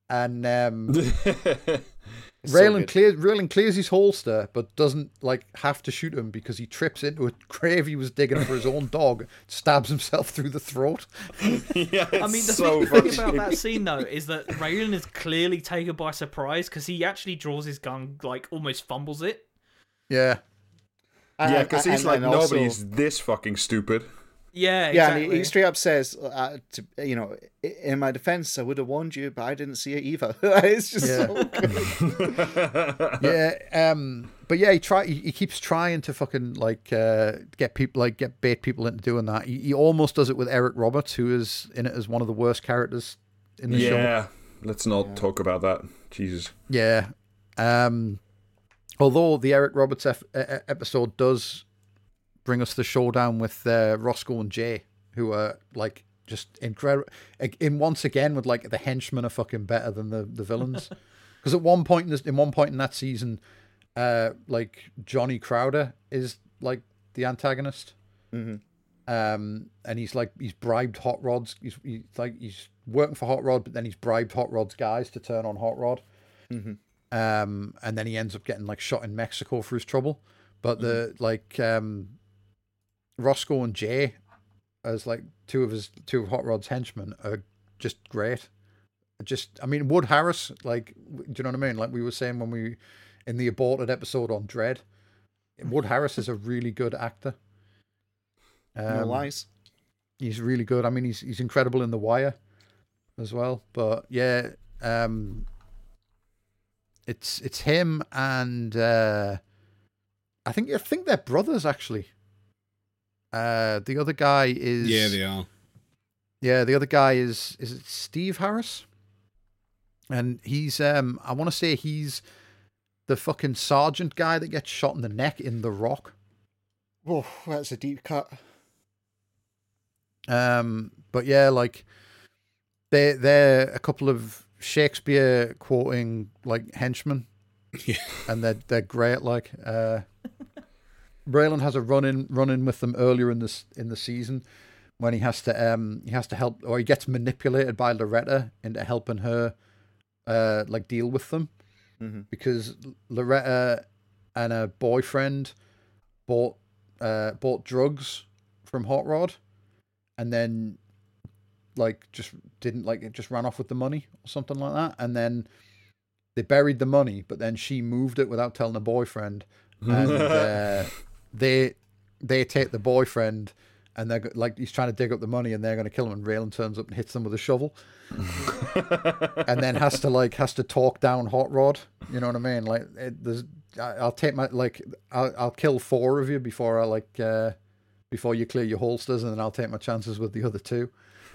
and um, Raylan clears Raylan clears his holster, but doesn't like have to shoot him because he trips into a grave he was digging for his own dog, stabs himself through the throat. yeah, I mean, the thing, thing about that scene though is that Raylan is clearly taken by surprise because he actually draws his gun, like almost fumbles it. Yeah, yeah, because he's like nobody's this fucking stupid. Yeah, yeah, exactly. and he, he straight up says, uh, to, you know, in my defense, I would have warned you, but I didn't see it either. it's just Yeah. so good. yeah, um, but yeah, he try he, he keeps trying to fucking like uh, get people like get bait people into doing that. He, he almost does it with Eric Roberts, who is in it as one of the worst characters in the show. Yeah, let's not talk about that. Jesus. Yeah. Um, although the Eric Roberts ef- e- e- episode does bring us the showdown with uh, Roscoe and Jay, who are like just incredible. In once again, with like the henchmen are fucking better than the the villains. Because at one point in this, in one point in that season, uh, like Johnny Crowder is like the antagonist. Mhm. Um, and he's like he's bribed Hot Rod's. He's, he's like he's working for Hot Rod, but then he's bribed Hot Rod's guys to turn on Hot Rod. Mhm. Um, and then he ends up getting like shot in Mexico for his trouble. But the like um, Roscoe and Jay, as like two of his two of Hot Rod's henchmen, are just great. Just, I mean, Wood Harris, like, do you know what I mean? Like we were saying when we in the aborted episode on Dread, Wood Harris is a really good actor. no Um, lies. He's really good. I mean, he's he's incredible in The Wire as well. But yeah, um, it's it's him and uh, I think I think they're brothers actually. Uh, the other guy is Yeah, they are. yeah, the other guy is is it Steve Harris? And he's um I want to say he's the fucking sergeant guy that gets shot in the neck in The Rock. Oh, that's a deep cut. Um but yeah, like they they're a couple of Shakespeare quoting like henchmen. Yeah. And they're they're great like uh Raylan has a run in run in with them earlier in this in the season when he has to um he has to help or he gets manipulated by Loretta into helping her uh like deal with them. Mhm. because Loretta and her boyfriend bought uh bought drugs from Hot Rod and then like just didn't like it just ran off with the money or something like that. And then they buried the money but then she moved it without telling her boyfriend. And uh, they they take the boyfriend and they're like he's trying to dig up the money and they're going to kill him and Raylan turns up and hits them with a shovel. And then has to like has to talk down hot rod you know what i mean? Like it, there's I- i'll take my like I'll, I'll kill four of you before i like uh before you clear your holsters and then i'll take my chances with the other two.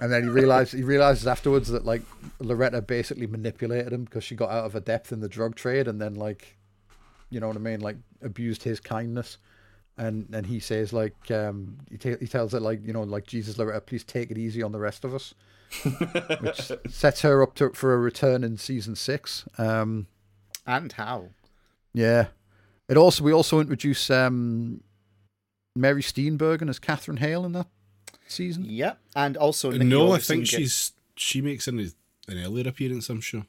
And then he realized he realizes afterwards that like loretta basically manipulated him because she got out of her depth in the drug trade and then like you know what i mean like abused his kindness and and he says like um he, ta- he tells it like you know like jesus loretta please take it easy on the rest of us which sets her up to for a return in season six um And how? yeah it also we also introduce um mary steenburgen as catherine hale in that season Yep. And also, Nicky no, I think get- she's she makes an an earlier appearance. I'm sure.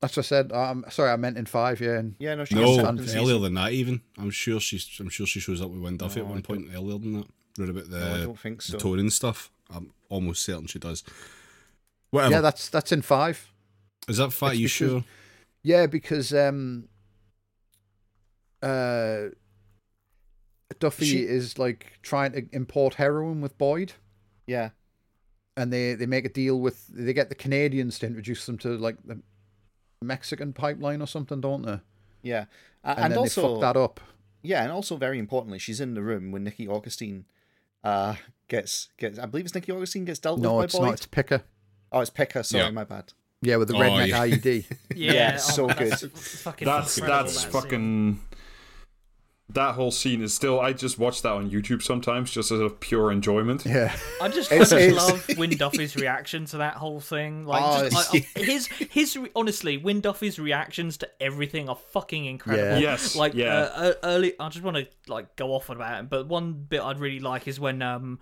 That's what i said um sorry i meant in five yeah and Yeah, no, she No, gets Yes, up in and- season- earlier than that. Even I'm sure she's I'm sure she shows up with Wynn Duffy No, at I one point earlier than that. Read about the No, I don't think the so. touring stuff. I'm almost certain she does. Whatever. yeah that's that's in five Is that five? It's You because- sure? Yeah, because um, uh, Duffy She- is like trying to import heroin with Boyd, Yeah. and they they make a deal with they get the Canadians to introduce them to like the Mexican pipeline or something, don't they? Yeah. A- And, And, then also, they fuck that up. yeah, and also very importantly, she's in the room when Nicky Augustine uh, gets gets. I believe it's Nicky Augustine gets dealt No, with it's by Boyd. not. It's Picker. Oh, it's Picker. Sorry, Yeah. my bad. Yeah, with the Oh, redneck yeah. IED. Yeah, Yeah, oh, so that's good. fucking That's that's that fucking. That whole scene is still. I just watch that on YouTube sometimes, just as a pure enjoyment. Yeah. I just, It's- it's- love Wynn Duffy's reaction to that whole thing. Like, Oh, just, I, I, his his honestly, Wynn Duffy's reactions to everything are fucking incredible. Yeah. Yes, like yeah. uh, uh, early. I just want to like go off on about it, but one bit I'd really like is when um,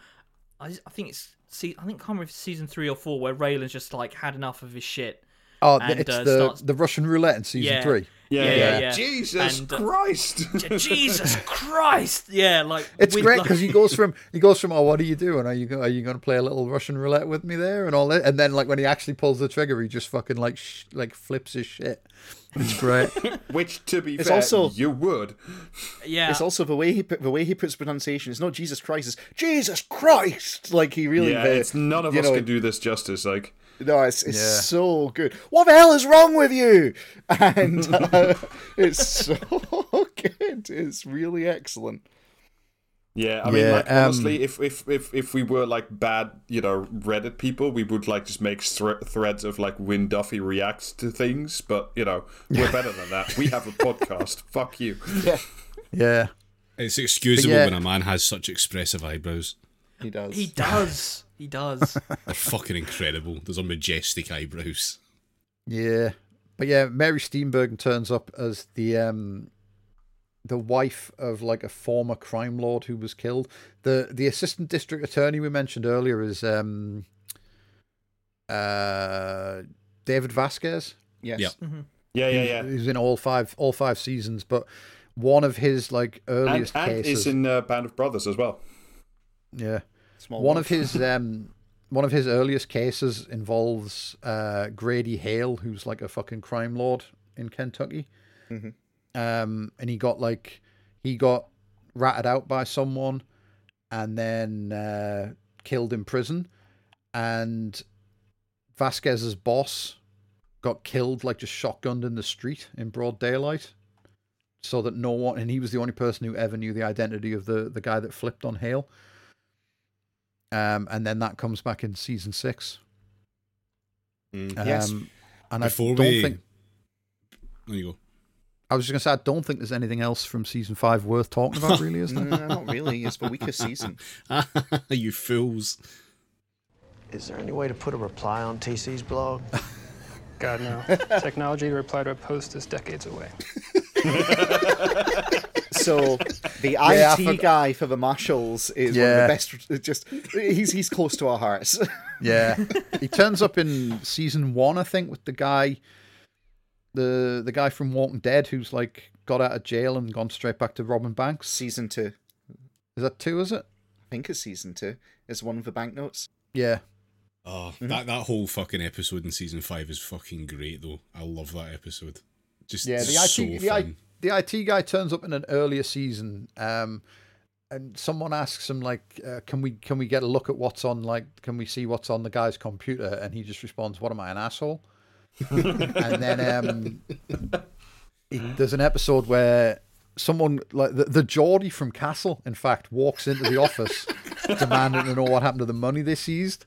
I, I think it's see, I think I can't remember if season three or four where Raylan's just like had enough of his shit. Oh, And, it's uh, the starts- the Russian roulette in season Yeah. three. Yeah, Yeah, yeah, yeah, yeah. Jesus And, uh, Christ! Jesus Christ! Yeah, like It's with, great like- because he goes from he goes from oh what are you doing are you go, are you going to play a little Russian roulette with me there and all that and then like when he actually pulls the trigger he just fucking like sh- like flips his shit. It's great. Which, to be It's fair, also- you would. yeah, It's also the way he the way he puts pronunciation. It's not Jesus Christ. It's Jesus Christ. Like he really. Yeah, it's none of us know, can do this justice. Like, No, it's it's Yeah. so good. What the hell is wrong with you? And uh, it's so good. It's really excellent. yeah, I mean, Yeah, like um, honestly, if if if if we were like bad, you know, Reddit people, we would like just make thre- threads of like Wynn Duffy reacts to things. But you know, we're better than that. We have a podcast. Fuck you. Yeah, Yeah. It's excusable yeah. when a man has such expressive eyebrows. he does. he does. He does. They're fucking incredible. Those are majestic eyebrows. Yeah. But yeah, Mary Steenburgen turns up as the um the wife of like a former crime lord who was killed. The the assistant district attorney we mentioned earlier is um uh David Vasquez. Yes. Yep. Yeah, yeah, yeah. He's in all five all five seasons, but one of his like And, earliest and cases is in uh, Band of Brothers as well. Yeah. Small one of his um one of his earliest cases involves uh Grady Hale, who's like a fucking crime lord in Kentucky. Mhm. Um and he got like he got ratted out by someone and then uh killed in prison and Vasquez's boss got killed like just shotgunned in the street in broad daylight so that no one and he was the only person who ever knew the identity of the the guy that flipped on Hale um, and then that comes back in season six. Mm. Um, Yes. And Before I don't we- think There you go. I was just gonna say I don't think there's anything else from season five worth talking about, really, is there? Mm, not really. It's the weakest season. you fools. Is there any way to put a reply on TC's blog? God, no. Technology to reply to a post is decades away. So the Yeah, IT guy for the marshals is one of the best. Uh, just he's he's close to our hearts. Yeah, he turns up in season one, I think, with the guy, the the guy from Walking Dead, who's like got out of jail and gone straight back to robbing banks. season two. Is that two? Is it? I think it's season two. It's one of the banknotes. Yeah, Oh, mm. that that whole fucking episode in season five is fucking great though. I love that episode. Just yeah. The so IT, the, I, fun. The IT guy turns up in an earlier season, um, and someone asks him like, uh, "Can we can we get a look at what's on like? Can we see what's on the guy's computer?" And he just responds, "What am I, an asshole?" and then um, he- there's an episode where someone like the, the Geordie from Castle, in fact, walks into the office demanding to know what happened to the money they seized.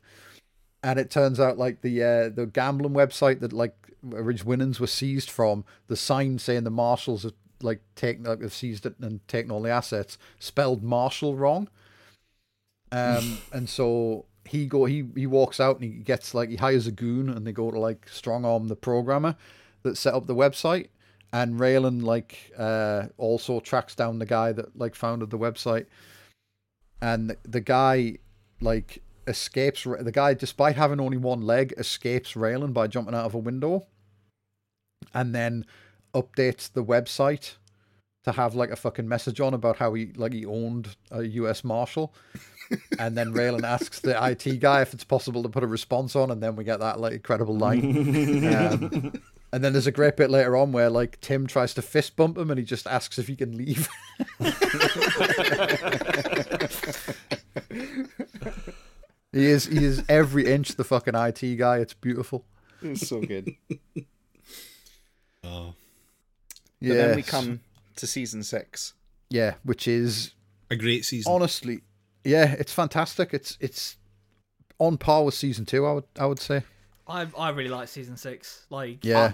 And it turns out like the uh, the gambling website that like Winnings were seized from, the sign saying the marshals have like taken like have seized it and taken all the assets, spelled Marshall wrong. Um, and so he go he he walks out and he gets like he hires a goon and they go to like strong arm the programmer that set up the website. And Raylan like uh also tracks down the guy that like founded the website. And the, the guy like escapes the guy despite having only one leg escapes Raylan by jumping out of a window and then updates the website to have like a fucking message on about how he like he owned a US Marshal. and then Raylan asks the IT guy if it's possible to put a response on, and then we get that like incredible line. Um, and then there's a great bit later on where like Tim tries to fist bump him, and he just asks if he can leave. he is he is every inch the fucking IT guy. It's beautiful. It's so good. Oh, But then we come to season six. Yeah, which is a great season. honestly, yeah, it's fantastic. It's it's on par with season two. I would I would say. I I really like season six. Like Yeah.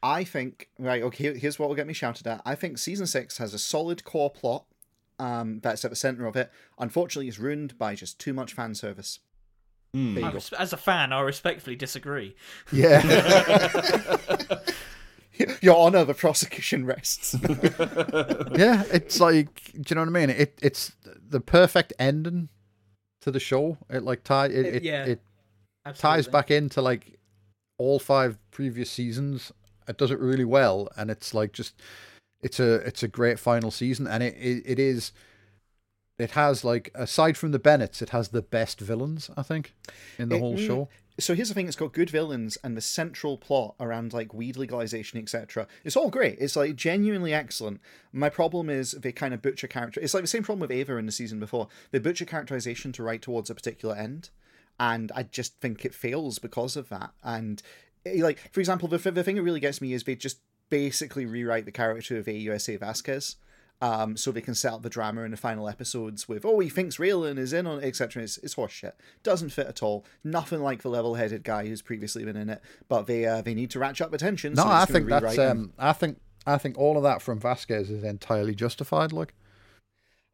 I think right. Okay, here's what will get me shouted at. I think season six has a solid core plot. Um, that's at the center of it. Unfortunately, it's ruined by just too much fan service. Mm. There you I go. res- as a fan, I respectfully disagree. Yeah. Your Honor, the prosecution rests. yeah, it's like, do you know what I mean? It it's the perfect ending to the show. It like tie it it, yeah, it ties back into like all five previous seasons. It does it really well, and it's like just it's a it's a great final season, and it it, it is. It has like aside from the Bennetts, it has the best villains I think in the It- whole show. So here's the thing: it's got good villains, and the central plot around like weed legalization, etc. It's all great. It's like genuinely excellent. My problem is they kind of butcher character. It's like the same problem with Ava in the season before. They butcher characterization to write towards a particular end, and I just think it fails because of that. And eh, like for example, the the thing that really gets me is they just basically rewrite the character of AUSA Vasquez. Um, so they can set up the drama in the final episodes with, oh, he thinks Raylan is in on it, etc. It's, it's horseshit. Doesn't fit at all. Nothing like the level-headed guy who's previously been in it. But they uh, they need to ratchet up attention. No, so I think that's um, I think I think all of that from Vasquez is entirely justified. Like,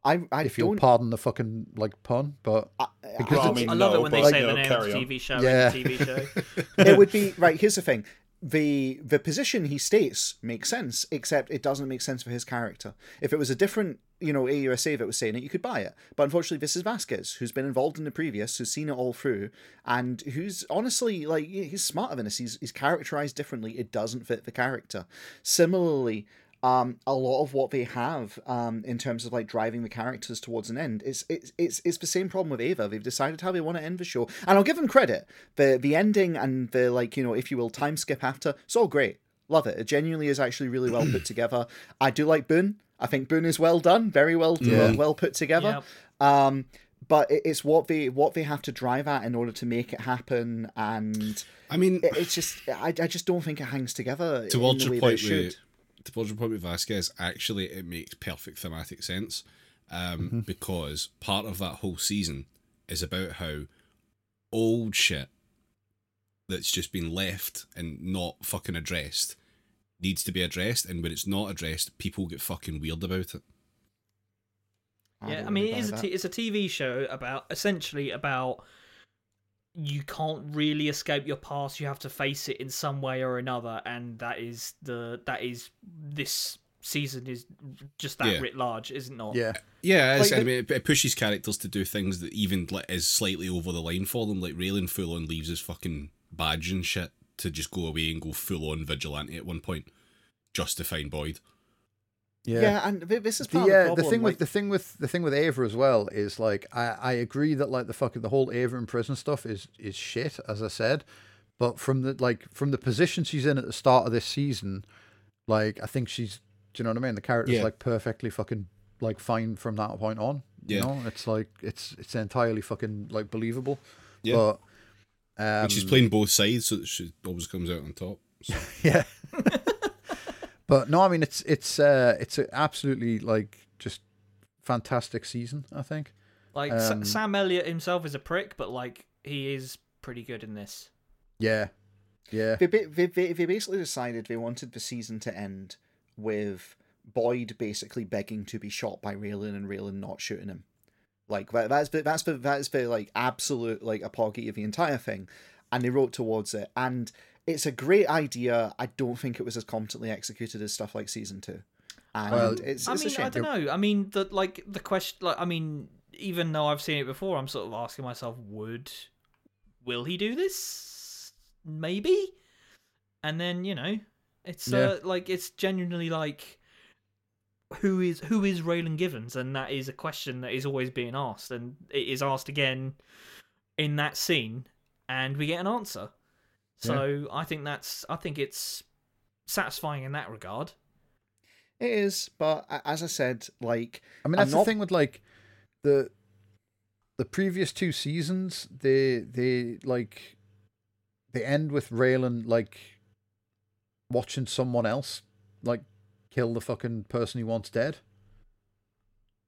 I I if you'll pardon the fucking like pun, but because Well, I mean, I love no, it when they but, say you the name of carry the. TV show Yeah. TV show. it would be right. Here's the thing: the the position he states makes sense, except it doesn't make sense for his character. If it was a different, you know, AUSA that was saying it, you could buy it. But unfortunately, this is Vasquez, who's been involved in the previous, who's seen it all through, and who's honestly like he's smarter than us. He's he's characterized differently. It doesn't fit the character. Similarly. Um, a lot of what they have um, in terms of like driving the characters towards an end is it's, it's it's the same problem with Ava. They've decided how they want to end the show, and I'll give them credit. the The ending and the like, you know, if you will, time skip after, it's all great. Love it. It genuinely is actually really well put together. I do like Boone. I think Boone is well done, very well Yeah. well put together. Um, but it, it's what they what they have to drive at in order to make it happen, and I mean, it, it's just I, I just don't think it hangs together. towards in the way that it point should. with towards your point with Vasquez, actually, it makes perfect thematic sense um, Mm-hmm. because part of that whole season is about how old shit that's just been left and not fucking addressed needs to be addressed, and when it's not addressed, people get fucking weird about it. Yeah, I mean, really it is a buy t- that. it's a TV show about essentially about you can't really escape your past. You have to face it in some way or another, and that is the that is this season is just that Yeah. writ large, isn't it not? yeah, Yeah, it's, Like I mean, it, it pushes characters to do things that even like, is slightly over the line for them. Like Raylan full on leaves his fucking badge and shit to just go away and go full on vigilante at one point, just to find Boyd. Yeah. Yeah, and this is the part uh, of the, the problem. thing with the thing with the thing with Ava as well is like I I agree that like the fucking the whole Ava in prison stuff is is shit as I said, but from the like from the position she's in at the start of this season, like I think she's do you know what I mean? The character's Yeah. like perfectly fucking like fine from that point on. You Yeah. know, it's like it's it's entirely fucking like believable. Yeah. But um, and she's playing both sides, so that she always comes out on top. So, Yeah. but no, I mean it's it's uh it's absolutely like just fantastic season, I think. Like Sa- Um, Sam Elliott himself is a prick, but like he is pretty good in this. Yeah. Yeah. they, they, they, they basically decided they wanted the season to end with Boyd basically begging to be shot by Raylan and Raylan not shooting him. Like that, that's the, that's the, that's the like absolute like apology of the entire thing, and they wrote towards it, and it's a great idea. I don't think it was as competently executed as stuff like season two, and Well, it's, I it's a mean, shame. I don't know. I mean, the like the question, like I mean, even though I've seen it before, I'm sort of asking myself, would will he do this? Maybe. And then you know, it's uh, like it's genuinely like who is who is Raylan Givens, and that is a question that is always being asked, and it is asked again in that scene, and we get an answer. So I think that's I think it's satisfying in that regard. It is, but as I said, like I mean I'm that's the thing with like the the previous two seasons, they they like they end with Raylan like watching someone else like kill the fucking person he wants dead.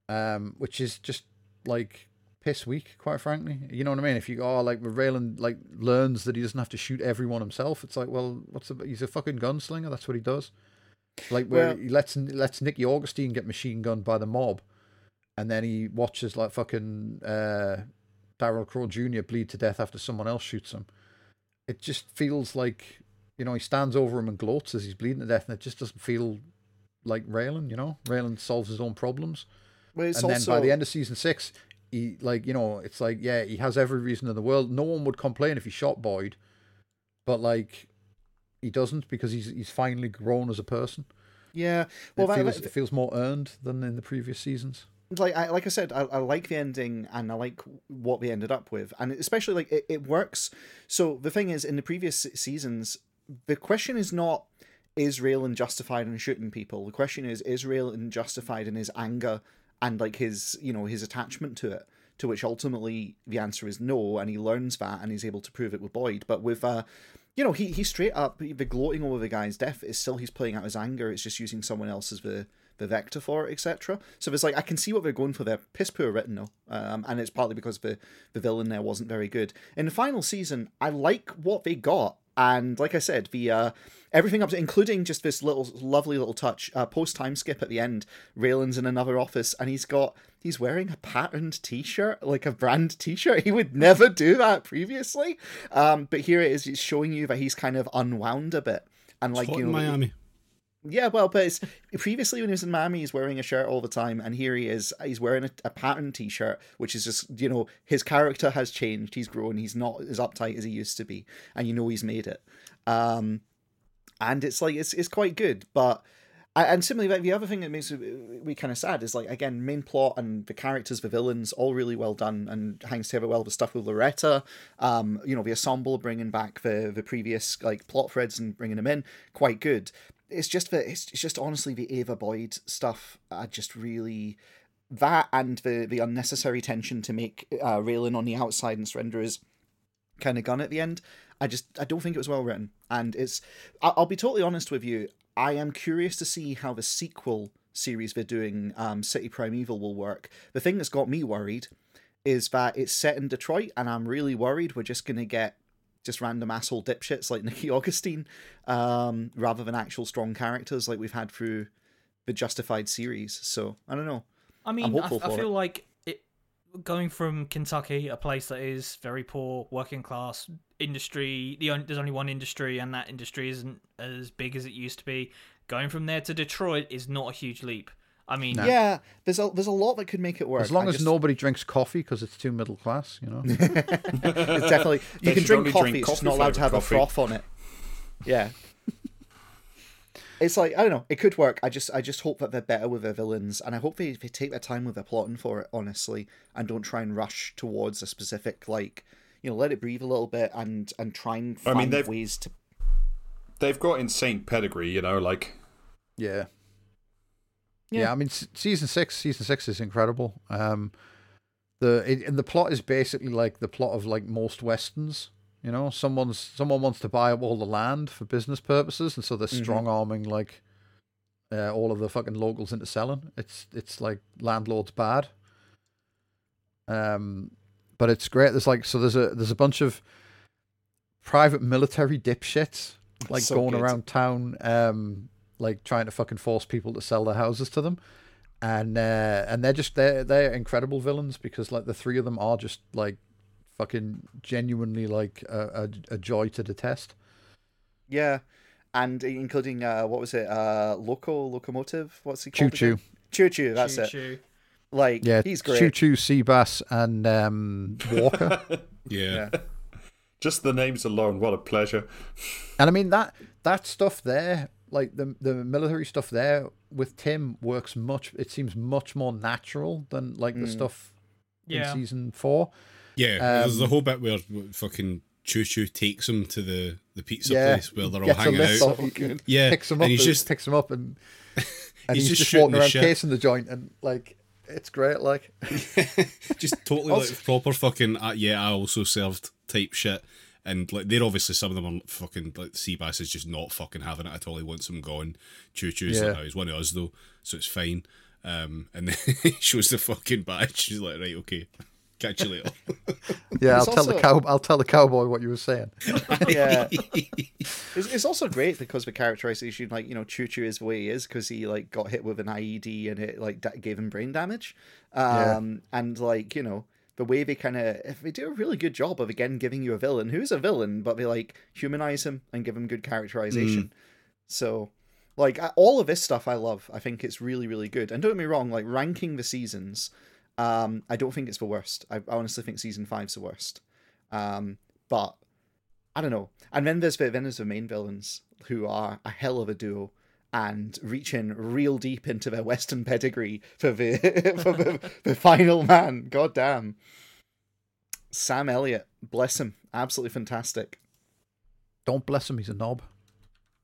Um, which is just like piss weak, quite frankly. You know what I mean? If you go, oh, like Raylan like learns that he doesn't have to shoot everyone himself, it's like, well, what's the, he's a fucking gunslinger. That's what he does. Like where Well- he lets lets Nicky Augustine get machine gunned by the mob, and then he watches like fucking uh, Daryl Crowe Jr. bleed to death after someone else shoots him. It just feels like you know he stands over him and gloats as he's bleeding to death, and it just doesn't feel like Raylan. You know, Raylan solves his own problems Well, and then also by the end of season six, he like you know it's like yeah he has every reason in the world. No one would complain if he shot Boyd, but like he doesn't because he's he's finally grown as a person. yeah. Well, it, that, feels, that- it feels more earned than in the previous seasons. like I like I said, I, I like the ending and I like what they ended up with, and especially like it, it works. So the thing is, in the previous seasons, the question is not is Raylan justified in shooting people. The question is is Raylan justified in his anger and like his you know his attachment to it. To which ultimately the answer is no, and he learns that and he's able to prove it with Boyd. But with uh, you know, he he straight up the gloating over the guy's death is still he's playing out his anger. It's just using someone else as the the vector for it, etc. So there's like I can see what they're going for. They're piss poor written though, um, and it's partly because the the villain there wasn't very good. In the final season, I like what they got, and like I said, the uh, everything up to including just this little lovely little touch uh, post time skip at the end. Raylan's in another office, and he's got he's wearing a patterned T-shirt, like a brand T-shirt. He would never do that previously, um, but here it is. It's showing you that he's kind of unwound a bit. And like you know, Miami. Yeah, well, but it's previously when he was in Miami, he's wearing a shirt all the time, and here he is. He's wearing a, a pattern T-shirt, which is just you know his character has changed. He's grown. He's not as uptight as he used to be, and you know he's made it. Um, and it's like it's it's quite good, but. And similarly, like the other thing that makes me kind of sad is like again, main plot and the characters, the villains, all really well done and hangs together well. The stuff with Loretta, um, you know, the ensemble bringing back the the previous like plot threads and bringing them in, quite good it's just that it's, it's just honestly the Ava Boyd stuff. I just really that and the the unnecessary tension to make uh, Raylan on the outside and surrender his kind of gun at the end. I just I don't think it was well written, and it's I- I'll be totally honest with you. I am curious to see how the sequel series they're doing, um, City Primeval, will work. The thing that's got me worried is that it's set in Detroit, and I'm really worried we're just gonna get just random asshole dipshits like Nicky Augustine, um, rather than actual strong characters like we've had through the Justified series. So I don't know. I mean, I, I feel it. like it going from Kentucky, a place that is very poor, working class industry. The only, there's only one industry, and that industry isn't as big as it used to be. Going from there to Detroit is not a huge leap. I mean, Yeah, there's a there's a lot that could make it work. As long I as just- nobody drinks coffee because it's too middle class, you know. it's definitely you They can drink coffee. drink it's coffee not allowed to have flavoured a froth on it. Yeah. It's like I don't know. It could work. I just I just hope that they're better with their villains, and I hope they, they take their time with their plotting for it, honestly, and don't try and rush towards a specific like you know let it breathe a little bit and and try and I find mean, they've- ways to They've got insane pedigree, you know, like Yeah. Yeah. yeah. I mean, season six, season six is incredible. Um, the it, and the plot is basically like the plot of like most westerns. You know, someone's someone wants to buy up all the land for business purposes, and so they're Mhm. strong arming like uh, all of the fucking locals into selling. It's it's like landlord's bad. Um, but it's great. There's like so there's a there's a bunch of private military dipshits like So going good. around town, um, like trying to fucking force people to sell their houses to them, and uh, and they're just they're they're incredible villains because like the three of them are just like fucking genuinely like a, a, a joy to detest. yeah, and including uh what was it uh loco locomotive what's he called choo, again? choo choo that's Choo it choo. like yeah, he's great Choo choo, Seabass, and um, Walker. Yeah. yeah just the names alone, what a pleasure. And I mean that that stuff there, like the the military stuff there with Tim works much. It seems much more natural than like the Mm. stuff Yeah. in season four. Yeah, there's the Um, whole bit where fucking Choo Choo takes him to the, the pizza Yeah, place where they're all hanging out. off, he- he Yeah, picks him and up. he's and just- picks him up, and and He's he's, just just, walking shooting the around shit. casing the joint, and like it's great. Like just totally Also- like proper fucking uh, yeah I also served type shit and like they're obviously some of them are fucking like Seabass is just not fucking having it at all he wants them gone Choo Choo's Yeah. like "Oh, he's one of us though so it's fine um and then he shows the fucking badge she's like right okay Catch you later. Yeah, I'll It's tell the cow. I'll tell the cowboy what you were saying. yeah. It's, it's also great because the characterization, like you know, Choo Choo is the way he is because he like got hit with an IED and it like da- gave him brain damage. Yeah. Um, and like you know the way they kind of if they do a really good job of again giving you a villain who's a villain, but they like humanize him and give him good characterization. So. Like all of this stuff, I love. I think it's really, really good. And don't get me wrong. Like ranking the seasons, um, I don't think it's the worst. I, I honestly think season five's the worst. Um, but I don't know. And then there's the then there's the main villains who are a hell of a duo and reaching real deep into their Western pedigree for the for the, the final man. God damn. Sam Elliott, bless him, absolutely fantastic. Don't bless him. He's a knob.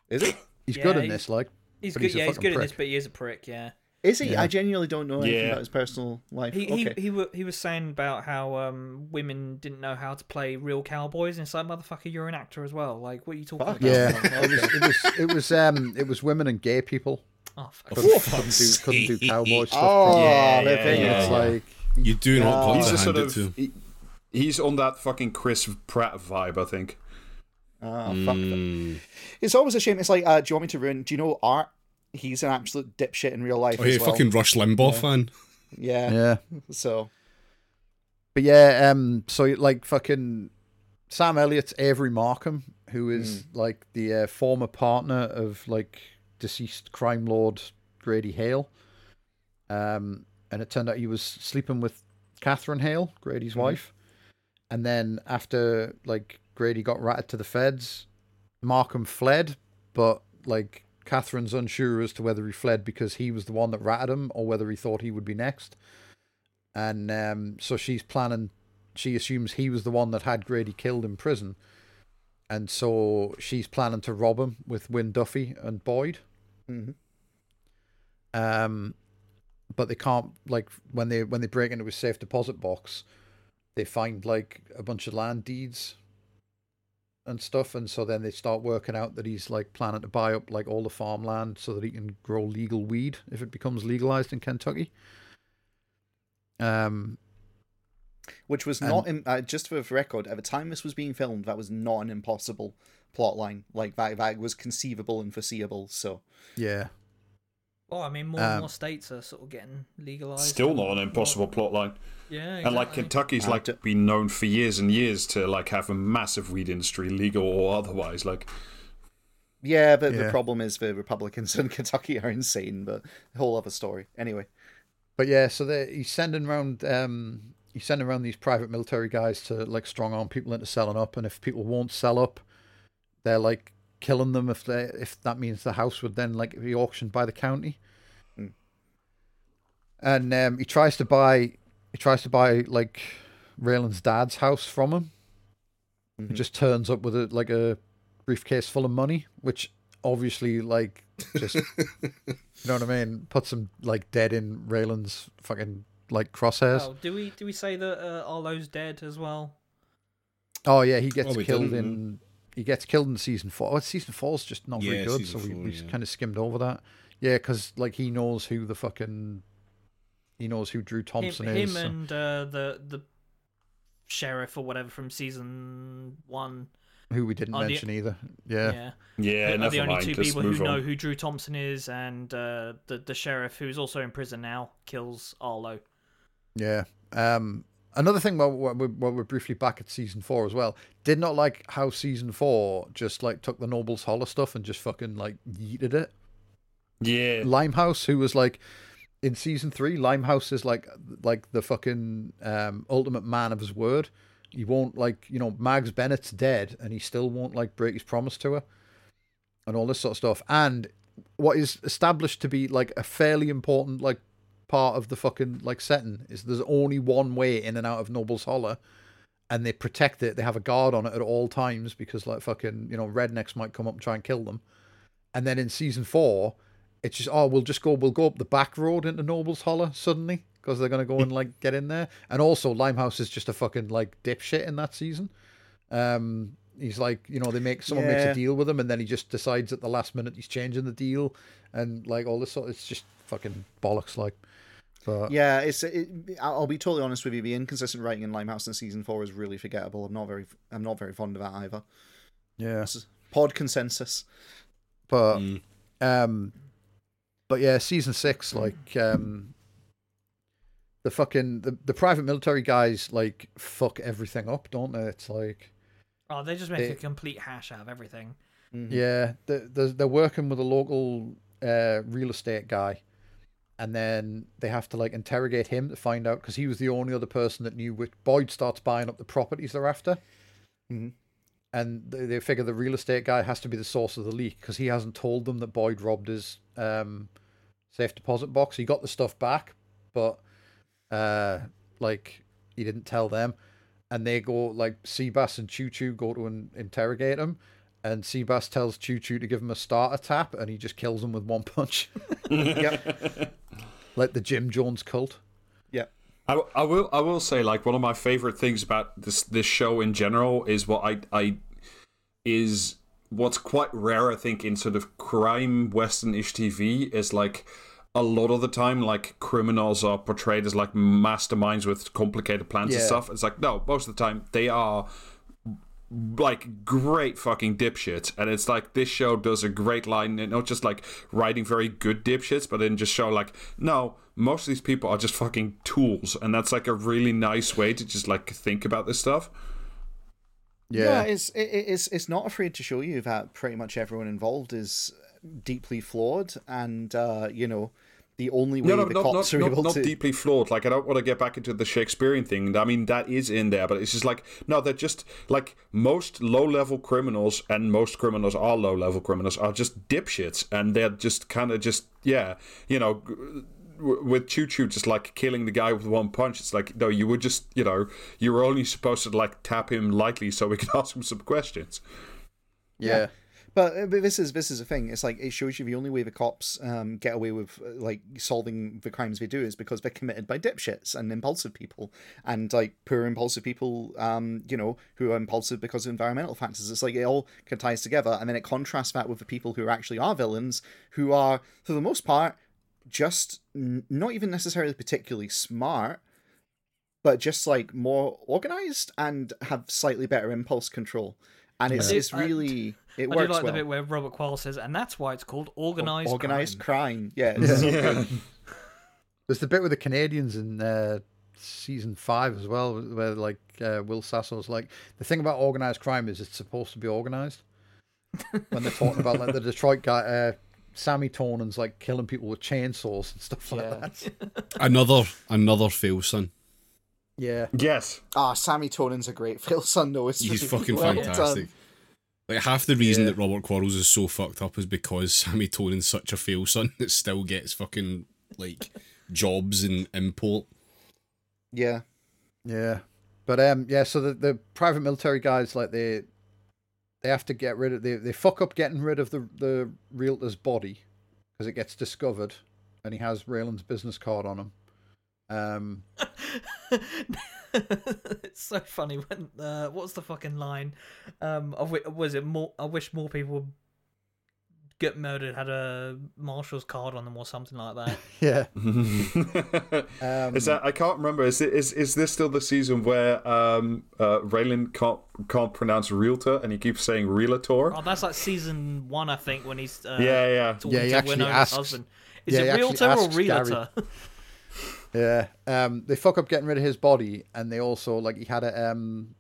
Is he? He's Yeah, good in he's- this. Like He's good. a yeah, he's fucking good in this, prick. but he is a prick. Yeah. Is he? Yeah. I genuinely don't know anything Yeah. about his personal life. He okay. he he, he was saying about how um women didn't know how to play real cowboys, and it's like motherfucker, you're an actor as well. Like, what are you talking Fuck. about? Yeah, it was. It was. It was. Um. It was women and gay people. Oh, fuck. Couldn't, couldn't do. Couldn't do cowboy stuff. Oh. Yeah, yeah, yeah, It's yeah. like You do not want He's a sort of. to. he- he's on that fucking Chris Pratt vibe, I think. Ah, fuck. Mm. It's always a shame. It's like, uh, do you want me to ruin? Do you know Art? He's an absolute dipshit in real life Oh, as yeah, well. fucking Rush Limbaugh fan. Yeah. yeah. So But yeah. Um. So like fucking Sam Elliott's Avery Markham, who is like the uh, former partner of like deceased crime lord Grady Hale. Um. And it turned out he was sleeping with Catherine Hale, Grady's wife. And then after like Grady got ratted to the feds, Markham fled, but like Catherine's unsure as to whether he fled because he was the one that ratted him or whether he thought he would be next. And um, so she's planning, she assumes he was the one that had Grady killed in prison. And so she's planning to rob him with Wynn Duffy and Boyd. Mhm. Um, but they can't like when they when they break into his safe deposit box, they find like a bunch of land deeds and stuff, and so then they start working out that he's like planning to buy up like all the farmland so that he can grow legal weed if it becomes legalized in Kentucky. Um, which was not in, uh, just for the record at the time this was being filmed that was not an impossible plot line. Like that that was conceivable and foreseeable so. Yeah, Well, I mean, more Um, and more states are sort of getting legalized. Still not an more- impossible plotline. Yeah, And like. Kentucky's like d- been known for years and years to like have a massive weed industry, legal or otherwise. Like yeah but the problem is the republicans in kentucky are insane but a whole other story anyway but yeah, so they he's sending around um he's sending around these private military guys to like strong arm people into selling up, and if people won't sell up, they're like killing them if they if that means the house would then like be auctioned by the county. Hmm. And um, he tries to buy he tries to buy like Raylan's dad's house from him. He Mhm. just turns up with a like a briefcase full of money, which obviously like just you know what I mean, puts him like dead in Raylan's fucking like crosshairs. Oh, do we do we say that uh, Arlo's dead as well? Oh yeah, he gets Oh, we killed didn't, in. He gets killed in season four. Oh, season four's just not very good, so we, four, we yeah. kind of skimmed over that. Yeah, because like he knows who the fucking he knows who Drew Thompson him is. so- and uh, the the sheriff or whatever from season one. who we didn't are the- mention either. Yeah, Yeah, yeah, are never the only mind. two Let's people who move know who Drew Thompson is, and uh, the the sheriff who's also in prison now kills Arlo. yeah. Um, another thing while, we're, while we're briefly back at season four as well, did not like how season four just like took the Nobles Holler stuff and just fucking like yeeted it. Yeah, Limehouse, who was like in season three, Limehouse is like like the fucking um, ultimate man of his word. He won't like you know Mags Bennett's dead, and he still won't like break his promise to her, and all this sort of stuff. And what is established to be like a fairly important like part of the fucking like setting is there's only one way in and out of Noble's Holler, and they protect it. They have a guard on it at all times because like fucking you know rednecks might come up and try and kill them. And then in season four, it's just oh we'll just go we'll go up the back road into Noble's Holler suddenly because they're gonna go and like get in there. And also Limehouse is just a fucking like dipshit in that season. Um, he's like you know they make someone makes a deal with him and then he just decides at the last minute he's changing the deal and like all this sort. It's just fucking bollocks. Like But Yeah, it's. It, I'll I'll be totally honest with you. The inconsistent writing in Limehouse in season four is really forgettable. I'm not very. I'm not very fond of that either. yeah, Pod consensus. but Mm. um, but yeah, season six, like um, the fucking the, the private military guys like fuck everything up, don't they? It's like Oh, they just make They- a complete hash out of everything. Yeah, they're, they're, they're working with a local uh, real estate guy, and then they have to like interrogate him to find out because he was the only other person that knew which Boyd starts buying up the properties they're after. Mhm. And they, they figure the real estate guy has to be the source of the leak because he hasn't told them that Boyd robbed his um, safe deposit box. He got the stuff back, but uh, like he didn't tell them. And they go like Seabass and Choo Choo go to in, interrogate him, and Seabass tells Choo Choo to give him a starter tap, and he just kills him with one punch. Yep. like the Jim Jones cult. Yep. I, I will I will say like one of my favorite things about this this show in general is what I I is what's quite rare I think in sort of crime western-ish TV is like a lot of the time like criminals are portrayed as like masterminds with complicated plans and stuff. It's like no, most of the time they are like great fucking dipshits and it's like this show does a great line and not just like writing very good dipshits but then just show like no most of these people are just fucking tools and that's like a really nice way to just like think about this stuff. Yeah, it's it, it- it's it's not afraid to show you that pretty much everyone involved is deeply flawed, and uh, you know, the only way no no the not, cops not, are not, able not to deeply flawed like i don't want to get back into the shakespearean thing i mean that is in there but it's just like no they're just like most low level criminals and most criminals are low level criminals are just dipshits and they're just kind of just yeah you know g- w- with Choo Choo just like killing the guy with one punch, it's like no, you were just you know you were only supposed to like tap him lightly so we could ask him some questions. Yeah. But, uh, but this is this is the thing. It's like it shows you the only way the cops um, get away with uh, like solving the crimes they do is because they're committed by dipshits and impulsive people, and like poor impulsive people, um, you know, who are impulsive because of environmental factors. It's like it all kind of ties together, and then it contrasts that with the people who actually are villains, who are for the most part just n- not even necessarily particularly smart, but just like more organized and have slightly better impulse control. And it's Yeah. it's really it I works do like well. the bit where Robert Quarles says, and that's why it's called organized. organized crime." crime. Yeah, it's so good. There's the bit with the Canadians in uh, season five as well, where like uh, Will Sasso's like the thing about organized crime is it's supposed to be organized. when they're talking about like the Detroit guy, uh, Sammy Tonin's like killing people with chainsaws and stuff like Yeah. that. Another another fail son. Yeah. Yes. Ah, Sammy Tonin's a great Phil son though. It's He's really fucking well fantastic. done. Like half the reason Yeah. that Robert Quarles is so fucked up is because Sammy Tonin's such a fail son that still gets fucking like jobs and import. Yeah. Yeah. But um yeah, so the, the private military guys like they they have to get rid of they they fuck up getting rid of the the realtor's body because it gets discovered and he has Raylan's business card on him. Um it's so funny when uh, what's the fucking line? Um, I wi- was it more? I wish more people would get murdered had a marshal's card on them or something like that. yeah. Um, is that I can't remember. Is it, is is this still the season where um uh Raylan can't can't pronounce realtor and he keeps saying realtor? Oh, that's like season one, I think, when he's uh, Yeah, yeah. talking Yeah, he to actually Winona's asks- husband. Is yeah, it realtor or asks Gary. realtor? Yeah. Um they fuck up getting rid of his body and they also like he had a um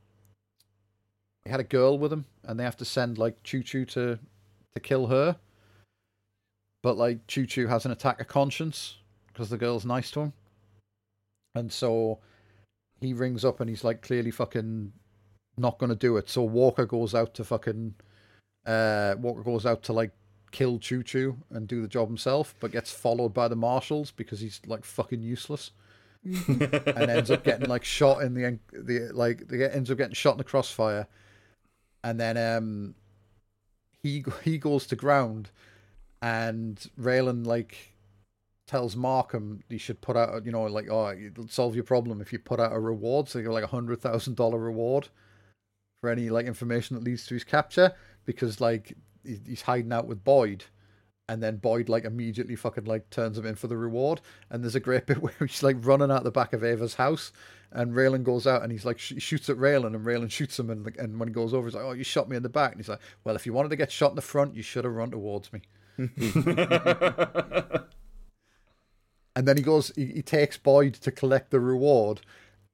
he had a girl with him and they have to send like Choo Choo to to kill her. But like Choo Choo has an attack of conscience because the girl's nice to him. And so he rings up and he's like clearly fucking not gonna do it. So Walker goes out to fucking uh Walker goes out to like kill Choo Choo and do the job himself, but gets followed by the marshals because he's like fucking useless. and ends up getting like shot in the the like they get, ends up getting shot in the crossfire, and then um he he goes to ground, and Raylan like tells Markham he should put out you know like oh it'll solve your problem if you put out a reward so you got like a hundred thousand dollar reward for any like information that leads to his capture because like he's hiding out with Boyd and then Boyd like immediately fucking like turns him in for the reward. And there's a great bit where he's like running out the back of Ava's house, and Raylan goes out and he's like sh- shoots at Raylan, and Raylan shoots him, and, and when he goes over, he's like, "Oh, you shot me in the back," and he's like, "Well, if you wanted to get shot in the front, you should have run towards me." and then he goes, he, he takes Boyd to collect the reward.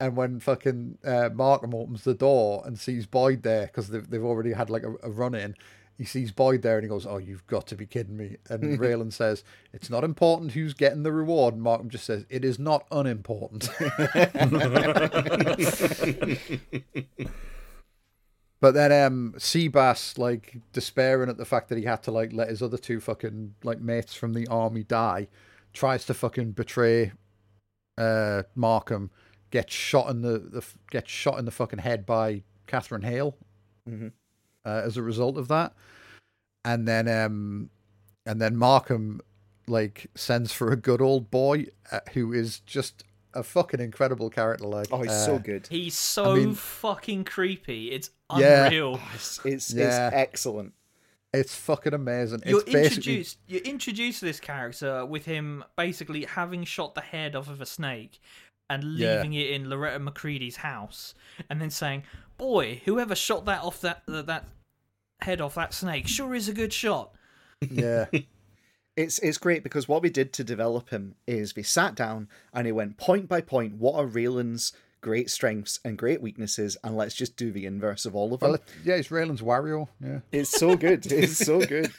And when fucking uh, Markham opens the door and sees Boyd there, because they've, they've already had like a, a run in, he sees Boyd there and he goes, Oh, you've got to be kidding me. And Raylan says, It's not important who's getting the reward. And Markham just says, It is not unimportant. but then um Seabass, like despairing at the fact that he had to like let his other two fucking like mates from the army die, tries to fucking betray uh Markham, gets shot in the, the gets shot in the fucking head by Catherine Hale Mhm. Uh, as a result of that. And then um and then Markham like sends for a good old boy uh, who is just a fucking incredible character like Oh, he's uh, so good. He's so I mean- fucking creepy. It's Yeah. unreal. It's it's, Yeah. it's excellent. It's fucking amazing. You're it's basically introduced. You're introduced to this character with him basically having shot the head off of a snake and Yeah. leaving it in Loretta McCready's house, and then saying, "Boy, whoever shot that off that that, that head off that snake sure is a good shot." yeah. It's it's great because what we did to develop him is we sat down and he went point by point. What are Raylan's great strengths and great weaknesses, and let's just do the inverse of all of them. Well, it, yeah, it's Raylan's Wario. Yeah. It's so good. It's so good.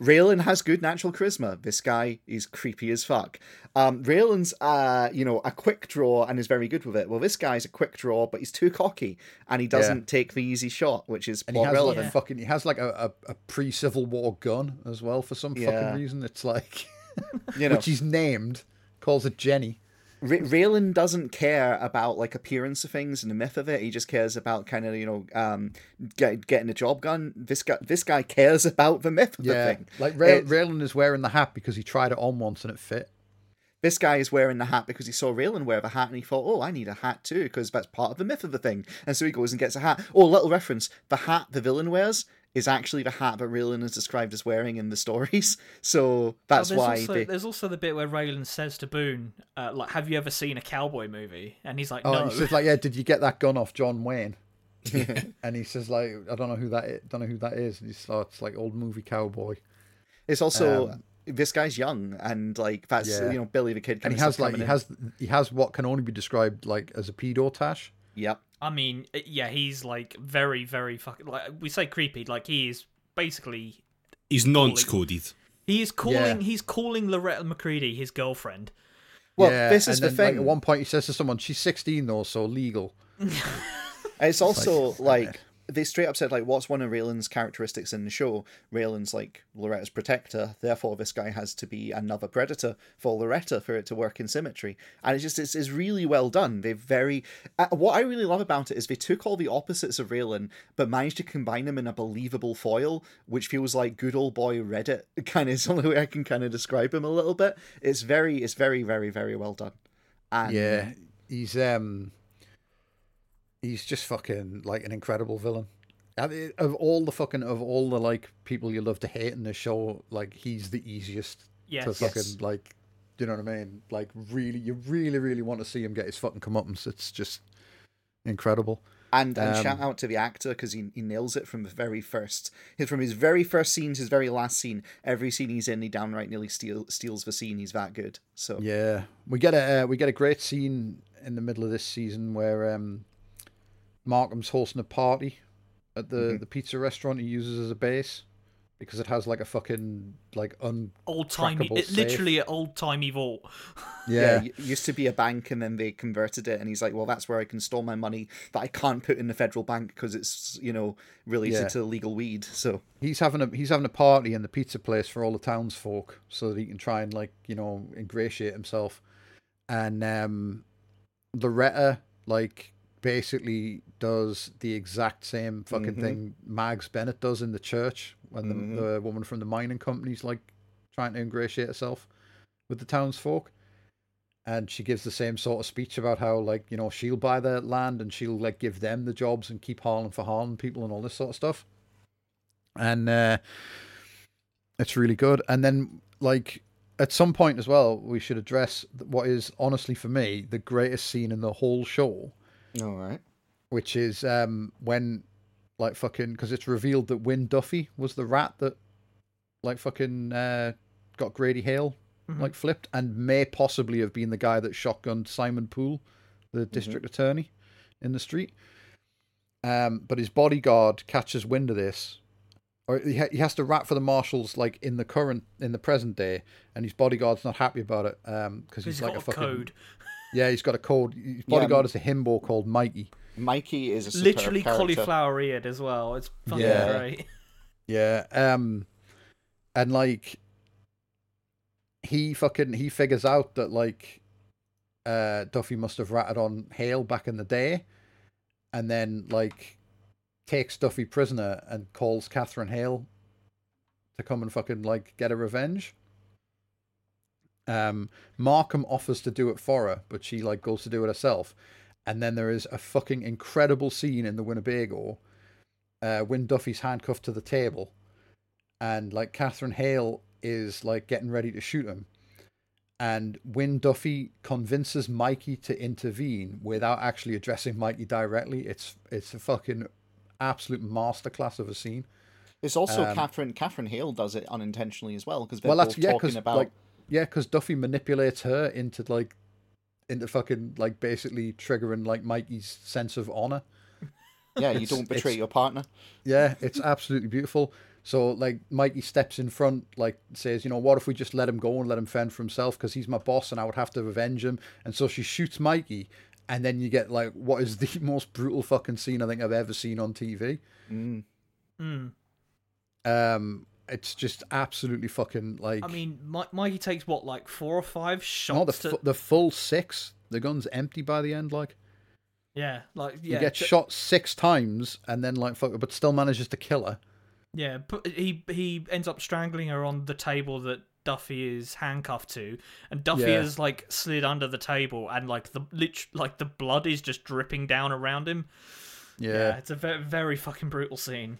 Raylan has good natural charisma. This guy is creepy as fuck. Um, Raylan's, uh, you know, a quick draw and is very good with it. Well, this guy's a quick draw, but he's too cocky and he doesn't take the easy shot, which is And he has relevant. like a fucking he has like a, a, a pre Civil War gun as well for some Yeah. fucking reason. It's like You know. which he's named, calls it Jenny. Ra- Raylan doesn't care about like appearance of things and the myth of it. He just cares about kind of you know um get, getting a job done. This guy this guy cares about the myth of Yeah. the thing. Like Ray, It- Raylan is wearing the hat because he tried it on once and it fit. this guy is wearing the hat because he saw Raylan wear the hat and he thought, oh, I need a hat too because that's part of the myth of the thing. And so he goes and gets a hat. Oh, little reference: the hat the villain wears is actually the hat that Raylan is described as wearing in the stories. So that's Oh, why also, they. there's also the bit where Raylan says to Boone, uh, "Like, have you ever seen a cowboy movie?" And he's like, Oh, "No." he says like, yeah, did you get that gun off John Wayne? and he says like, I don't know who that is. Don't know who that is. And he's oh, it's like old movie cowboy. It's also Um, this guy's young and like that's Yeah. you know Billy the kid. And he has like he in. has he has what can only be described like as a pedo tash. Yep. I mean, uh, yeah, he's like very, very fucking. Like we say, creepy. Like he is basically He's nonce coded. he is calling Yeah. he's calling Loretta McCready his girlfriend. Well, yeah, this is the then, like, thing. at one point, he says to someone, "She's 16 though, so legal." It's also like, like, they straight up said like, what's one of Raylan's characteristics in the show? Raylan's like Loretta's protector, therefore this guy has to be another predator for Loretta for it to work in symmetry. And it's just it's, it's really well done. They very uh, what I really love about it is they took all the opposites of Raylan but managed to combine them in a believable foil, which feels like good old boy Reddit kind of is the only way I can kind of describe him a little bit. It's very it's very very very well done. And Yeah, he's um, he's just fucking like an incredible villain. Of all the fucking of all the like people you love to hate in this show, like he's the easiest to fucking Yes. like. Do you know what I mean? Like really, you really, really want to see him get his fucking comeuppance. It's just incredible. And and Um, shout out to the actor because he, he nails it from the very first. his- From his very first scene to his very last scene, every scene he's in, he downright nearly steal, steals the scene. He's that good. So Yeah, we get a uh, we get a great scene in the middle of this season where um, Markham's hosting a party at the Mhm. the pizza restaurant he uses as a base because it has like a fucking like un Old timey, Crackable it, literally an old timey vault. yeah it used to be a bank, and then they converted it. And he's like, "Well, that's where I can store my money that I can't put in the federal bank because it's you know related Yeah. to legal weed." So he's having a he's having a party in the pizza place for all the townsfolk so that he can try and like you know ingratiate himself and um loretta like basically does the exact same fucking Mhm. thing mags bennett does in the church when the, Mhm. the woman from the mining company's like trying to ingratiate herself with the townsfolk and she gives the same sort of speech about how like you know she'll buy their land and she'll like give them the jobs and keep hauling for hauling people and all this sort of stuff and uh It's really good. And then, like, at some point as well, we should address what is honestly for me the greatest scene in the whole show, All right. which is um when, like, fucking because it's revealed that Wynn Duffy was the rat that, like, fucking uh, got Grady Hale like flipped, and may possibly have been the guy that shotgunned Simon Poole, the district attorney, in the street. Um, but his bodyguard catches wind of this, or he, ha- he has to rat for the marshals like in the current in the present day, and his bodyguard's not happy about it um because he's, He's like a fucking code. Yeah he's got a code. His Yeah, bodyguard is a himbo called Mikey. Mikey is a Literally cauliflower eared as well. It's fucking Yeah. great. Yeah. Um and like he fucking he figures out that like uh Duffy must have ratted on Hale back in the day and then like takes Duffy prisoner and calls Catherine Hale to come and fucking like get a revenge. Um Markham offers to do it for her, but she like goes to do it herself. And then there is a fucking incredible scene in the Winnebago uh, when Duffy's handcuffed to the table, and like Catherine Hale is like getting ready to shoot him, and when Duffy convinces Mikey to intervene without actually addressing Mikey directly, it's it's a fucking absolute masterclass of a scene. It's also Um, Catherine. Catherine Hale does it unintentionally as well because they're well, that's both yeah, talking about. like yeah, because Duffy manipulates her into like into fucking like basically triggering like Mikey's sense of honor. yeah, you don't betray your partner. Yeah, it's absolutely beautiful. So like Mikey steps in front, like says, you know, what if we just let him go and let him fend for himself because he's my boss and I would have to revenge him. And so she shoots Mikey, and then you get like what is the most brutal fucking scene I think I've ever seen on TV. Mm. Mm. Um, it's just absolutely fucking like I mean, Mi- Mikey takes what, like four or five shots? no the to- the full six. The gun's empty by the end. Like yeah, like yeah, you get t- shot six times and then like fuck, but still manages to kill her. Yeah, but he he ends up strangling her on the table that Duffy is handcuffed to, and Duffy Yeah. has like slid under the table, and like the lit- like the blood is just dripping down around him. Yeah. it's a very very fucking brutal scene.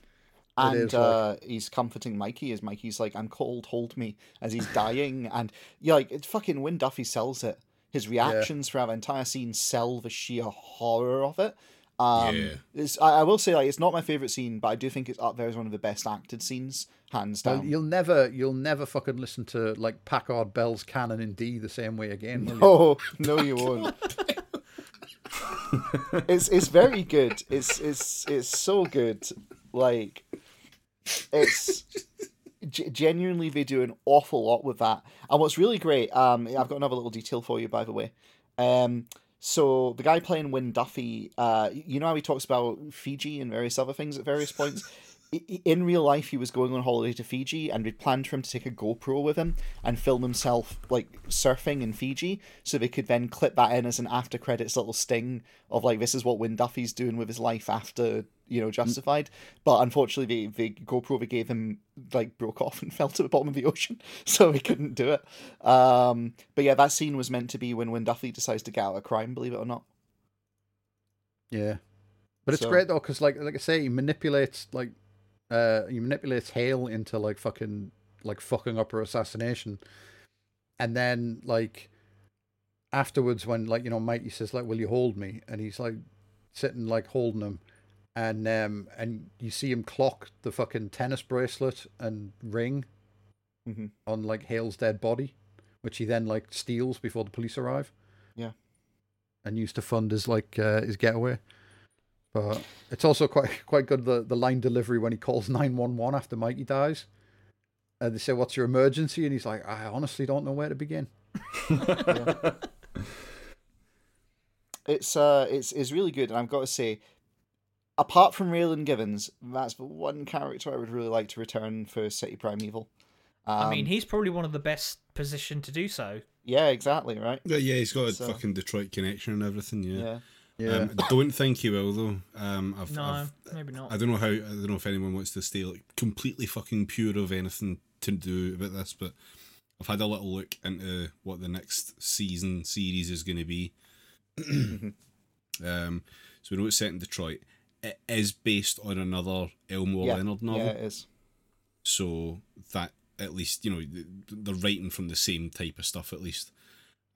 And like- uh, he's comforting Mikey as Mikey's like, "I'm cold, hold me," as he's dying. and yeah, like it's fucking when Duffy sells it, his reactions throughout the entire scene sell the sheer horror of it. Um, Yeah. it's, I, I will say like it's not my favorite scene, but I do think it's up there as one of the best acted scenes, hands Well, down. you'll never, you'll never fucking listen to like Pachelbel's Canon in D the same way again. will you? Oh no, you won't. it's it's very good. It's it's it's so good. Like it's g- genuinely they do an awful lot with that. And what's really great, um, I've got another little detail for you by the way. Um, so the guy playing Wynn Duffy, uh, you know how he talks about Fiji and various other things at various points. In real life, he was going on holiday to Fiji, and we'd planned for him to take a GoPro with him and film himself like surfing in Fiji, so they could then clip that in as an after credits little sting of like this is what Wynn Duffy's doing with his life after you know Justified. But unfortunately, the, the GoPro they gave him like broke off and fell to the bottom of the ocean, so he couldn't do it. Um, but yeah, that scene was meant to be when Wynn Duffy decides to get out of crime, believe it or not. Yeah, but it's So- great though because like like I say, he manipulates like uh he manipulates Hale into like fucking like fucking up her assassination, and then like afterwards when like you know Mikey says like will you hold me and he's like sitting like holding him and um and you see him clock the fucking tennis bracelet and ring Mhm. on like Hale's dead body, which he then like steals before the police arrive. Yeah. And used to fund his like uh, his getaway. But it's also quite quite good the the line delivery when he calls nine one one after Mikey dies. And they say, "What's your emergency?" And he's like, "I honestly don't know where to begin." It's uh, it's it's really good, and I've got to say, apart from Raylan Givens, that's the one character I would really like to return for City Primeval. Um, I mean, he's probably one of the best positioned to do so. yeah, exactly right. Yeah, yeah, he's got a So- fucking Detroit connection and everything. Yeah. Yeah. Yeah. Um, I don't think he will though. Um, I've, No, I've, maybe not. I don't know how. I don't know if anyone wants to stay like completely fucking pure of anything to do about this, but I've had a little look into what the next season series is going to be. um, so we know it's set in Detroit. It is based on another Elmore Yeah, Leonard novel. yeah, it is. So that at least you know th- they're writing from the same type of stuff at least.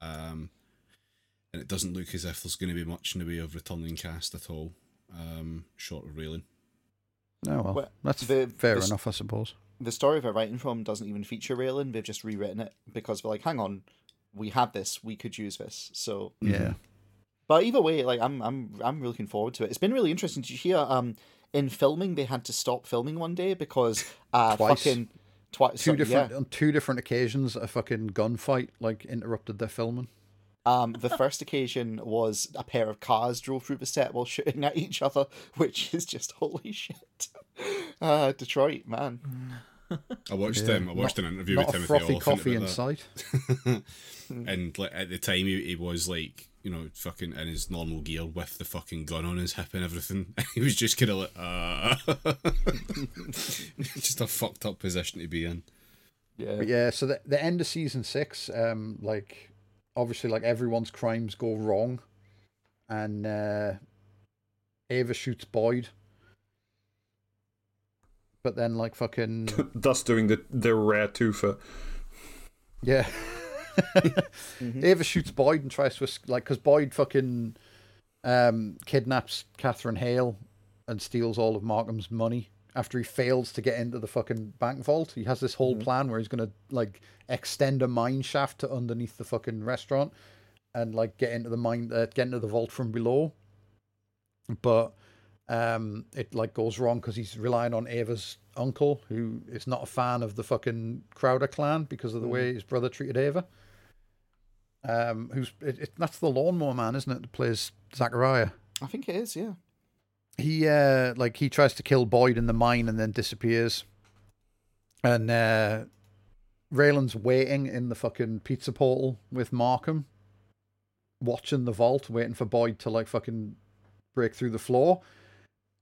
Um, and it doesn't look as if there's going to be much in the way of returning cast at all, um, short of Raylan. Oh well, Well, that's the- fair the enough, I suppose. The story they're writing from doesn't even feature Raylan. They've just rewritten it because they're like, hang on, we had this, we could use this. So Yeah. But either way, like I'm I'm I'm really looking forward to it. It's been really interesting. Did you hear um in filming they had to stop filming one day because uh Twice. fucking twice Two different yeah. on two different occasions, a fucking gunfight like interrupted their filming. Um the first occasion was a pair of cars drove through the set while shooting at each other, which is just holy shit. Uh Detroit, man. I watched Yeah. um, I watched Not- an interview not with a Timothy frothy Olyphant coffee about in that. sight. and like at the time he, he was like you know fucking in his normal gear with the fucking gun on his hip and everything. he was just kind of like uh just a fucked up position to be in. Yeah. But yeah, so the the end of season six, um, like obviously like everyone's crimes go wrong, and uh, Ava shoots Boyd, but then like fucking Thus doing the the rare twofer. yeah, Ava shoots Boyd and tries to like because Boyd fucking um kidnaps Catherine Hale and steals all of Markham's money after he fails to get into the fucking bank vault. He has this whole plan where he's gonna like extend a mine shaft to underneath the fucking restaurant and like get into the mine, uh, get into the vault from below. But um, it like goes wrong because he's relying on Ava's uncle, who is not a fan of the fucking Crowder clan because of the way his brother treated Ava. Um, who's it, it, that's the lawnmower man, isn't it? That plays Zachariah I think it is, yeah. he uh like he tries to kill Boyd in the mine and then disappears. And uh Raylan's waiting in the fucking pizza portal with Markham, watching the vault, waiting for Boyd to like fucking break through the floor.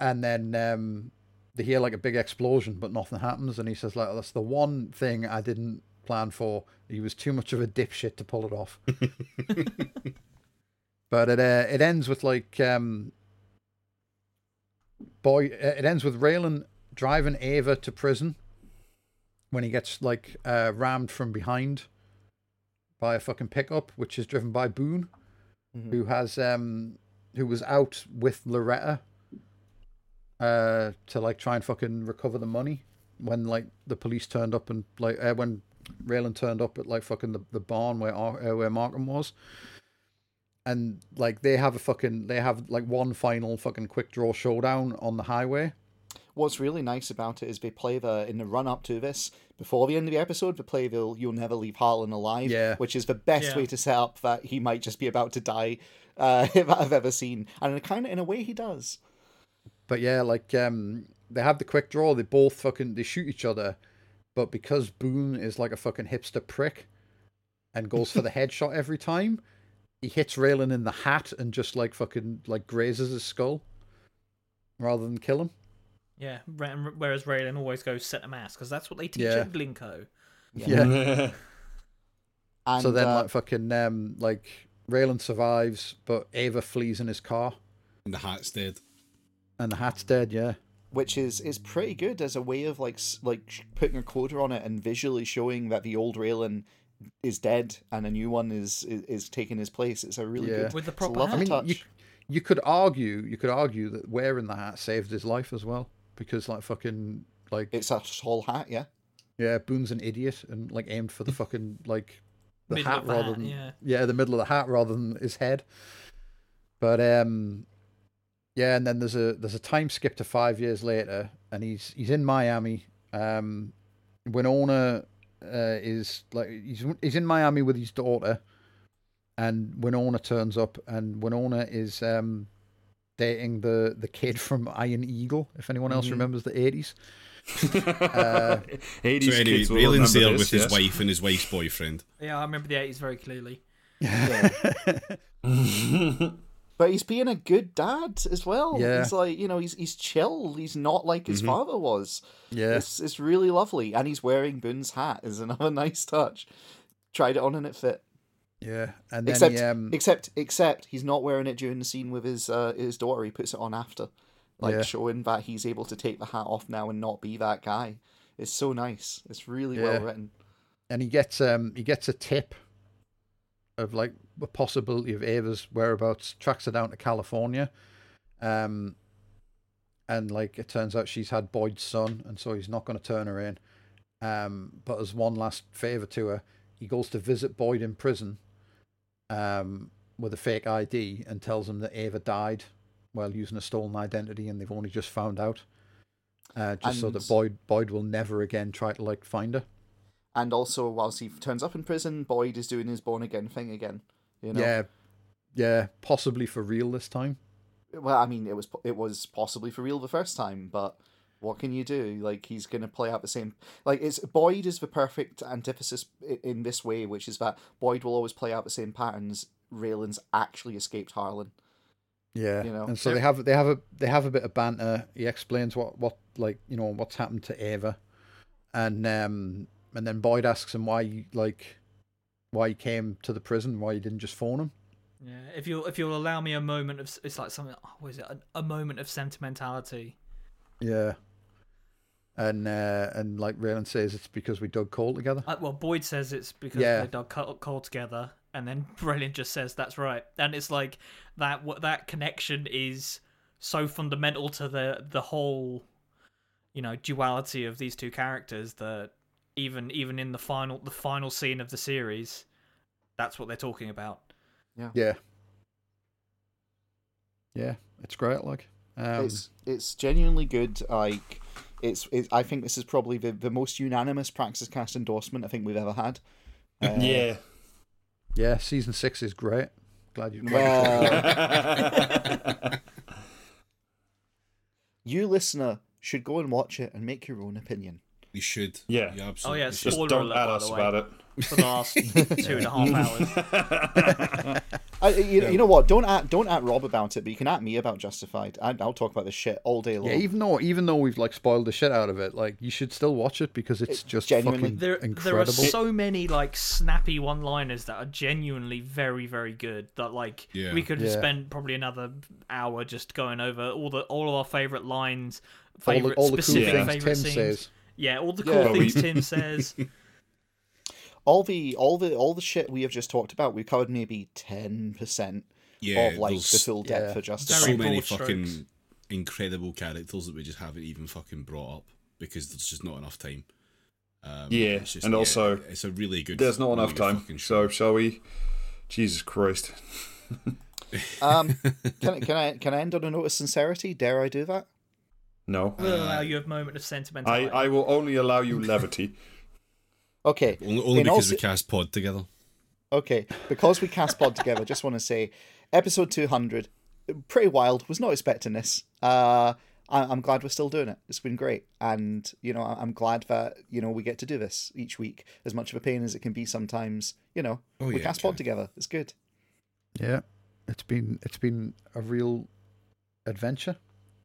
And then um they hear like a big explosion, but nothing happens, and he says like that's the one thing I didn't plan for. He was too much of a dipshit to pull it off. but it uh, it ends with like um boy uh, it ends with Raylan driving Ava to prison when he gets like uh, rammed from behind by a fucking pickup which is driven by Boone who has um who was out with Loretta uh to like try and fucking recover the money when like the police turned up and like uh, when Raylan turned up at like fucking the, the barn where uh, where Markham was and like they have a fucking they have like one final fucking quick draw showdown on the highway. What's really nice about it is they play the in the run up to this before the end of the episode. They play the "You'll Never Leave Harlan Alive," Yeah. which is the best Yeah. way to set up that he might just be about to die uh, that I've ever seen, and kind of in a way he does. But yeah, like um they have the quick draw, they both fucking they shoot each other, but because Boone is like a fucking hipster prick and goes for the headshot every time, he hits Raylan in the hat and just like fucking like grazes his skull rather than kill him. Yeah, whereas Raylan always goes center mass because that's what they teach Yeah. at Glynco. Yeah. And, so then uh, like fucking um like Raylan survives, but Ava flees in his car And the hat's dead. and the hat's dead, yeah. Which is is pretty good as a way of like like putting a coda on it and visually showing that the old Raylan is dead and a new one is is, is taking his place. It's a really Yeah. good With the it's a proper lovely I mean, touch. you you could argue you could argue that wearing the hat saved his life as well because like fucking like It's a tall hat, yeah. yeah, Boone's an idiot and like aimed for the fucking like the Middle hat the rather hat, than yeah. the middle of the hat rather than his head. But um, yeah, and then there's a there's a time skip to five years later, and he's he's in Miami. Um, Winona uh, is like he's he's in Miami with his daughter, and Winona turns up, and Winona is um dating the the kid from Iron Eagle. If anyone else Mhm. remembers the eighties. uh, 80s So anyway, kids will Raylan's remember there this, with his wife and his wife's boyfriend. Yeah, I remember the 80s very clearly. But he's being a good dad as well. Yeah. He's like, you know, he's he's chill. He's not like his father was. yeah, It's it's really lovely. And he's wearing Boone's hat is another nice touch. Tried it on and it fit. yeah, and then Except he, um, except except he's not wearing it during the scene with his uh, his daughter. He puts it on after. Like Yeah. showing that he's able to take the hat off now and not be that guy. It's so nice. It's really Yeah. well written. and he gets um he gets a tip of like the possibility of Ava's whereabouts, tracks her down to California, um, and like it turns out she's had Boyd's son, and so he's not going to turn her in. Um, but as one last favor to her, he goes to visit Boyd in prison, um, with a fake ID, and tells him that Ava died while using a stolen identity, and they've only just found out. Uh, just so that Boyd Boyd will never again try to like find her. And also, whilst he turns up in prison, Boyd is doing his born again thing again. You know? Yeah, yeah, possibly for real this time. Well, I mean, it was it was possibly for real the first time, but what can you do? Like he's gonna play out the same. Like it's Boyd is the perfect antithesis in this way, which is that Boyd will always play out the same patterns. Raylan's actually escaped Harlan. Yeah, You know? and so they have they have a they have a bit of banter. He explains what what like you know what's happened to Ava, and um and then Boyd asks him why he like why he came to the prison, why he didn't just phone him. Yeah, if you'll if you'll allow me a moment of it's like something. oh, What is it? A, a moment of sentimentality. Yeah, and uh, and like Raylan says, it's because we dug coal together. Uh, well, Boyd says it's because Yeah. they dug coal, coal together, and then Raylan just says that's right, and it's like that. What that connection is so fundamental to the the whole, you know, duality of these two characters that even even in the final the final scene of the series, that's what they're talking about. Yeah, yeah, Yeah, it's great. Like, um, it's it's genuinely good. Like it's it, I think this is probably the, the most unanimous Praxis Cast endorsement I think we've ever had. Uh, yeah. yeah, season six is great. Glad you. Well, you listener should go and watch it and make your own opinion. You should. Yeah. You Oh absolutely yeah, should. Just don't alert, add us about it. for the last two and a half hours. I, you, you know what? Don't at don't at Rob about it, but you can at me about Justified. I, I'll talk about this shit all day long. Yeah, even though even though we've like spoiled the shit out of it, like you should still watch it because it's just genuinely- fucking there, incredible. there are so many like snappy one-liners that are genuinely very, very good. That like Yeah. we could Yeah. spend probably another hour just going over all the all of our favorite lines, all the, favorite all the cool specific things favorite Tim scenes. says. Yeah, all the cool Yeah. things Tim says. all the all the all the shit we have just talked about, we covered maybe ten percent Yeah, of like the there's full depth yeah. for Justified. Very so many fucking strokes. incredible characters that we just haven't even fucking brought up because there's just not enough time. Um, Yeah, it's just- and yeah, also, it's a really good. There's not enough time. So shall we? Jesus Christ. Um, can I can I can I end on a note of sincerity? Dare I do that? No. We'll allow you a moment of I, sentimentality. I will only allow you levity. Okay. only only In all because we cast pod together. Okay, because we cast pod together, just want to say, episode two hundred, pretty wild. Was not expecting this. Uh, I, I'm glad we're still doing it. It's been great, and you know, I- I'm glad that you know we get to do this each week. As much of a pain as it can be sometimes, you know, Oh, we yeah, cast pod together. It's good. Yeah, it's been it's been a real adventure.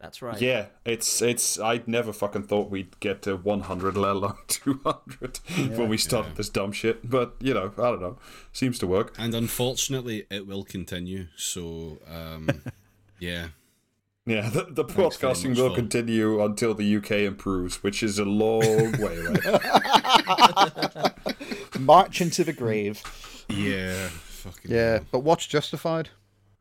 That's right. Yeah, it's it's. I never fucking thought we'd get to 100, let alone 200 when we started Yeah. this dumb shit. But you know, I don't know. Seems to work. And unfortunately, it will continue. So, um, yeah. Yeah, the, the Thanks very podcasting will Phil. continue until the UK improves, which is a long way away. March into the grave. Yeah. Fucking Yeah, hell. but watch Justified.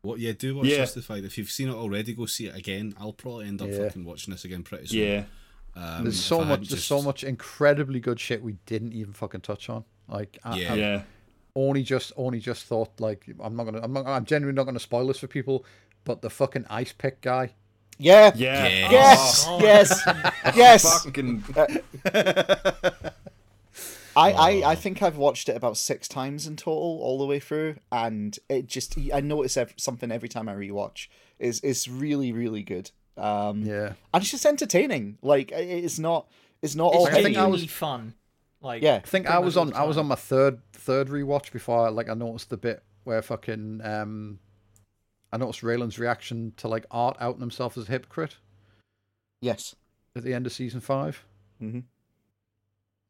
What? Yeah, do watch Yeah. Justified. If you've seen it already, go see it again. I'll probably end up Yeah. fucking watching this again pretty soon. yeah, Um, There's so much. hadn't There's just- so much incredibly good shit we didn't even fucking touch on. Like, I, Yeah. I yeah, only just, only just thought like, I'm not gonna, I'm not, I'm genuinely not gonna spoil this for people. But the fucking ice pick guy. Yeah. yeah. Yes. Oh, Yes. yes. Fucking I, I, I think I've watched it about six times in total, all the way through, and it just I notice ev- something every time I rewatch. is is really really good. Um, Yeah. and it's just entertaining. Like it's not it's not all It's I think I was- fun. Like Yeah. I think I was on I was on my third third rewatch before like I noticed the bit where fucking um I noticed Raylan's reaction to like Art outing himself as a hypocrite yes. at the end of season 5 Mhm.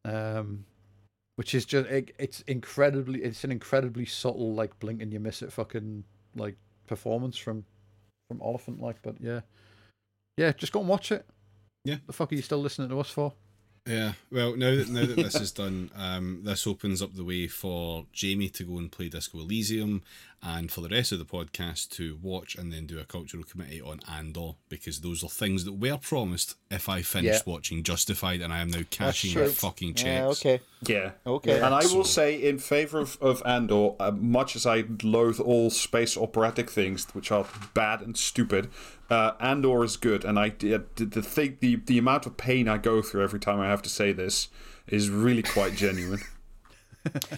Um, which is just it, it's incredibly it's an incredibly subtle like blink and you miss it fucking like performance from from Olyphant like but yeah yeah just go and watch it Yeah. the fuck are you still listening to us for Yeah. Well, now that now that this is done, um, this opens up the way for Jamie to go and play Disco Elysium, and for the rest of the podcast to watch and then do a cultural committee on Andor, because those are things that were promised if I finished Yeah. watching Justified, and I am now cashing true. my fucking checks. Yeah, okay. Yeah. Okay. And I will say, in favor of, of Andor, uh, much as I loathe all space operatic things, which are bad and stupid, uh, Andor is good. And I uh, the the thing, the the amount of pain I go through every time I have to say this is really quite genuine.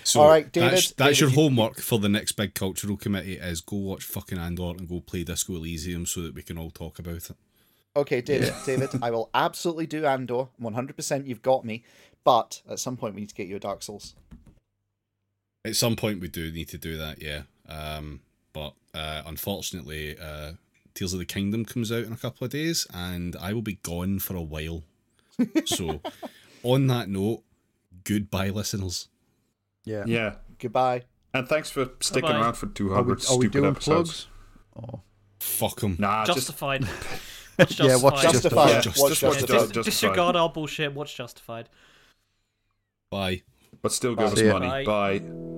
So All right, that's, David, that's your David, you- homework for the next big cultural committee is go watch fucking Andor and go play Disco Elysium so that we can all talk about it. Okay, David, David, I will absolutely do Andor. 100% you've got me. But at some point, we need to get you a Dark Souls. At some point, we do need to do that, yeah. Um, but uh, unfortunately, uh, Tears of the Kingdom comes out in a couple of days, and I will be gone for a while. so, on that note, goodbye, listeners. Yeah. Yeah. Goodbye. And thanks for sticking Bye-bye. around for Are we, 200 are we stupid doing episodes. plugs? Oh. Fuck them. Nah, just Justified. Watch Yeah, watch Justified. Justified. Justified. Yeah, just- Watch just watch Justified. Yeah, Justified. dis- Justified. disregard our bullshit. Watch Justified. Bye. but still give See us ya. money. Bye. Bye.